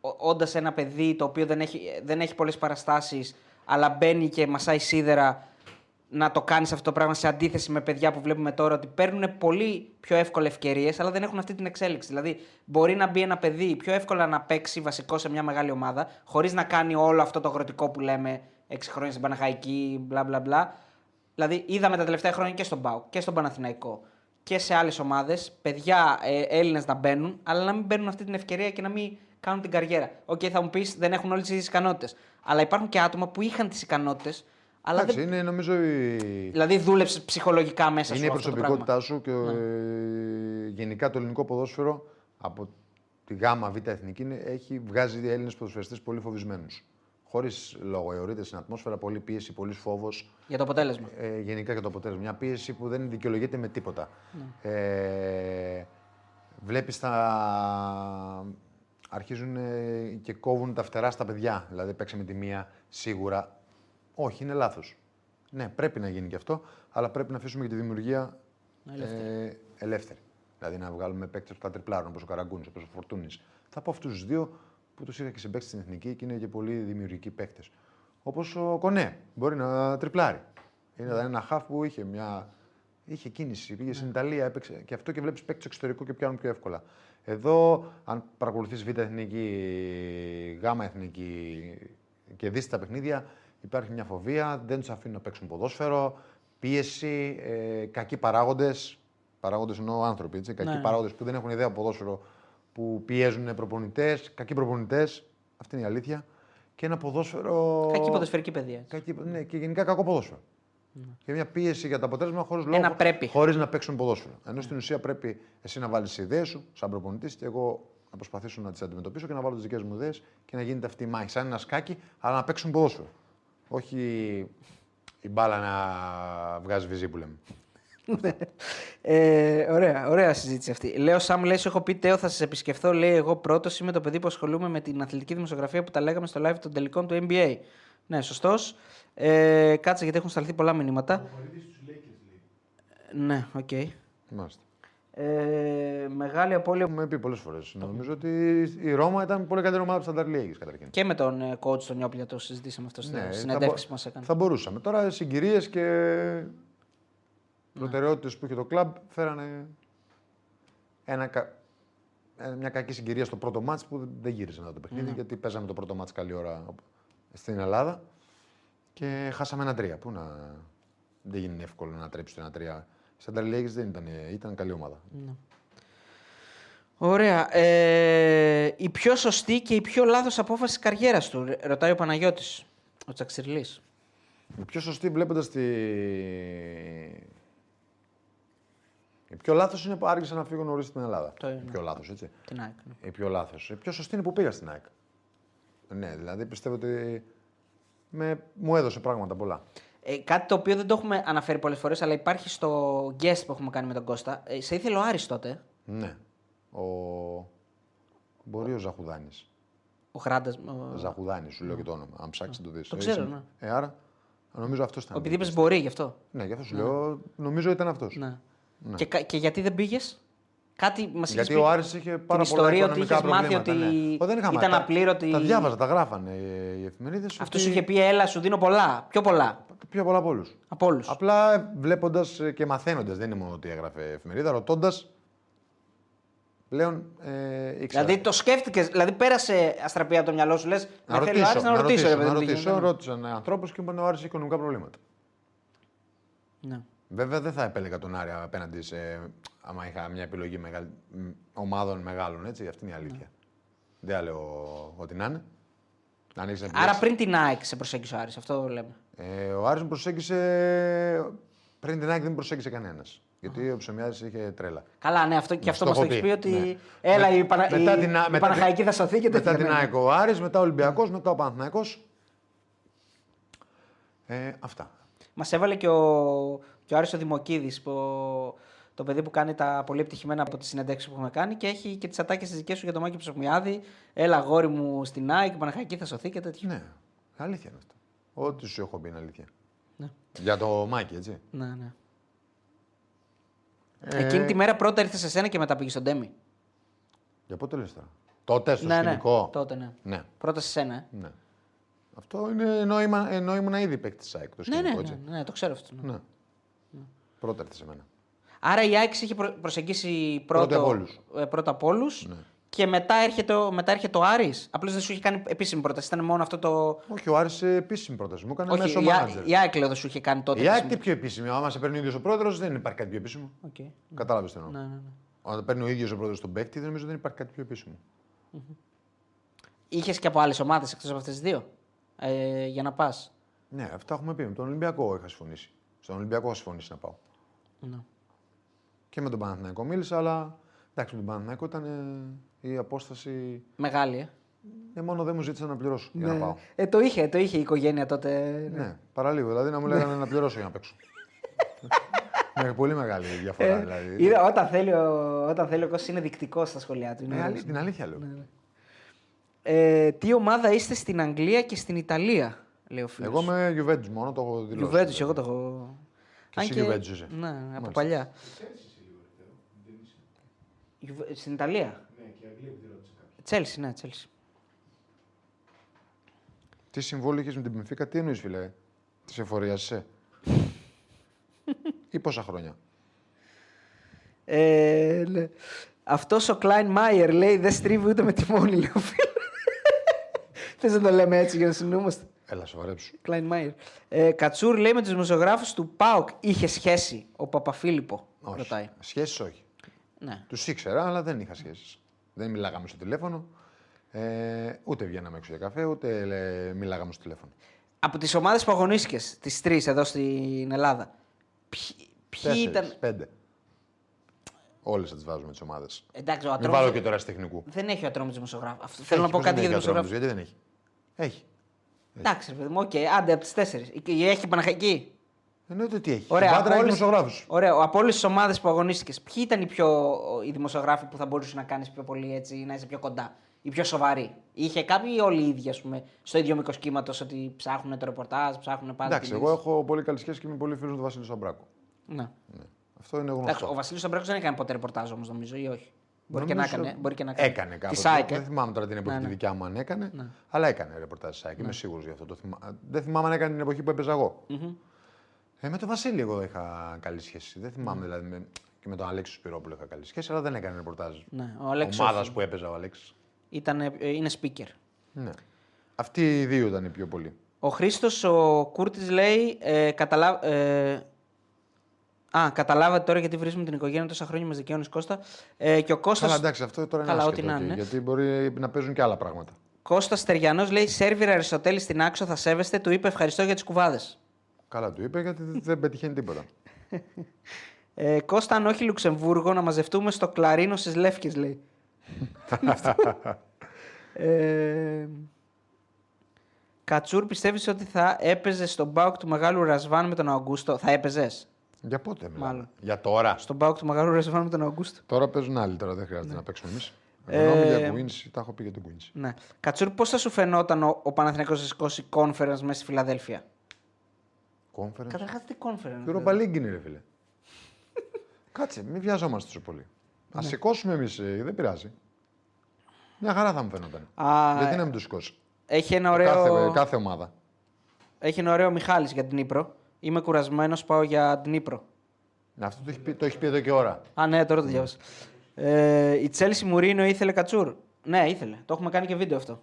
όντας ένα παιδί το οποίο δεν έχει, δεν έχει πολλές παραστάσεις αλλά μπαίνει και μασάει σίδερα να το κάνεις αυτό το πράγμα σε αντίθεση με παιδιά που βλέπουμε τώρα ότι παίρνουν πολύ πιο εύκολα ευκαιρίες, αλλά δεν έχουν αυτή την εξέλιξη. Δηλαδή, μπορεί να μπει ένα παιδί πιο εύκολα να παίξει βασικό σε μια μεγάλη ομάδα, χωρίς να κάνει όλο αυτό το αγροτικό που λέμε 6 χρόνια στην Παναχαϊκή, μπλα μπλα μπλα. Δηλαδή, είδαμε τα τελευταία χρόνια και στον ΠΑΟΚ και στον Παναθηναϊκό και σε άλλες ομάδες παιδιά ε, Έλληνες να μπαίνουν, αλλά να μην παίρνουν αυτή την ευκαιρία και να μην κάνουν την καριέρα. Οκ, θα μου πεις δεν έχουν όλες τις ίδιες ικανότητες. Αλλά υπάρχουν και άτομα που είχαν τις ικανότητες, αλλά Εντάξει, δεν είναι νομίζω η, Δηλαδή δούλεψε ψυχολογικά μέσα είναι σου η αυτό το πράγμα. Ναι. προσωπικότητά σου και ε, γενικά το ελληνικό ποδόσφαιρο από τη Γάμα, Β' Εθνική είναι- έχει βγάζει Έλληνες ποδοσφαιριστές πολύ φοβισμένους. Χωρίς λόγο, αιωρείται στην ατμόσφαιρα, πολλή πίεση, πολύς φόβος. Για το αποτέλεσμα. Ε, γενικά και το αποτέλεσμα. Μια πίεση που δεν δικαιολογείται με τίποτα. Ναι. Ε, βλέπεις τα... αρχίζουν ε, και κόβουν τα φτερά στα παιδιά. Δηλαδή παίξε με τη μία σίγουρα. Όχι, είναι λάθος. Ναι, πρέπει να γίνει και αυτό, αλλά πρέπει να αφήσουμε και τη δημιουργία ελεύθερη. Ε, ελεύθερη. Δηλαδή να βγάλουμε παίκτες που θα τριπλάρουν, όπως ο Καραγκούνης, όπως ο Φορτούνης. Θα πω αυτούς τους δύο που τους είχα και συμπαίκτη στην εθνική και είναι και πολύ δημιουργικοί παίκτες. Όπως ο Κονέ, μπορεί να τριπλάρει. Είναι δηλαδή ένα χαφ που είχε μια. Είχε κίνηση, πήγε στην Ιταλία, έπαιξε και αυτό και βλέπεις παίκτες εξωτερικού και πιάνουν πιο εύκολα. Εδώ, αν παρακολουθείς Β' Εθνική, Γ' Εθνική και δεις τα παιχνίδια, υπάρχει μια φοβία, δεν τους αφήνουν να παίξουν ποδόσφαιρο, πίεση, ε, κακοί παράγοντες. Παράγοντες εννοώ άνθρωποι, έτσι, κακοί Ναι. παράγοντες που δεν έχουν ιδέα από ποδόσφαιρο, που πιέζουν προπονητές, κακοί προπονητές. Αυτή είναι η αλήθεια. Και ένα ποδόσφαιρο. Κακή ποδοσφαιρική παιδεία. έτσι. Κακή, ναι, και γενικά κακό ποδόσφαιρο. Και μια πίεση για το αποτέλεσμα χωρίς λόγο. Ένα πρέπει. Χωρίς να παίξουν ποδόσφαιρο. Ενώ στην ουσία πρέπει εσύ να βάλεις τι ιδέες σου σαν προπονητής και εγώ να προσπαθήσω να τις αντιμετωπίσω και να βάλω τις δικές μου ιδέες και να γίνεται αυτή η μάχη. Σαν ένας σκάκι, αλλά να παίξουν ποδόσφαιρο. Όχι η μπάλα να βγάζει βυζί που λέμε. Ε, ωραία, ωραία συζήτηση αυτή. Λέω, Σαμ, λέει, σου έχω πει Τέο, θα σας επισκεφθώ. Λέει, εγώ πρώτος είμαι το παιδί που ασχολούμαι με την αθλητική δημοσιογραφία που τα λέγαμε στο live των τελικών του NBA. Ναι, σωστός. Ε, κάτσε γιατί έχουν σταλθεί πολλά μηνύματα. Ναι, οκ. Μάλιστα. Ε, μεγάλη απώλεια Έχουμε πει πολλές φορές. Νομίζω ότι η Ρώμα ήταν πολύ καλύτερη ομάδα από τη Σανταρλίγε καταρχήν. και με τον ε, coach τον Νιόπλια το συζητήσαμε αυτό στην Ναι, θα συνεντεύξη μπο- που μας έκανε. Θα μπορούσαμε. Τώρα συγκυρίες και προτεραιότητες που είχε το κλαμπ φέρανε ένα, κα- ε, μια κακή συγκυρία στο πρώτο μάτς που δεν γύρισε μετά το παιχνίδι γιατί παίζαμε το πρώτο μάτς καλή ώρα στην Ελλάδα και χάσαμε ένα τρία. Πού να... Δεν γίνει εύκολο να τρέψει το ένα τρία. Σαν Ανταρλίγες δεν ήταν, ήταν καλή ομάδα. Ωραία. Ε, η πιο σωστή και η πιο λάθος απόφαση της καριέρας του, ρωτάει ο Παναγιώτης, ο Τσαξιρλής. Η πιο σωστή βλέποντας τη. Η πιο λάθος είναι που άργησα να φύγω νωρίς στην Ελλάδα. Το είναι. Η πιο λάθος, έτσι. Την ΑΕΚ. ναι. Η πιο λάθος. Η πιο σωστή είναι που πήγα στην ΑΕΚ. Ναι, δηλαδή πιστεύω ότι με... μου έδωσε πράγματα πολλά. Ε, κάτι το οποίο δεν το έχουμε αναφέρει πολλές φορές, αλλά υπάρχει στο guest που έχουμε κάνει με τον Κώστα. Ε, σε ήθελε ο Άρης τότε, Ναι. Ο... Μπορεί ο Ζαχουδάνης. ο Χράντας. Ο... Ζαχουδάνης, σου λέω και το όνομα. Αν ψάξεις το δεις. Το ξέρω, ναι. Ε, άρα νομίζω αυτός ήταν. Επειδή είπες μπορεί γι' αυτό. Ναι, γι' αυτό σου λέω. Νομίζω ήταν αυτός. Ναι. Και, κα- και γιατί δεν πήγες; Κάτι μας είχες Γιατί πει. ο Άρης είχε πάρα την πολλά ιστορία ότι οικονομικά είχες μάθει προβλήματα. ότι ναι. Ω, δεν είχα ήταν μάθει. Τα- απλήρωτη- Τα διάβαζα, τα γράφανε οι εφημερίδες. Αυτός σου είχε πει, έλα, σου δίνω πολλά. Πιο πολλά. Πιο πολλά από όλους. Από όλους. Απλά βλέποντας και μαθαίνοντας, δεν είναι μόνο ότι έγραφε εφημερίδα, ρωτώντας. Πλέον ε, ήξερα. Δηλαδή το σκέφτηκες, δηλαδή πέρασε αστραπία από το μυαλό σου, λες. να θέλει ο ρωτήσω, Άρης να ρωτήσω. ρωτήσω, ρε παιδί να μου, τι ρωτήσω. γίνεται. Ρώτησαν ανθρώπους και είπαν ο Άρης έχει οικονομικά προβλήματα. Ναι. Βέβαια δεν θα επέλεγα τον Άρη απέναντι σε. άμα είχα μια επιλογή μεγαλ... μ, ομάδων μεγάλων, έτσι. Αυτή είναι η αλήθεια. Δεν θα λέω ό,τι να είναι. Αν έχεις να Άρα επιλέξεις. πριν την ΑΕΚ σε προσέγγισε ο Άρης, αυτό λέμε. Ε, ο Άρης μου προσέγγισε Πριν την ΑΕΚ δεν προσέγγισε κανένας. Γιατί ο Ψωμιάδης είχε τρέλα. Καλά, ναι, αυτό, και αυτό το μας το έχω έχεις πει ότι. Ναι. Έλα, Με- η, Πανα... μετά η... την- η μετά την- Παναχαϊκή θα σωθεί και Μετά τέτοια. την ναι. ΑΕΚ ο Άρης, μετά ο Ολυμπιακός, μετά ο Παναθηναϊκός. Ε, αυτά. Μας έβαλε και ο, και ο Άρης ο Δημοκίδης, που, το παιδί που κάνει τα πολύ επιτυχημένα από τις συνεντεύξεις που έχουμε κάνει και έχει και τις ατάκες τι δικές σου για το Μάκη Ψωμιάδη. Έλα, γόρι μου στην ΑΕΚ, η Παναχαϊκή θα σωθεί και τέτοια. Ναι, αλήθεια είναι αυτό. Ό,τι σου έχω πει είναι αλήθεια. Ναι. Για το Μάκη, έτσι. Ναι, ναι. Ε, Εκείνη τη μέρα πρώτα ήρθε σε σένα και μετά πήγε στον Ντέμι. Για πότε λες τώρα; Τότε στο Ναι, ναι. σκηνικό; Τότε, ναι. Ναι. Πρώτα σε σένα. Ε. ναι. Αυτό είναι ενώ, είμα, ενώ ήμουν ήδη παίκτης τη ΑΕΚ. Το Ναι, σκηνικό, ναι, έτσι. ναι, ναι, το ξέρω αυτό. ναι. Ναι. Πρώτα έρθει σε μένα. Άρα η ΑΕΚ σε είχε προ- προσεγγίσει πρώτο, Πρώτα απ' όλους. ε, πρώτα απ' όλους και μετά έρχεται, ο- μετά έρχεται ο Άρης. Απλώς δεν σου είχε κάνει επίσημη πρόταση. Ήταν μόνο αυτό το. Όχι, ο Άρης ε, επίσημη πρόταση μου έκανε Όχι, μέσω η, Α- manager. η ΑΕΚ λέω δεν σου είχε κάνει τότε. Η ΑΕΚ επίσημη. τι πιο επίσημη. Άμα σε παίρνει ο ίδιος ο πρόεδρος, δεν υπάρχει κάτι πιο επίσημο. Οκ. Κατάλαβες τι εννοώ. Ναι, ναι, ναι. Όταν παίρνει ο ίδιος ο πρόεδρος τον παίκτη, δεν νομίζω δεν υπάρχει κάτι πιο επίσημο. Είχες και από άλλες ομάδες εκτός από αυτές τις δύο. Ε, για να πας; Ναι, αυτά έχουμε πει. Με τον Ολυμπιακό είχα συμφωνήσει. Στον Ολυμπιακό είχα συμφωνήσει να πάω. Ναι. Και με τον Παναθηναϊκό μίλησα, αλλά εντάξει, με τον Παναθηναϊκό ήταν ε, η απόσταση. Μεγάλη, ε. Ε, μόνο δεν μου ζήτησαν να πληρώσω για να πάω. Ε, το είχε, το είχε η οικογένεια τότε. Ναι, παραλίγο. Δηλαδή να μου λέγανε να πληρώσω για να παίξω. Με πολύ μεγάλη διαφορά δηλαδή. Είδα, όταν θέλει ο, όταν θέλει ο Κώστας είναι δεικτικό στα σχολεία του. είναι Ε, ωραίος. αλή- την αλήθεια λέω. Ε, τι ομάδα είστε στην Αγγλία και στην Ιταλία, λέει ο φίλος. Εγώ είμαι Juventus μόνο, το έχω δηλώσει. Juventus, εγώ το έχω. Και εσύ Juventus είσαι. Ναι, από Μάλιστα. παλιά. Juve- Στην Ιταλία; Ναι, και η Αγγλία που τη ρώτησε κάποιος. Τσέλσι, ναι, Τσέλσι. Τι συμβόλαιο είχες με την Πενφύκα, τι εννοείς, φιλέ. Της εφορίας είσαι; ή πόσα χρόνια; Ε, ναι. Αυτός ο Κλάιν Μάιερ λέει δεν στρίβει ούτε με τιμόνι, λέει ο φίλο. Θες να το λέμε έτσι για να συνεννοούμαστε. Έλα, σοβαρέψου. Κλάιν Μάιερ. Ε, Κατσούρ λέει με τους δημοσιογράφους του ΠΑΟΚ είχε σχέση ο Παπαφίλιππο. Όχι. Ρωτάει. Σχέσεις όχι. Ναι. Τους ήξερα, αλλά δεν είχα σχέσεις. Δεν μιλάγαμε στο τηλέφωνο. Ε, ούτε βγαίναμε έξω για καφέ, ούτε ε, μιλάγαμε στο τηλέφωνο. Από τις ομάδες που αγωνίστηκες, τις τρεις εδώ στην Ελλάδα, ποιοι, ποιοι Τέσσερις, ήταν. πέντε. Όλες θα τις βάζουμε τις ομάδες. Εντάξει, ο Μην Ατρόμητος βάλω και τώρα τεχνικού. Δεν έχει ο Ατρόμητος δημοσιογράφο. Αυτό- Θέλω να πω κάτι για δημοσιογράφους. Γιατί δεν έχει; Έχει. Εντάξει, ρε παιδί μου, οκ, άντε από τις τέσσερις. Έχει Παναχαϊκή; Εννοείται ότι έχει. Ωραία, Στην από Πάτρα έχει όλες- δημοσιογράφους. Ωραία, από όλες τις ομάδες που αγωνίστηκες, ποιοι ήταν οι, πιο, οι δημοσιογράφοι που θα μπορούσε να κάνεις πιο πολύ έτσι, να είσαι πιο κοντά, οι πιο σοβαροί; Είχε κάποιοι ή όλοι οι ίδιοι, ας πούμε, στο ίδιο μήκος κύματος ότι ψάχνουν το ρεπορτάζ, ψάχνουν πάντα. Εντάξει, την εγώ είδηση; έχω πολύ καλή σχέση και είμαι πολύ φίλος του Βασίλη Σαμπράκου. Ναι. Ναι. Αυτό είναι Εντάξει, γνωστό. ο Βασίλης Σαμπράκος δεν έκανε ποτέ ρεπορτάζ όμως, νομίζω, ή όχι; Μπορεί και, να Νομίζω- έκανε, μπορεί και να έκανε. Έκανε Τη κάποτε. ΣΑΕΚ, ε. Δεν θυμάμαι τώρα την εποχή Ναι, τη ναι. δικιά μου αν έκανε. Αλλά έκανε ρεπορτάζ τη ΣΑΕΚ. Είμαι σίγουρος γι' αυτό. Το θυμά... Δεν θυμάμαι αν έκανε την εποχή που έπαιζα εγώ. Ε, με τον Βασίλη εγώ είχα καλή σχέση. Δεν θυμάμαι δηλαδή. Με... Και με τον Αλέξη Σπυρόπουλο είχα καλή σχέση, αλλά δεν έκανε ρεπορτάζ. Ναι, ο Αλέξης Ομάδας όχι. που έπαιζα ο Αλέξης. Ήταν, ε, είναι speaker. Ναι. Αυτοί οι δύο ήταν οι πιο πολλοί. Ο Χρήστος ο Κούρτης λέει. Ε, καταλα... ε, Α, καταλάβατε τώρα γιατί βρίσκουμε την οικογένεια τόσα χρόνια μας δικαιώνει Κώστα. Ε, και ο Κώστας... Αλλά εντάξει, αυτό τώρα είναι Καλά, άσχετο. ό,τι να εκεί, είναι. Γιατί μπορεί να παίζουν και άλλα πράγματα. Κώστας Στεριανός λέει: Σέρβιρα Αριστοτέλη στην άξο θα σέβεστε. Του είπε ευχαριστώ για τις κουβάδες. Καλά του είπε γιατί δεν πετυχαίνει τίποτα. Ε, Κώστα, αν όχι Λουξεμβούργο, να μαζευτούμε στο κλαρίνο στις Λεύκες, λέει. ε, Κατσούρ, πιστεύεις ότι θα έπαιζες στον μπάουκ του μεγάλου Ρασβάν με τον Αγκούστο. Θα έπαιζες. Για πότε μιλάμε; Μάλλον. Για τώρα. Στον μπάουκ του μεγάλου Ρασβάν με τον Αγκούστο. Τώρα παίζουν άλλοι, τώρα δεν χρειάζεται να παίξουμε εμείς. Ε, Εγώ μιλάω για Queens, τα έχω πει για τον Queens. Ναι. Κατσούρ, πώς θα σου φαινόταν ο, ο Παναθηναϊκός να σηκώσει conference μέσα στη Φιλαδέλφια; Conference; Καταρχάς, τι conference. Η Europa League είναι, ρε φίλε. Κάτσε, μην βιαζόμαστε τόσο πολύ. Ναι. Α σηκώσουμε εμείς, δεν πειράζει. Μια χαρά θα μου φαίνονταν. Α, Γιατί να μην το σηκώσει; Έχει ένα ωραίο, Κάθε, κάθε ομάδα. έχει ένα ωραίο Μιχάλης για την Ήπρο. Είμαι κουρασμένος, πάω για την Ήπρο. Αυτό το έχει, πει, το έχει πει εδώ και ώρα. Α, ναι, τώρα το διάβασα. Ε, η Τσέλσι Μουρίνο ήθελε κατσούρ. Ναι, ήθελε. Το έχουμε κάνει και βίντεο αυτό.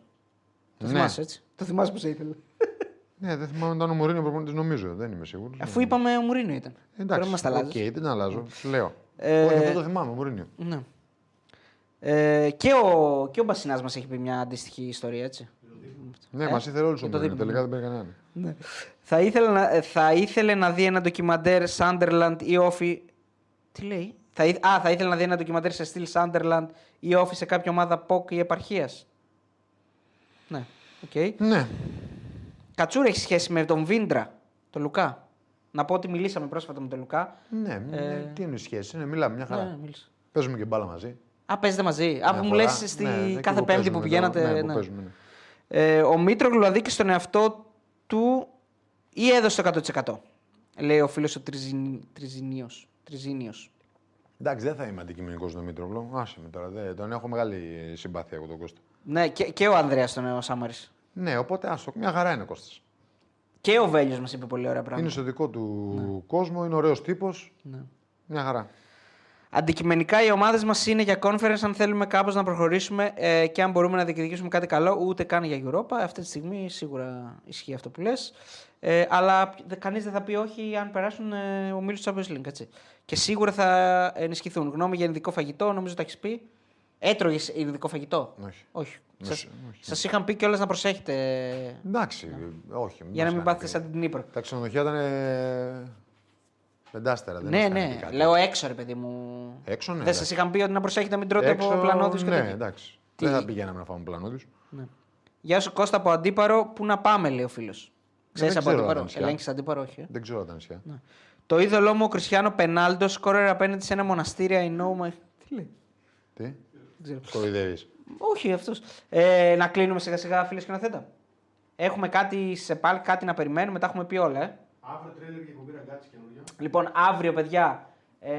Το Ναι. θυμάσαι έτσι; Το θυμάσαι πώς ήθελε. Ναι, δεν θυμάμαι αν ήταν ο Μουρίνο προπονητής, νομίζω. Δεν είμαι σίγουρος. Αφού είπαμε ο Μουρίνο ήταν. Εντάξει, Τώρα μας τα οκ, αλλάζεις. δεν αλλάζω. Σου λέω. Ε, Όχι, αυτό το θυμάμαι, ο Μουρίνιο. Ναι. Ε, και ο, και ο Μπασινάς μας έχει πει μια αντίστοιχη ιστορία, έτσι. Ναι, Ε, μα ήθελε όλους και ο το Μουρίνιο. δίπλα, Τελικά δεν πήρε κανέναν. Ναι. Θα, ήθελε να, ε, θα ήθελε να δει ένα ντοκιμαντέρ Sunderland ή ΟΦΗ. Τι λέει; Θα, ήθ- Α, θα ήθελε να δει ένα ντοκιμαντέρ σε στυλ Sunderland ή ΟΦΗ σε κάποια ομάδα ΠΟΚ ή επαρχίας. Ναι, οκ. Ναι. Κατσούρα έχει σχέση με τον Βίντρα, τον Λουκά. Να πω ότι μιλήσαμε πρόσφατα με τον Λουκά. Ναι, ναι, τι είναι η σχέση. Ναι, μιλάμε μια χαρά. Ε. Ναι, μίλησα. Παίζουμε και μπάλα μαζί. Α, παίζετε μαζί. Α, Μια που μου φορά. λες στη Ναι, εκεί κάθε που Πέμπτη που παίζουμε πηγαίνατε. εδώ. Ναι, που ναι. παίζουμε, ναι. Ε, ο Μήτρογλου αδίκησε στον εαυτό του ή έδωσε το 100%. Λέει ο φίλος ο Τριζινίος. Τριζίνιος. Εντάξει, δεν θα είμαι αντικειμενικός στον Μήτρογλου. Άσε με τώρα. Δεν, τον έχω μεγάλη συμπάθεια εγώ τον Κώστα. Ναι, και, και ο Ανδρέας τον ο Σάμαρης. Ναι, οπότε άστο. Μια χαρά είναι ο Κώστας. Και ο Βέλιος μας είπε πολύ ωραία πράγματα. Είναι στο δικό του κόσμο, είναι ωραίος τύπος. Ναι. Μια χαρά. Αντικειμενικά οι ομάδες μας είναι για conference αν θέλουμε κάπως να προχωρήσουμε ε, και αν μπορούμε να διεκδικήσουμε κάτι καλό, ούτε καν για Europa. Αυτή τη στιγμή σίγουρα ισχύει αυτό που λες. Ε, αλλά κανείς δεν θα πει όχι αν περάσουν ε, ο Μίλου Champions League. Έτσι. Και σίγουρα θα ενισχυθούν. Γνώμη για ειδικό φαγητό, νομίζω τα έχεις πει. Έτρωγες ειδικό φαγητό; Όχι. Όχι. Με Σας, σ- όχι. σας είχαν πει κιόλας να προσέχετε; Εντάξει, όχι. για να μην μας πάθετε κάνει σαν την Νύπρο. Τα ξενοδοχεία ήταν ε, πεντάστερα. Δεν Ναι, μας κάνει ναι. και κάτι. Λέω έξω, ρε παιδί μου. Έξω, ναι. δεν εντάξει. σας είχαν πει ότι να προσέχετε να μην τρώτε Έξω, από πλανόδιου και Ναι, τέτοια. εντάξει. Τι- Δεν θα πηγαίναμε να φάμε πλανόδιου. Ναι. Γεια σου Κώστα από Αντίπαρο, πού να πάμε, λέει ο φίλος. Ξέρεις δεν από ξέρω τα Αντίπαρο. νησιά. Ελέγχεις Αντίπαρο, όχι. ε; Δεν ξέρω τα νησιά. Το είδωλό μου ο Κριστιανό Πενάλντο σκόρερ απέναντι σε ένα μοναστήρι. I know my... Τι λέει; Τι; ξέρω. Κοροϊδεύεις. Όχι αυτός. Ε, να κλείνουμε σιγά σιγά, φίλε σκηνοθέτα. Έχουμε κάτι σε πάλι, κάτι να περιμένουμε, τα έχουμε πει όλα. Ε. Αύριο τρέιλερ και εκπομπή ραγκάτσι καινούριο. Λοιπόν, αύριο, παιδιά, ε,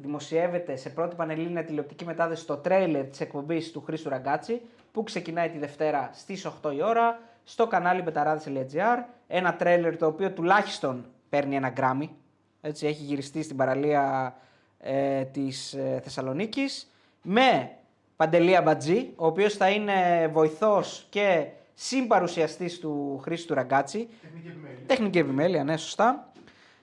δημοσιεύεται σε πρώτη πανελλήνια τηλεοπτική μετάδοση το τρέιλερ της εκπομπής του Χρήστου Ραγκάτσι, που ξεκινάει τη Δευτέρα στις 8 η ώρα, στο κανάλι betarades.gr. Ένα τρέιλερ το οποίο τουλάχιστον παίρνει ένα Γκράμι. Έτσι, έχει γυριστεί στην παραλία ε, της ε, Θεσσαλονίκης. Με Παντελή Αμπατζή, ο οποίος θα είναι βοηθός και συμπαρουσιαστής του Χρήστου Ραγκάτσι. Τεχνική επιμέλεια. Τεχνική επιμέλεια, ναι, σωστά.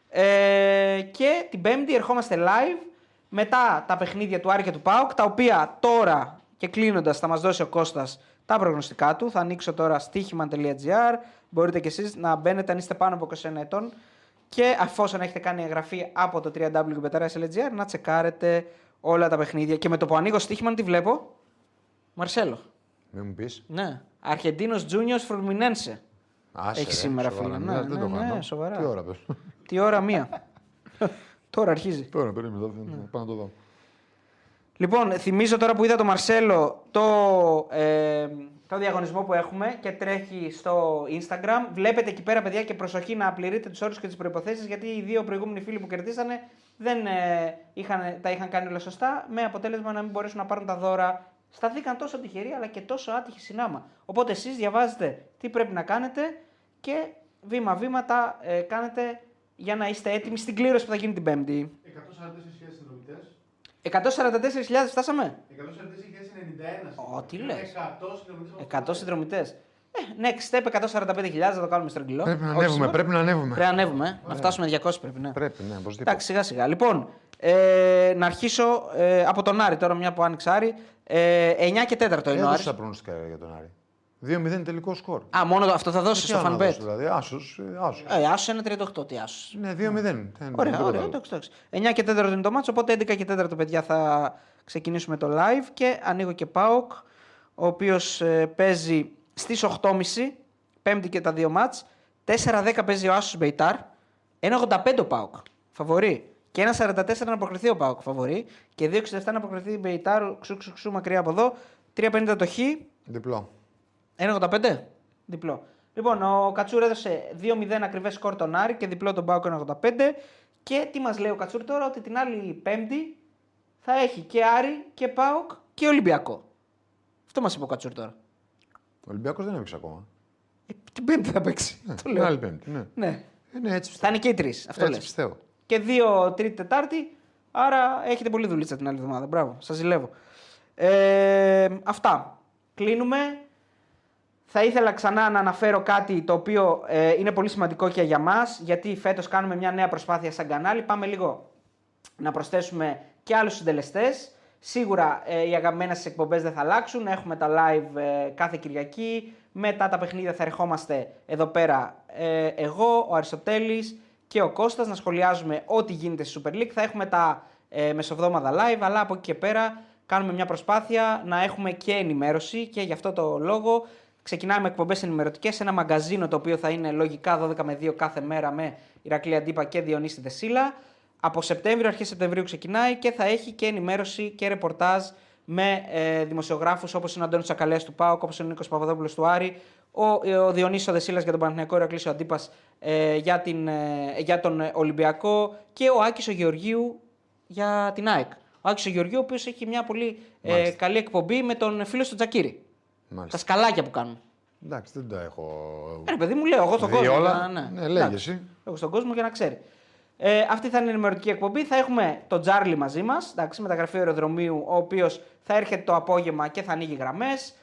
Ε, και την Πέμπτη ερχόμαστε live μετά τα παιχνίδια του Άρη και του ΠΑΟΚ, τα οποία τώρα και κλείνοντας θα μας δώσει ο Κώστας τα προγνωστικά του. Θα ανοίξω τώρα στοίχημα.gr. Μπορείτε και εσείς να μπαίνετε αν είστε πάνω από 21 ετών και αφόσον έχετε κάνει εγγραφή από το www.betara.gr να τσεκάρετε όλα τα παιχνίδια. Και με το που ανοίγω στοίχημα, τι βλέπω; Μαρσέλο. Μην μου πεις. Ναι. Αρχεντίνος Τζούνιος Φρουρμινένσε. Έχει σήμερα, φίλε. Ναι, Δεν ναι, το ναι, κάνω. σοβαρά. Τι ώρα πες. Τι ώρα μία. τώρα αρχίζει. Τώρα περίμενε. εδώ, Ναι. Πάω να το δω. Λοιπόν, θυμίζω τώρα που είδα το Μαρσέλο το, ε, το διαγωνισμό που έχουμε και τρέχει στο Instagram. Βλέπετε εκεί πέρα, παιδιά, και προσοχή να πληρείτε τους όρους και τις προποθέσει γιατί οι δύο προηγούμενοι φίλοι που κερδίσανε δεν ε, είχαν, τα είχαν κάνει όλα σωστά. Με αποτέλεσμα να μην μπορέσουν να πάρουν τα δώρα. Σταθήκαν τόσο τυχεροί αλλά και τόσο άτυχοι συνάμα. Οπότε εσείς διαβάζετε τι πρέπει να κάνετε και βήμα-βήμα τα ε, κάνετε για να είστε έτοιμοι στην κλήρωση που θα γίνει την Πέμπτη. 144.000 συνδρομητέ. 144.000 φτάσαμε. 144.091. Ω, τι λες. 100 100 συνδρομητέ. συνδρομητές. Ε, next step 145.000 θα το κάνουμε στρογγυλό. Πρέπει να Όχι ανέβουμε. σήμερα. Πρέπει να ανέβουμε. Πρέπει να ανέβουμε. ε. Να φτάσουμε 200 πρέπει, ναι. Πρέπει, ναι, οπωσδήποτε. Εντάξει, σιγά σιγά. Λοιπόν, ε, να αρχίσω ε, από τον Άρη τώρα, μια που άνοιξε Άρη. Ε, 9 και 4 είναι ο Έδωσε Άρης. τα προγνωστικά για τον Άρη. 2-0 τελικό σκορ. Α, μόνο το- αυτό θα δώσεις Τι στο άλλο να fanbet. δώσω, Δηλαδή, άσος, ε, άσος. Ε, άσος είναι 38, τι άσος. Ναι, 2-0. Δεν- Ωραία, τίποτα ωραία, άλλο. εντάξει, εντάξει. 9 και 4 είναι το μάτσο, οπότε 11 και 4 παιδιά θα ξεκινήσουμε το live και ανοίγω και ΠΑΟΚ, ο οποίος ε, παίζει στις 8.30, πέμπτη και τα δύο μάτς, 4-10 παίζει ο Άσος Μπεϊτάρ, 1-85 ο ΠΑΟΚ, φαβορεί. Και 1-44 να προκριθεί ο ΠΑΟΚ, φαβορεί. Και 2-67 να προκριθεί η Μπεϊτάρ, ξου, ξου, ξου, μακριά από εδώ. 3-50 το χ, Διπλό. 1,85. Διπλό. Λοιπόν, ο Κατσούρ έδωσε 2-0 ακριβές σκορ τον Άρη και διπλό τον Πάοκ 1,85. Και τι μας λέει ο Κατσούρ τώρα, ότι την άλλη Πέμπτη θα έχει και Άρη και Πάοκ και Ολυμπιακό. Αυτό μας είπε ο Κατσούρ τώρα. Ο Ολυμπιακός δεν έπαιξε ακόμα. Ε, την Πέμπτη θα παίξει. Ναι, το την λέω. άλλη πέμπτη. Ναι. Ναι. Ε, ναι, έτσι Θα πιστεύω. είναι και οι τρεις. Αυτό έτσι λες. πιστεύω. Και δύο Τρίτη Τετάρτη. Άρα έχετε πολύ δουλίτσα την άλλη εβδομάδα. Μπράβο, σας ζηλεύω. Ε, αυτά. Κλείνουμε. Θα ήθελα ξανά να αναφέρω κάτι το οποίο ε, είναι πολύ σημαντικό και για μας, γιατί φέτος κάνουμε μια νέα προσπάθεια σαν κανάλι. Πάμε λίγο να προσθέσουμε και άλλους συντελεστές. Σίγουρα ε, οι αγαπημένες εκπομπές δεν θα αλλάξουν. Έχουμε τα live ε, κάθε Κυριακή. Μετά τα παιχνίδια θα ερχόμαστε εδώ πέρα ε, εγώ, ο Αριστοτέλης και ο Κώστας να σχολιάζουμε ό,τι γίνεται στη Super League. Θα έχουμε τα ε, μεσοβδόμαδα live, αλλά από εκεί και πέρα κάνουμε μια προσπάθεια να έχουμε και ενημέρωση και γι' αυτό το λόγο ξεκινάμε εκπομπές ενημερωτικές σε ένα μαγκαζίνο το οποίο θα είναι λογικά 12 με 2 κάθε μέρα με Ηρακλή Αντίπα και Διονύση Δεσίλα. Από Σεπτέμβριο, αρχές Σεπτεμβρίου ξεκινάει και θα έχει και ενημέρωση και ρεπορτάζ με ε, δημοσιογράφους όπως είναι ο Αντώνης Τσακαλέα του ΠΑΟΚ, όπως είναι ο Νίκος Παπαδόπουλος του Άρη, ο, ο Διονύσης Δεσίλας για τον Παναθηναϊκό, ο Ηρακλής ο Αντίπας ε, για, την, ε, για τον ε, Ολυμπιακό και ο Άκης ο Γεωργίου για την ΑΕΚ. Ο Άκης ο Γεωργίου, ο οποίος έχει μια πολύ ε, Μάλιστα. καλή εκπομπή με τον φίλο του Τζακίρη. Τα Μάλιστα. σκαλάκια που κάνουν. Εντάξει, δεν τα έχω. Ε, ρε παιδί μου, λέω εγώ στον Δει κόσμο. όλα. για να- Ναι, λέγε Εντάξει. εσύ. Εγώ στον κόσμο για να ξέρει. Ε, αυτή θα είναι η ενημερωτική εκπομπή. Θα έχουμε τον Τζάρλι μαζί μας, μεταγραφή αεροδρομίου, ο οποίος θα έρχεται το απόγευμα και θα ανοίγει γραμμές.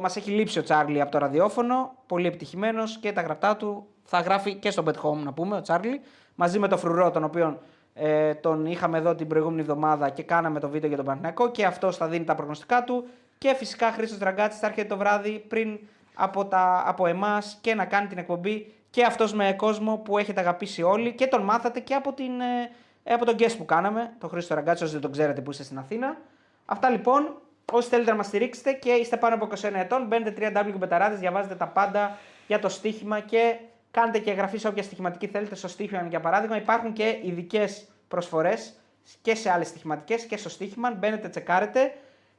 Μας έχει λείψει ο Τσάρλι από το ραδιόφωνο, πολύ επιτυχημένος και τα γραπτά του θα γράφει και στο Bet Home, να πούμε, ο Τσάρλι, μαζί με τον Φρουρό, τον οποίο ε, τον είχαμε εδώ την προηγούμενη εβδομάδα και κάναμε το βίντεο για τον Παναθηναϊκό και αυτός θα δίνει τα προγνωστικά του. Και φυσικά Χρήστος Δραγκάτης θα έρχεται το βράδυ πριν από, τα, από εμάς και να κάνει την εκπομπή και αυτός με κόσμο που έχετε αγαπήσει όλοι και τον μάθατε και από, την, ε, από τον guest που κάναμε, τον Χρήστο Ραγκάτσης, όσοι δεν τον ξέρετε που είστε στην Αθήνα. Αυτά λοιπόν, όσοι θέλετε να μας στηρίξετε και είστε πάνω από 21 ετών, μπαίνετε www.betarades, διαβάζετε τα πάντα για το στοίχημα και κάντε και εγγραφή σε όποια στοιχηματική θέλετε στο Stoiximan για παράδειγμα. Υπάρχουν και ειδικές προσφορές και σε άλλες στοιχηματικές και στο Stoiximan. Μπαίνετε, τσεκάρετε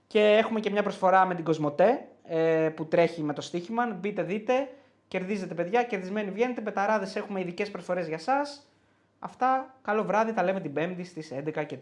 και έχουμε και μια προσφορά με την Κοσμοτέ ε, που τρέχει με το Stoiximan. Μπείτε, δείτε. Κερδίζετε, παιδιά. Κερδισμένοι βγαίνετε. Betarades έχουμε ειδικές προσφορές για εσάς. Αυτά. Καλό βράδυ. Τα λέμε την Πέμπτη στις 11 και